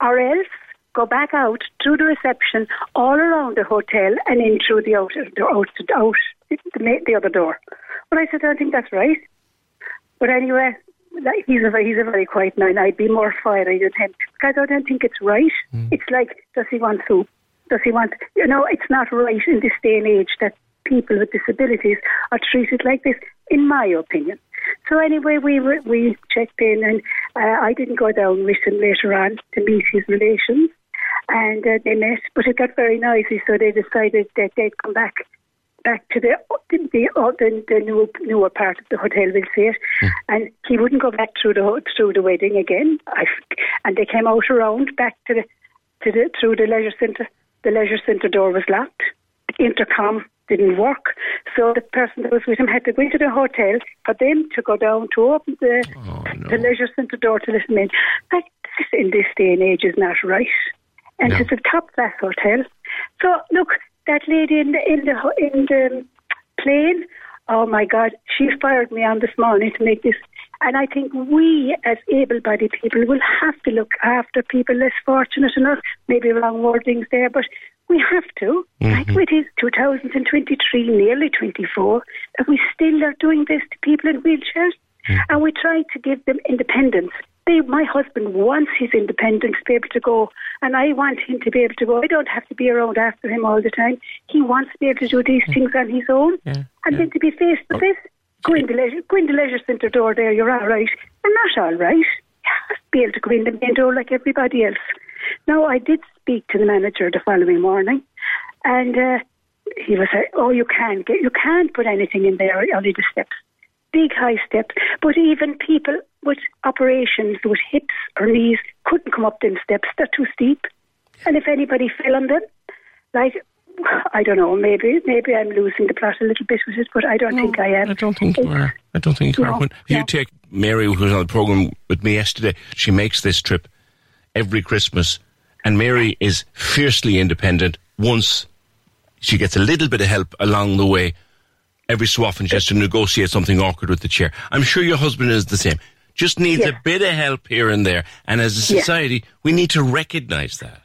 Or else go back out through the reception, all around the hotel, and in through the outer, the out, out the, the other door. But I said, I don't think that's right. But anyway, he's a he's a very quiet man. I'd be more fiery than him because I don't think it's right. Mm. It's like, does he want soup? Does he want? You know, it's not right in this day and age that people with disabilities are treated like this, in my opinion. So anyway, we were, we checked in, and uh, I didn't go down with him later on to meet his relations and uh, they met, but it got very noisy, so they decided that they'd come back back to the the the, the new, newer part of the hotel, we'll say it, mm. and he wouldn't go back through the through the wedding again. I, and they came out around back to the to the through the leisure centre. The leisure centre door was locked. The intercom didn't work, so the person that was with him had to go into the hotel for them to go down to open the oh, no. the leisure centre door to let him in. Like this in this day and age is not right and no. it's a top class hotel. So look, that lady in the in the in the plane. Oh my God, she fired me on this morning to make this. And I think we, as able-bodied people, will have to look after people less fortunate enough. Maybe wrong wordings there, but we have to. Mm-hmm. Like it is 2023, nearly 24, that we still are doing this to people in wheelchairs. Mm-hmm. And we try to give them independence they, my husband wants his independence to be able to go, and I want him to be able to go. I don't have to be around after him all the time. He wants to be able to do these things on his own, yeah, and yeah. then to be face to face. Go in the leisure, go in the leisure centre door there. You're all right. We're not all right. You have to be able to go in the main door like everybody else. Now, I did speak to the manager the following morning, and uh, he was like, "Oh, you can't get, you can't put anything in there only the steps, big high steps." But even people with operations with hips or knees couldn't come up them steps; they're too steep. And if anybody fell on them, like I don't know, maybe maybe I'm losing the plot a little bit with it, but I don't think I am. I don't think you are. I don't think you No, are. When you take Mary, who was on the program with me yesterday, she makes this trip every Christmas, and Mary is fiercely independent. Once she gets a little bit of help along the way, every so often she has to negotiate something awkward with the chair. I'm sure your husband is the same. Just needs Yeah. a bit of help here and there, and as a Yeah. society, we need to recognise that.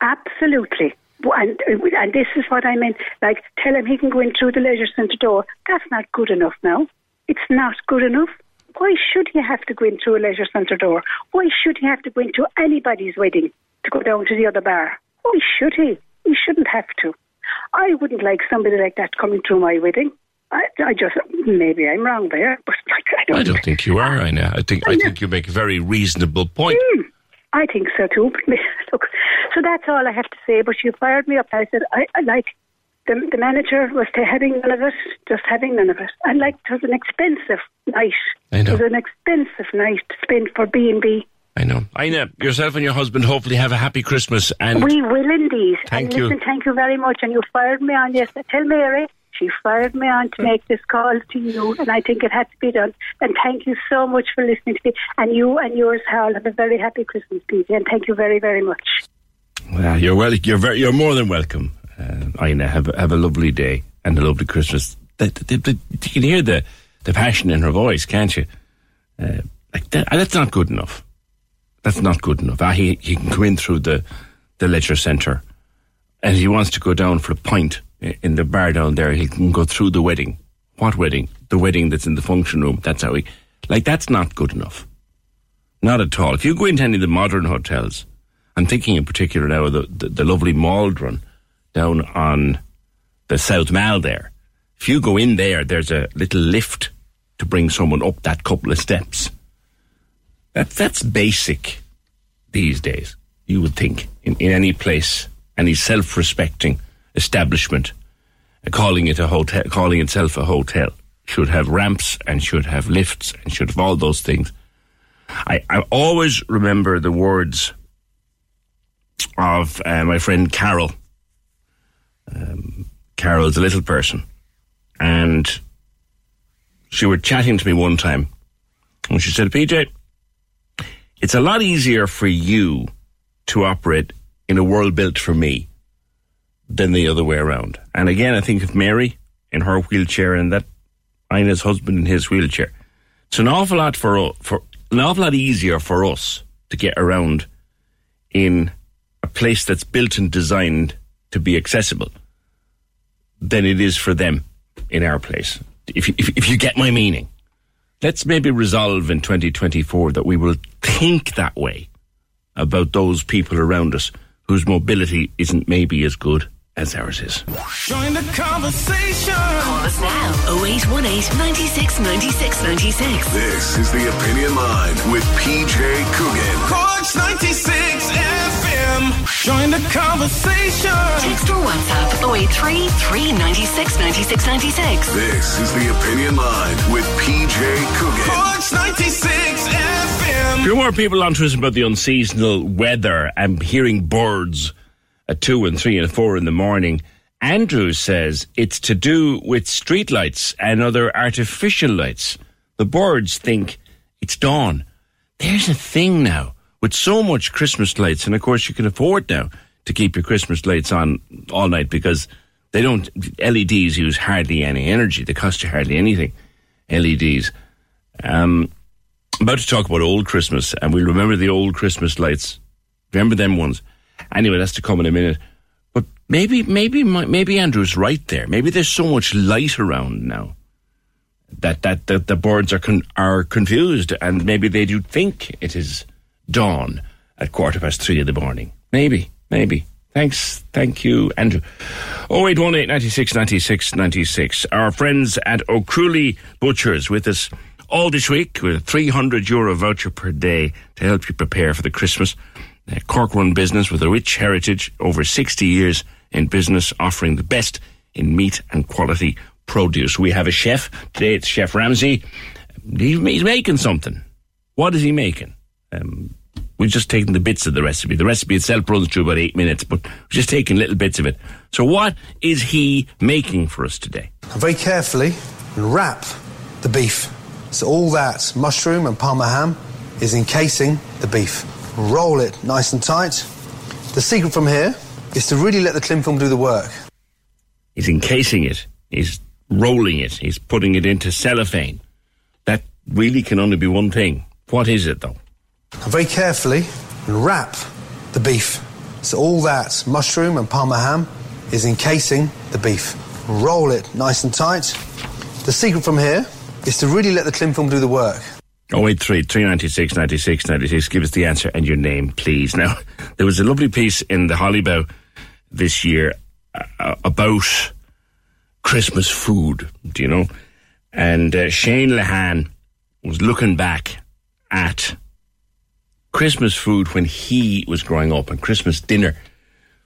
Absolutely. And, uh, and this is what I meant. Like, tell him he can go in through the leisure centre door. That's not good enough now. It's not good enough. Why should he have to go in through a leisure centre door? Why should he have to go into anybody's wedding to go down to the other bar? Why should he? He shouldn't have to. I wouldn't like somebody like that coming through my wedding. I, I just maybe I'm wrong there, but like, I don't. I don't think you are, I. I think I think you make a very reasonable point. Hmm. I think so too. But look, so that's all I have to say. But you fired me up. I said I, I like the the manager was to having none of it, just having none of it. And like it was an expensive night. I know. It was an expensive night to spend for B and B. I know. Ina, yourself and your husband hopefully have a happy Christmas and We will indeed. Thank and you. listen, thank you very much. And you fired me on. Yes, tell Mary. She fired me on to make this call to you, and I think it had to be done. And thank you so much for listening to me. And you and yours, Hal, have a very happy Christmas, PJ. And thank you very, very much. Well, you're well. You're very. You're more than welcome, uh, Ina. Have have a lovely day and a lovely Christmas. The, the, the, you can hear the the passion in her voice, can't you? Uh, like that, that's not good enough. That's not good enough. Ah, he he can come in through the the leisure centre, and he wants to go down for a pint in the bar down there. He can go through the wedding. What wedding? The wedding that's in the function room. That's how he. Like that's not good enough. Not at all. If you go into any of the modern hotels, I'm thinking in particular now of the, the, the lovely Maldron down on the South Mall there. If you go in there, there's a little lift to bring someone up that couple of steps. That, that's basic these days, you would think, in, in any place, any self respecting establishment, calling it a hotel, calling itself a hotel, should have ramps and should have lifts and should have all those things. I, I always remember the words of uh, my friend Carol. Um, Carol's a little person, and she were chatting to me one time, and she said, "PJ, it's a lot easier for you to operate in a world built for me than the other way around." And again, I think of Mary in her wheelchair and that Ina's husband in his wheelchair. It's an awful lot for for an awful lot easier for us to get around in a place that's built and designed to be accessible than it is for them in our place. If you, if, if you get my meaning, let's maybe resolve in 2024 that we will think that way about those people around us whose mobility isn't maybe as good as ours is. Join the conversation. Call us now 0818 96 96 96. This is the Opinion Line with PJ Coogan. Corks 96 FM. Join the conversation. Text or WhatsApp 083 396 96 96. This is the Opinion Line with PJ Coogan. Corks 96 FM. A few more people on to us about the unseasonal weather. I'm hearing birds at two and three and four in the morning. Andrew says it's to do with streetlights and other artificial lights. The birds think it's dawn. There's a thing now with so much Christmas lights, and of course you can afford now to keep your Christmas lights on all night because they don't. LEDs use hardly any energy. They cost you hardly anything. LEDs. Um, I'm about to talk about old Christmas, and we'll remember the old Christmas lights. Remember them ones. Anyway, that's to come in a minute. But maybe, maybe, maybe Andrew's right there. Maybe there's so much light around now that that, that the birds are con- are confused, and maybe they do think it is dawn at quarter past three in the morning. Maybe, maybe. Thanks, thank you, Andrew. 0818 96 96 96. Our friends at O'Crualaoi Butchers with us all this week with a 300 euro voucher per day to help you prepare for the Christmas. Uh, Cork run business with a rich heritage, over 60 years in business, offering the best in meat and quality produce. We have a chef. Today it's Chef Ramsay. He's making something. What is he making? Um, we're just taking the bits of the recipe. The recipe itself runs through about eight minutes, but we're just taking little bits of it. So what is he making for us today? Very carefully wrap the beef. So all that mushroom and parma ham is encasing the beef. Roll it nice and tight. The secret from here is to really let the cling film do the work. He's encasing it. He's rolling it. He's putting it into cellophane. That really can only be one thing. What is it, though? Very carefully wrap the beef. So all that mushroom and parma ham is encasing the beef. Roll it nice and tight. The secret from here is to really let the cling film do the work. 083 396 96 96. Give us the answer and your name, please. Now, there was a lovely piece in the Holly Bough this year uh, about Christmas food, do you know? And uh, Shane Lehan was looking back at Christmas food when he was growing up and Christmas dinner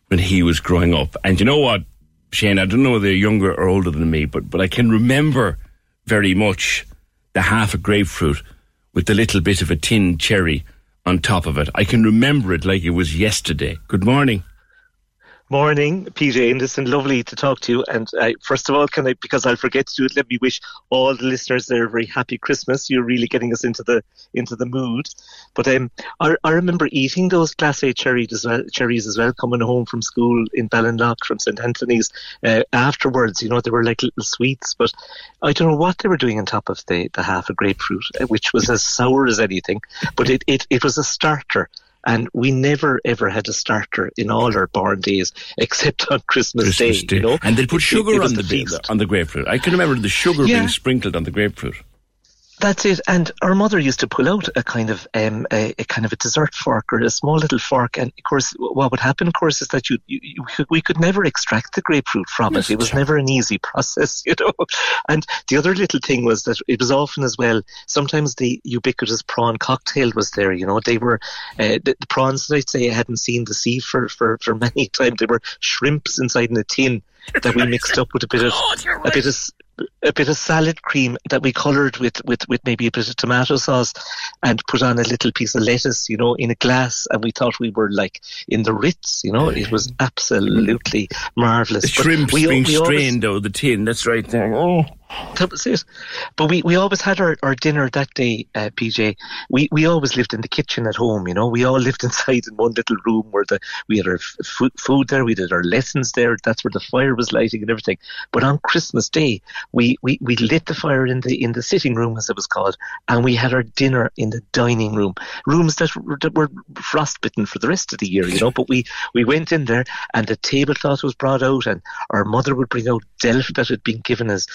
when he was growing up. And you know what, Shane, I don't know whether you're younger or older than me, but, but I can remember very much the half a grapefruit with the little bit of a tin cherry on top of it. I can remember it like it was yesterday. Good morning. Morning, PJ Anderson. Lovely to talk to you. And uh, first of all, can I, because I'll forget to do it, let me wish all the listeners there a very happy Christmas. You're really getting us into the into the mood. But um, I, I remember eating those glacé cherries as well, cherries as well, coming home from school in Ballinlough from St Anthony's. Uh, afterwards, you know, they were like little sweets, but I don't know what they were doing on top of the, the half a grapefruit, uh, which was as sour as anything. But it, it, it was a starter and we never ever had a starter in all our born days except on Christmas, Christmas Day, Day. You know, and they put sugar it, it on the, the on the grapefruit. I can remember the sugar Yeah. being sprinkled on the grapefruit. That's it. And our mother used to pull out a kind of um, a, a kind of a dessert fork or a small little fork. And of course, what would happen, of course, is that you, you, you we could never extract the grapefruit from it. It was never an easy process, you know. And the other little thing was that it was often as well. Sometimes the ubiquitous prawn cocktail was there. You know, they were uh, the, the prawns I'd say I hadn't seen the sea for for for many times. They were shrimps inside in a tin that we mixed up with a bit of a bit of a bit of salad cream that we coloured with, with, with maybe a bit of tomato sauce and put on a little piece of lettuce, you know, in a glass. And we thought we were like in the Ritz, you know, it was absolutely marvellous. The shrimps we- being we always- strained out of the tin. That's right there. Oh. But we, we always had our, our dinner that day, uh, PJ. We we always lived in the kitchen at home, you know. We all lived inside in one little room where the we had our f- food, there, we did our lessons there. That's where the fire was lighting and everything. But on Christmas Day, we, we, we lit the fire in the in the sitting room, as it was called, and we had our dinner in the dining room, rooms that were, that were frostbitten for the rest of the year, you know. But we we went in there, and the tablecloth was brought out, and our mother would bring out delf that had been given as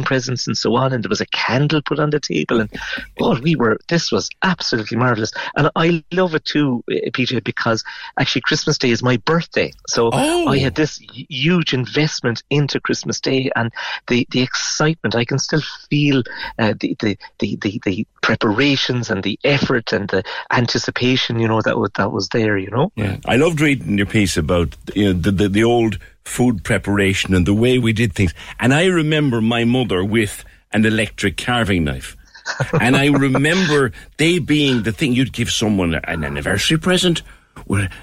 presents and so on, and there was a candle put on the table, and God, we were this was absolutely marvelous, and I love it too, uh, PJ, because actually Christmas Day is my birthday, so Oh. I had this huge investment into Christmas Day, and the the excitement I can still feel uh, the, the the the the preparations and the effort and the anticipation, you know, that was that was there, you know. Yeah, I loved reading your piece about you know the, the the old food preparation and the way we did things. And I remember my mother with an electric carving knife. and I remember they being the thing you'd give someone an anniversary present.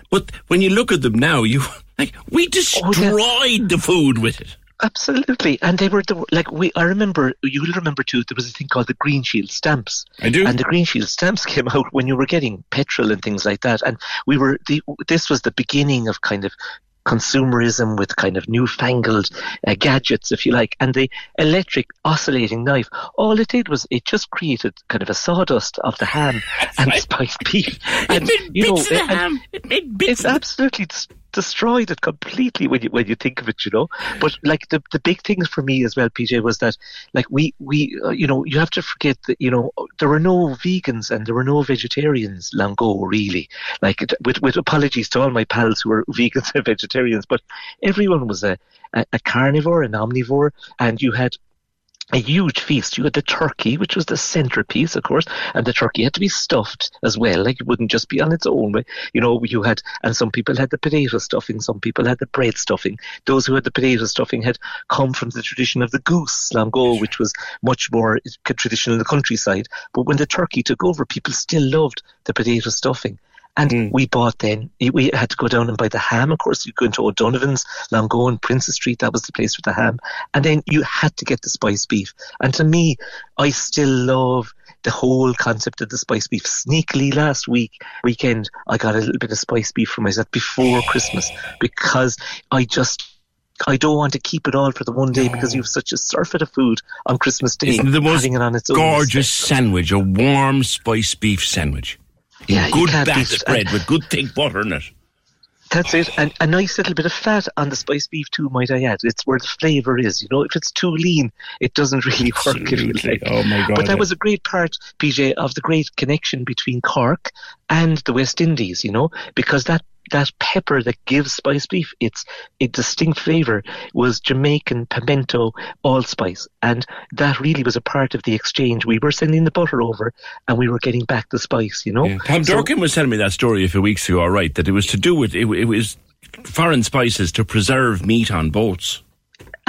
But when you look at them now, you like we oh, destroyed the food with it. Absolutely, and they were the like we. I remember you will remember too. There was a thing called the Green Shield stamps. I do. And the Green Shield stamps came out when you were getting petrol and things like that. And we were the. This was the beginning of kind of consumerism with kind of newfangled uh, gadgets, if you like. And the electric oscillating knife, all it did was it just created kind of a sawdust of the ham and spiced beef. And, made you know, of the and- ham. It made bits. it's absolutely destroyed it completely when you when you think of it, you know. But like the the big things for me as well, PJ, was that like we we uh, you know you have to forget that you know there were no vegans and there were no vegetarians long ago really. Like with with apologies to all my pals who are vegans and vegetarians, but everyone was a a, a carnivore, an omnivore, and you had a huge feast. You had the turkey, which was the centerpiece, of course, and the turkey had to be stuffed as well. Like it wouldn't just be on its own. But, you know, you had, and some people had the potato stuffing, some people had the bread stuffing. Those who had the potato stuffing had come from the tradition of the goose, Slángo, which was much more traditional in the countryside. But when the turkey took over, people still loved the potato stuffing. And mm. we bought then, we had to go down and buy the ham. Of course, you go into O'Donovan's, Longoan, Princes Street, that was the place for the ham. And then you had to get the spiced beef. And to me, I still love the whole concept of the spiced beef. Sneakily last week, weekend, I got a little bit of spiced beef for myself before Christmas because I just I don't want to keep it all for the one day because you have such a surfeit of food on Christmas Day. Isn't the most gorgeous sandwich, a warm spiced beef sandwich. Yeah, good back bread with good thick butter in it. That's it, and a nice little bit of fat on the spiced beef too, might I add. It's where the flavour is. You know, if it's too lean, it doesn't really work. If you like. Oh my god! But that yeah. was a great part, PJ, of the great connection between Cork and the West Indies. You know, because that that pepper that gives spiced beef its a distinct flavour was Jamaican pimento allspice, and that really was a part of the exchange. We were sending the butter over, and we were getting back the spice. You know, yeah. Tom so, Durkin was telling me that story a few weeks ago. All right, that it was to do with it, it was foreign spices to preserve meat on boats.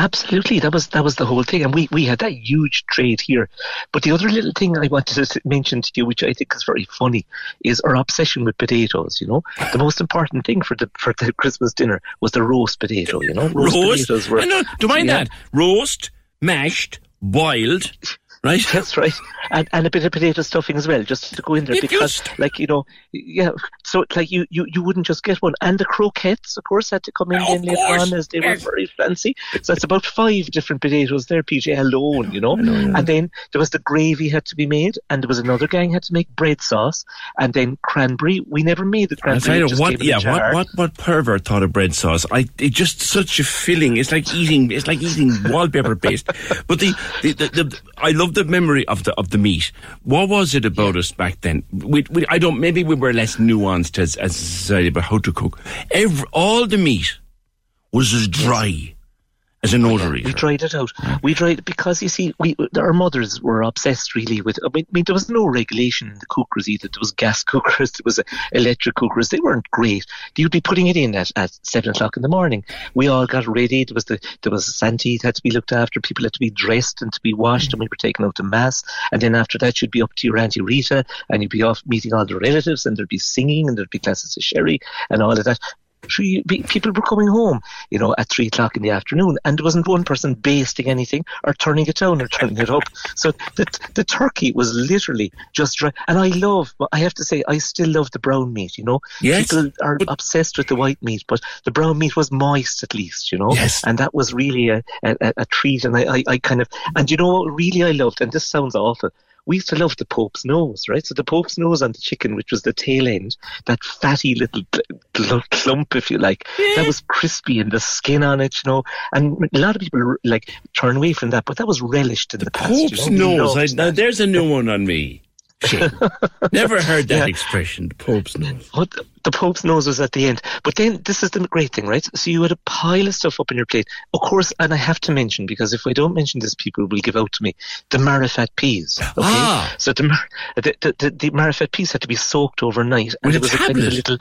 Absolutely, that was that was the whole thing, and we, we had that huge trade here. But the other little thing I wanted to mention to you, which I think is very funny, is our obsession with potatoes. You know, the most important thing for the for the Christmas dinner was the roast potato. You know, roast, roast? potatoes were. Know, do mind yeah. that roast, mashed, boiled, right? That's right, and and a bit of potato stuffing as well, just to go in there If because, just- like you know, yeah. So like you, you you wouldn't just get one, and the croquettes, of course, had to come in oh, then later on as they were very fancy. So it's about five different potatoes there, PJ alone, you know. And then there was the gravy had to be made, and there was another gang had to make bread sauce, and then cranberry. We never made the cranberry. it just what, in yeah, what, what, what pervert thought of bread sauce? I, it just such a filling. It's like eating, it's like eating wallpaper paste. But the, the, the, the, I love the memory of the, of the meat. What was it about us back then? We, we, I don't, maybe we were less nuanced as, as a society about how to cook. Every, all the meat was as dry as an oh, odor We tried it out. We tried it because you see, we our mothers were obsessed really with. I mean, I mean, there was no regulation in the cookers either. There was gas cookers, there was electric cookers. They weren't great. You'd be putting it in at, at seven o'clock in the morning. We all got ready. There was the there was Santi had to be looked after. People had to be dressed and to be washed, and we were taken out to mass. And then after that, you'd be up to your auntie Rita, and you'd be off meeting all the relatives, and there'd be singing, and there'd be glasses of sherry, and all of that three be- people were coming home, you know, at three o'clock in the afternoon, and there wasn't one person basting anything or turning it down or turning it up. So the the turkey was literally just dry. And I love, I have to say, I still love the brown meat. You know, Yes, people are obsessed with the white meat, but the brown meat was moist at least, you know. Yes. and that was really a, a, a- a treat. And I, I, I kind of, and you know what, really, I loved, and this sounds awful we used to love the Pope's nose, right? So the Pope's nose on the chicken, which was the tail end, that fatty little cl- cl- clump, if you like, that was crispy and the skin on it, you know. And a lot of people like turn away from that, but that was relished in the, past. you Pope's know? Nose. I, now there's a new one on me. Never heard that Yeah. expression, the Pope's nose. What the Pope's nose was at the end. But then this is the great thing, right? So you had a pile of stuff up on your plate. Of course, and I have to mention, because if I don't mention this, people will give out to me, the marrowfat peas. Okay? Ah. So the, the, the, the, the marrowfat peas had to be soaked overnight. With it was a kind of a little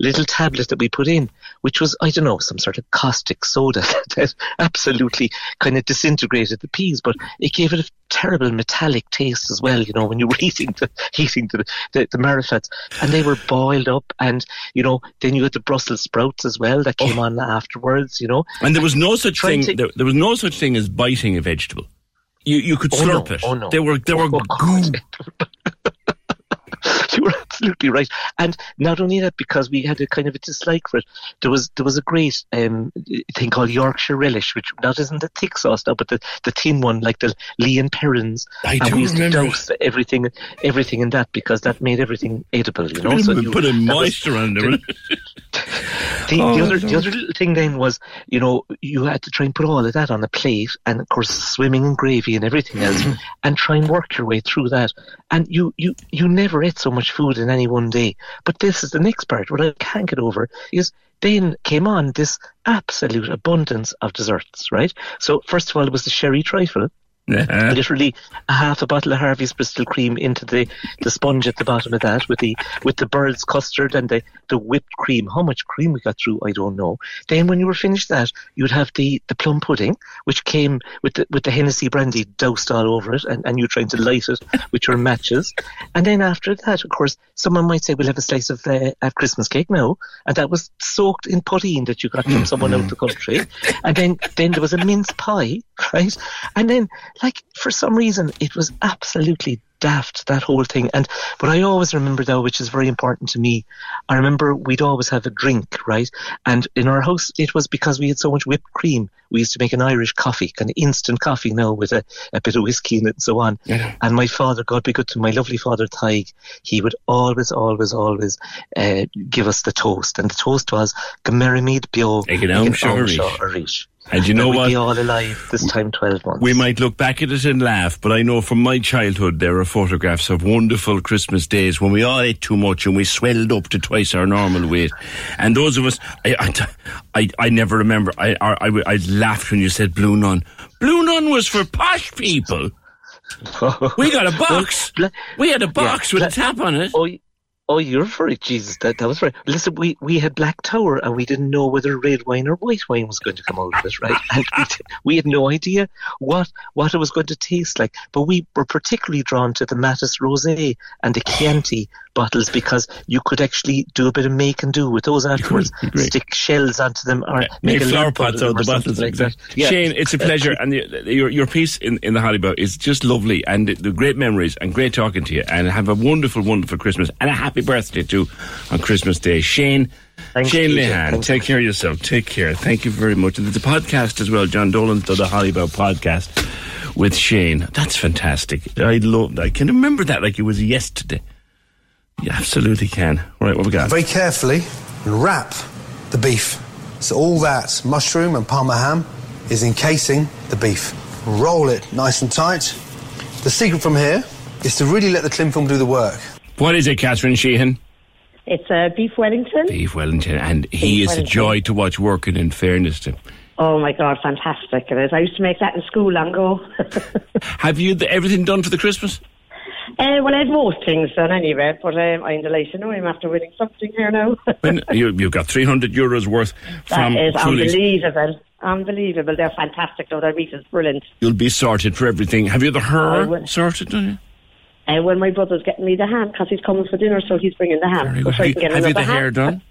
little tablet that we put in, which was, I don't know, some sort of caustic soda that absolutely kind of disintegrated the peas, but it gave it a terrible metallic taste as well, you know, when you were eating the, eating the, the, the marrowfats. And they were boiled up and, you know, then you had the Brussels sprouts as well that came oh. on afterwards, you know. And there was no such thing. to- There, there was no such thing as biting a vegetable. You you could Oh, no. slurp it. Oh, no. They were they were oh, goo. you were absolutely right. And not only that, because we had a kind of a dislike for it, there was there was a great um, thing called Yorkshire relish, which that isn't the thick sauce now, but the, the thin one, like the Lea and Perrins. I and do we used remember douse everything everything in that because that made everything edible. You know, so you- put a moisture under it. the, Oh, the other the other little thing then was, you know, you had to try and put all of that on a plate, and of course swimming and gravy and everything else, mm-hmm. and try and work your way through that. And you you you never ate so much food in any one day. But this is the next part. What I can't get over is then came on this absolute abundance of desserts. Right. So first of all, it was the sherry trifle. Literally a half a bottle of Harvey's Bristol cream into the, the sponge at the bottom of that with the with the bird's custard and the, the whipped cream. How much cream we got through, I don't know. Then when you were finished that, you'd have the, the plum pudding, which came with the with the Hennessy brandy doused all over it, and, and you trying to light it with your matches. And then after that, of course, someone might say, "We'll have a slice of uh, of Christmas cake now," and that was soaked in poitín that you got from someone out the country. And then then there was a mince pie, right? And then like for some reason it was absolutely daft that whole thing. And but i always remember though which is very important to me i remember we'd always have a drink right? And in our house it was because we had so much whipped cream. We used to make an irish coffee kind of instant coffee now with a, a bit of whiskey in it and so on. Yeah. and my father god be good to my lovely father Tig he would always always always uh, give us the toast. And the toast was Gmerimid bio Ag an am seo arís. And you know what? be all alive this time 12 months We might look back at it and laugh, but I know from my childhood there are photographs of wonderful Christmas days when we all ate too much and we swelled up to twice our normal weight. And those of us, I, I, I, I never remember, I, I, I, I laughed when you said Blue Nun. Blue Nun was for posh people. we got a box. we had a box with a tap on it. Oh, oh, you're very Jesus. That that was right. Listen, we we had Black Tower, and we didn't know whether red wine or white wine was going to come out of it, right? And we, we had no idea what what it was going to taste like. But we were particularly drawn to the Mateus Rosé and the Chianti bottles because you could actually do a bit of make and do with those afterwards. Stick shells onto them or Make make a flower pots of out them the bottles. like that. Yeah. Shane, it's a pleasure, and the, your your piece in, in the Holly Bough is just lovely, and the, the great memories, and great talking to you, and have a wonderful, wonderful Christmas, and a happy birthday too on Christmas Day, Shane. Thanks, Shane Lehan, take care of yourself. Take care. Thank you very much. And there's a podcast as well, John Dolan does the Holly Bough podcast with Shane. That's fantastic. I love. I can remember that like it was yesterday. You absolutely can. Right, what we got? Very carefully wrap the beef. So all that mushroom and parma ham is encasing the beef. Roll it nice and tight. The secret from here is to really let the cling film do the work. What is it, Catherine Sheehan? It's a beef Wellington. Beef Wellington, and he Beef is a joy to watch working. In fairness to Oh my god, fantastic it is. I used to make that in school long ago. have you the, everything done for the Christmas? Uh, well, I had most things done anyway, but um, I'm delighted to know I'm after winning something here now. When you, you've got three hundred euros worth from that is Cooley's. unbelievable. Unbelievable. They're fantastic though. Their beef is brilliant. You'll be sorted for everything. Have you the her sorted? Don't you? And when my brother's getting me the ham, because he's coming for dinner, so he's bringing the ham. So Have you, can get have you the hair ham. done?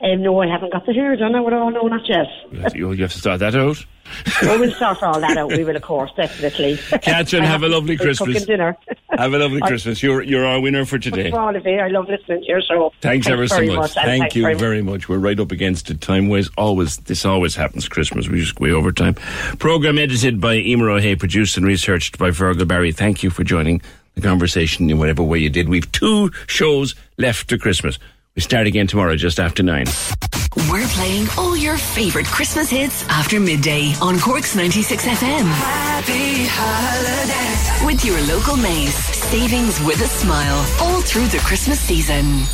Um, no, I haven't got the hair done. I would all know not yet. You have to- have start that out. well, we'll sort all that out. We will, of course, definitely. Catherine, I have a lovely Christmas. Dinner. Have a lovely Christmas. You're you're our winner for today. For all of you, I love listening to your show. Thanks, ever so very much. and Thank you very very much. We're right up against it. Time wise, always this always happens. Christmas, we just way over time. Program edited by Emer O'Hay, produced and researched by Virgil Barry. Thank you for joining the conversation in whatever way you did. We've two shows left to Christmas. We start again tomorrow, just after nine. We're playing all your favourite Christmas hits after midday on Cork's 96 FM. Happy holidays. With your local Mace. Savings with a smile all through the Christmas season.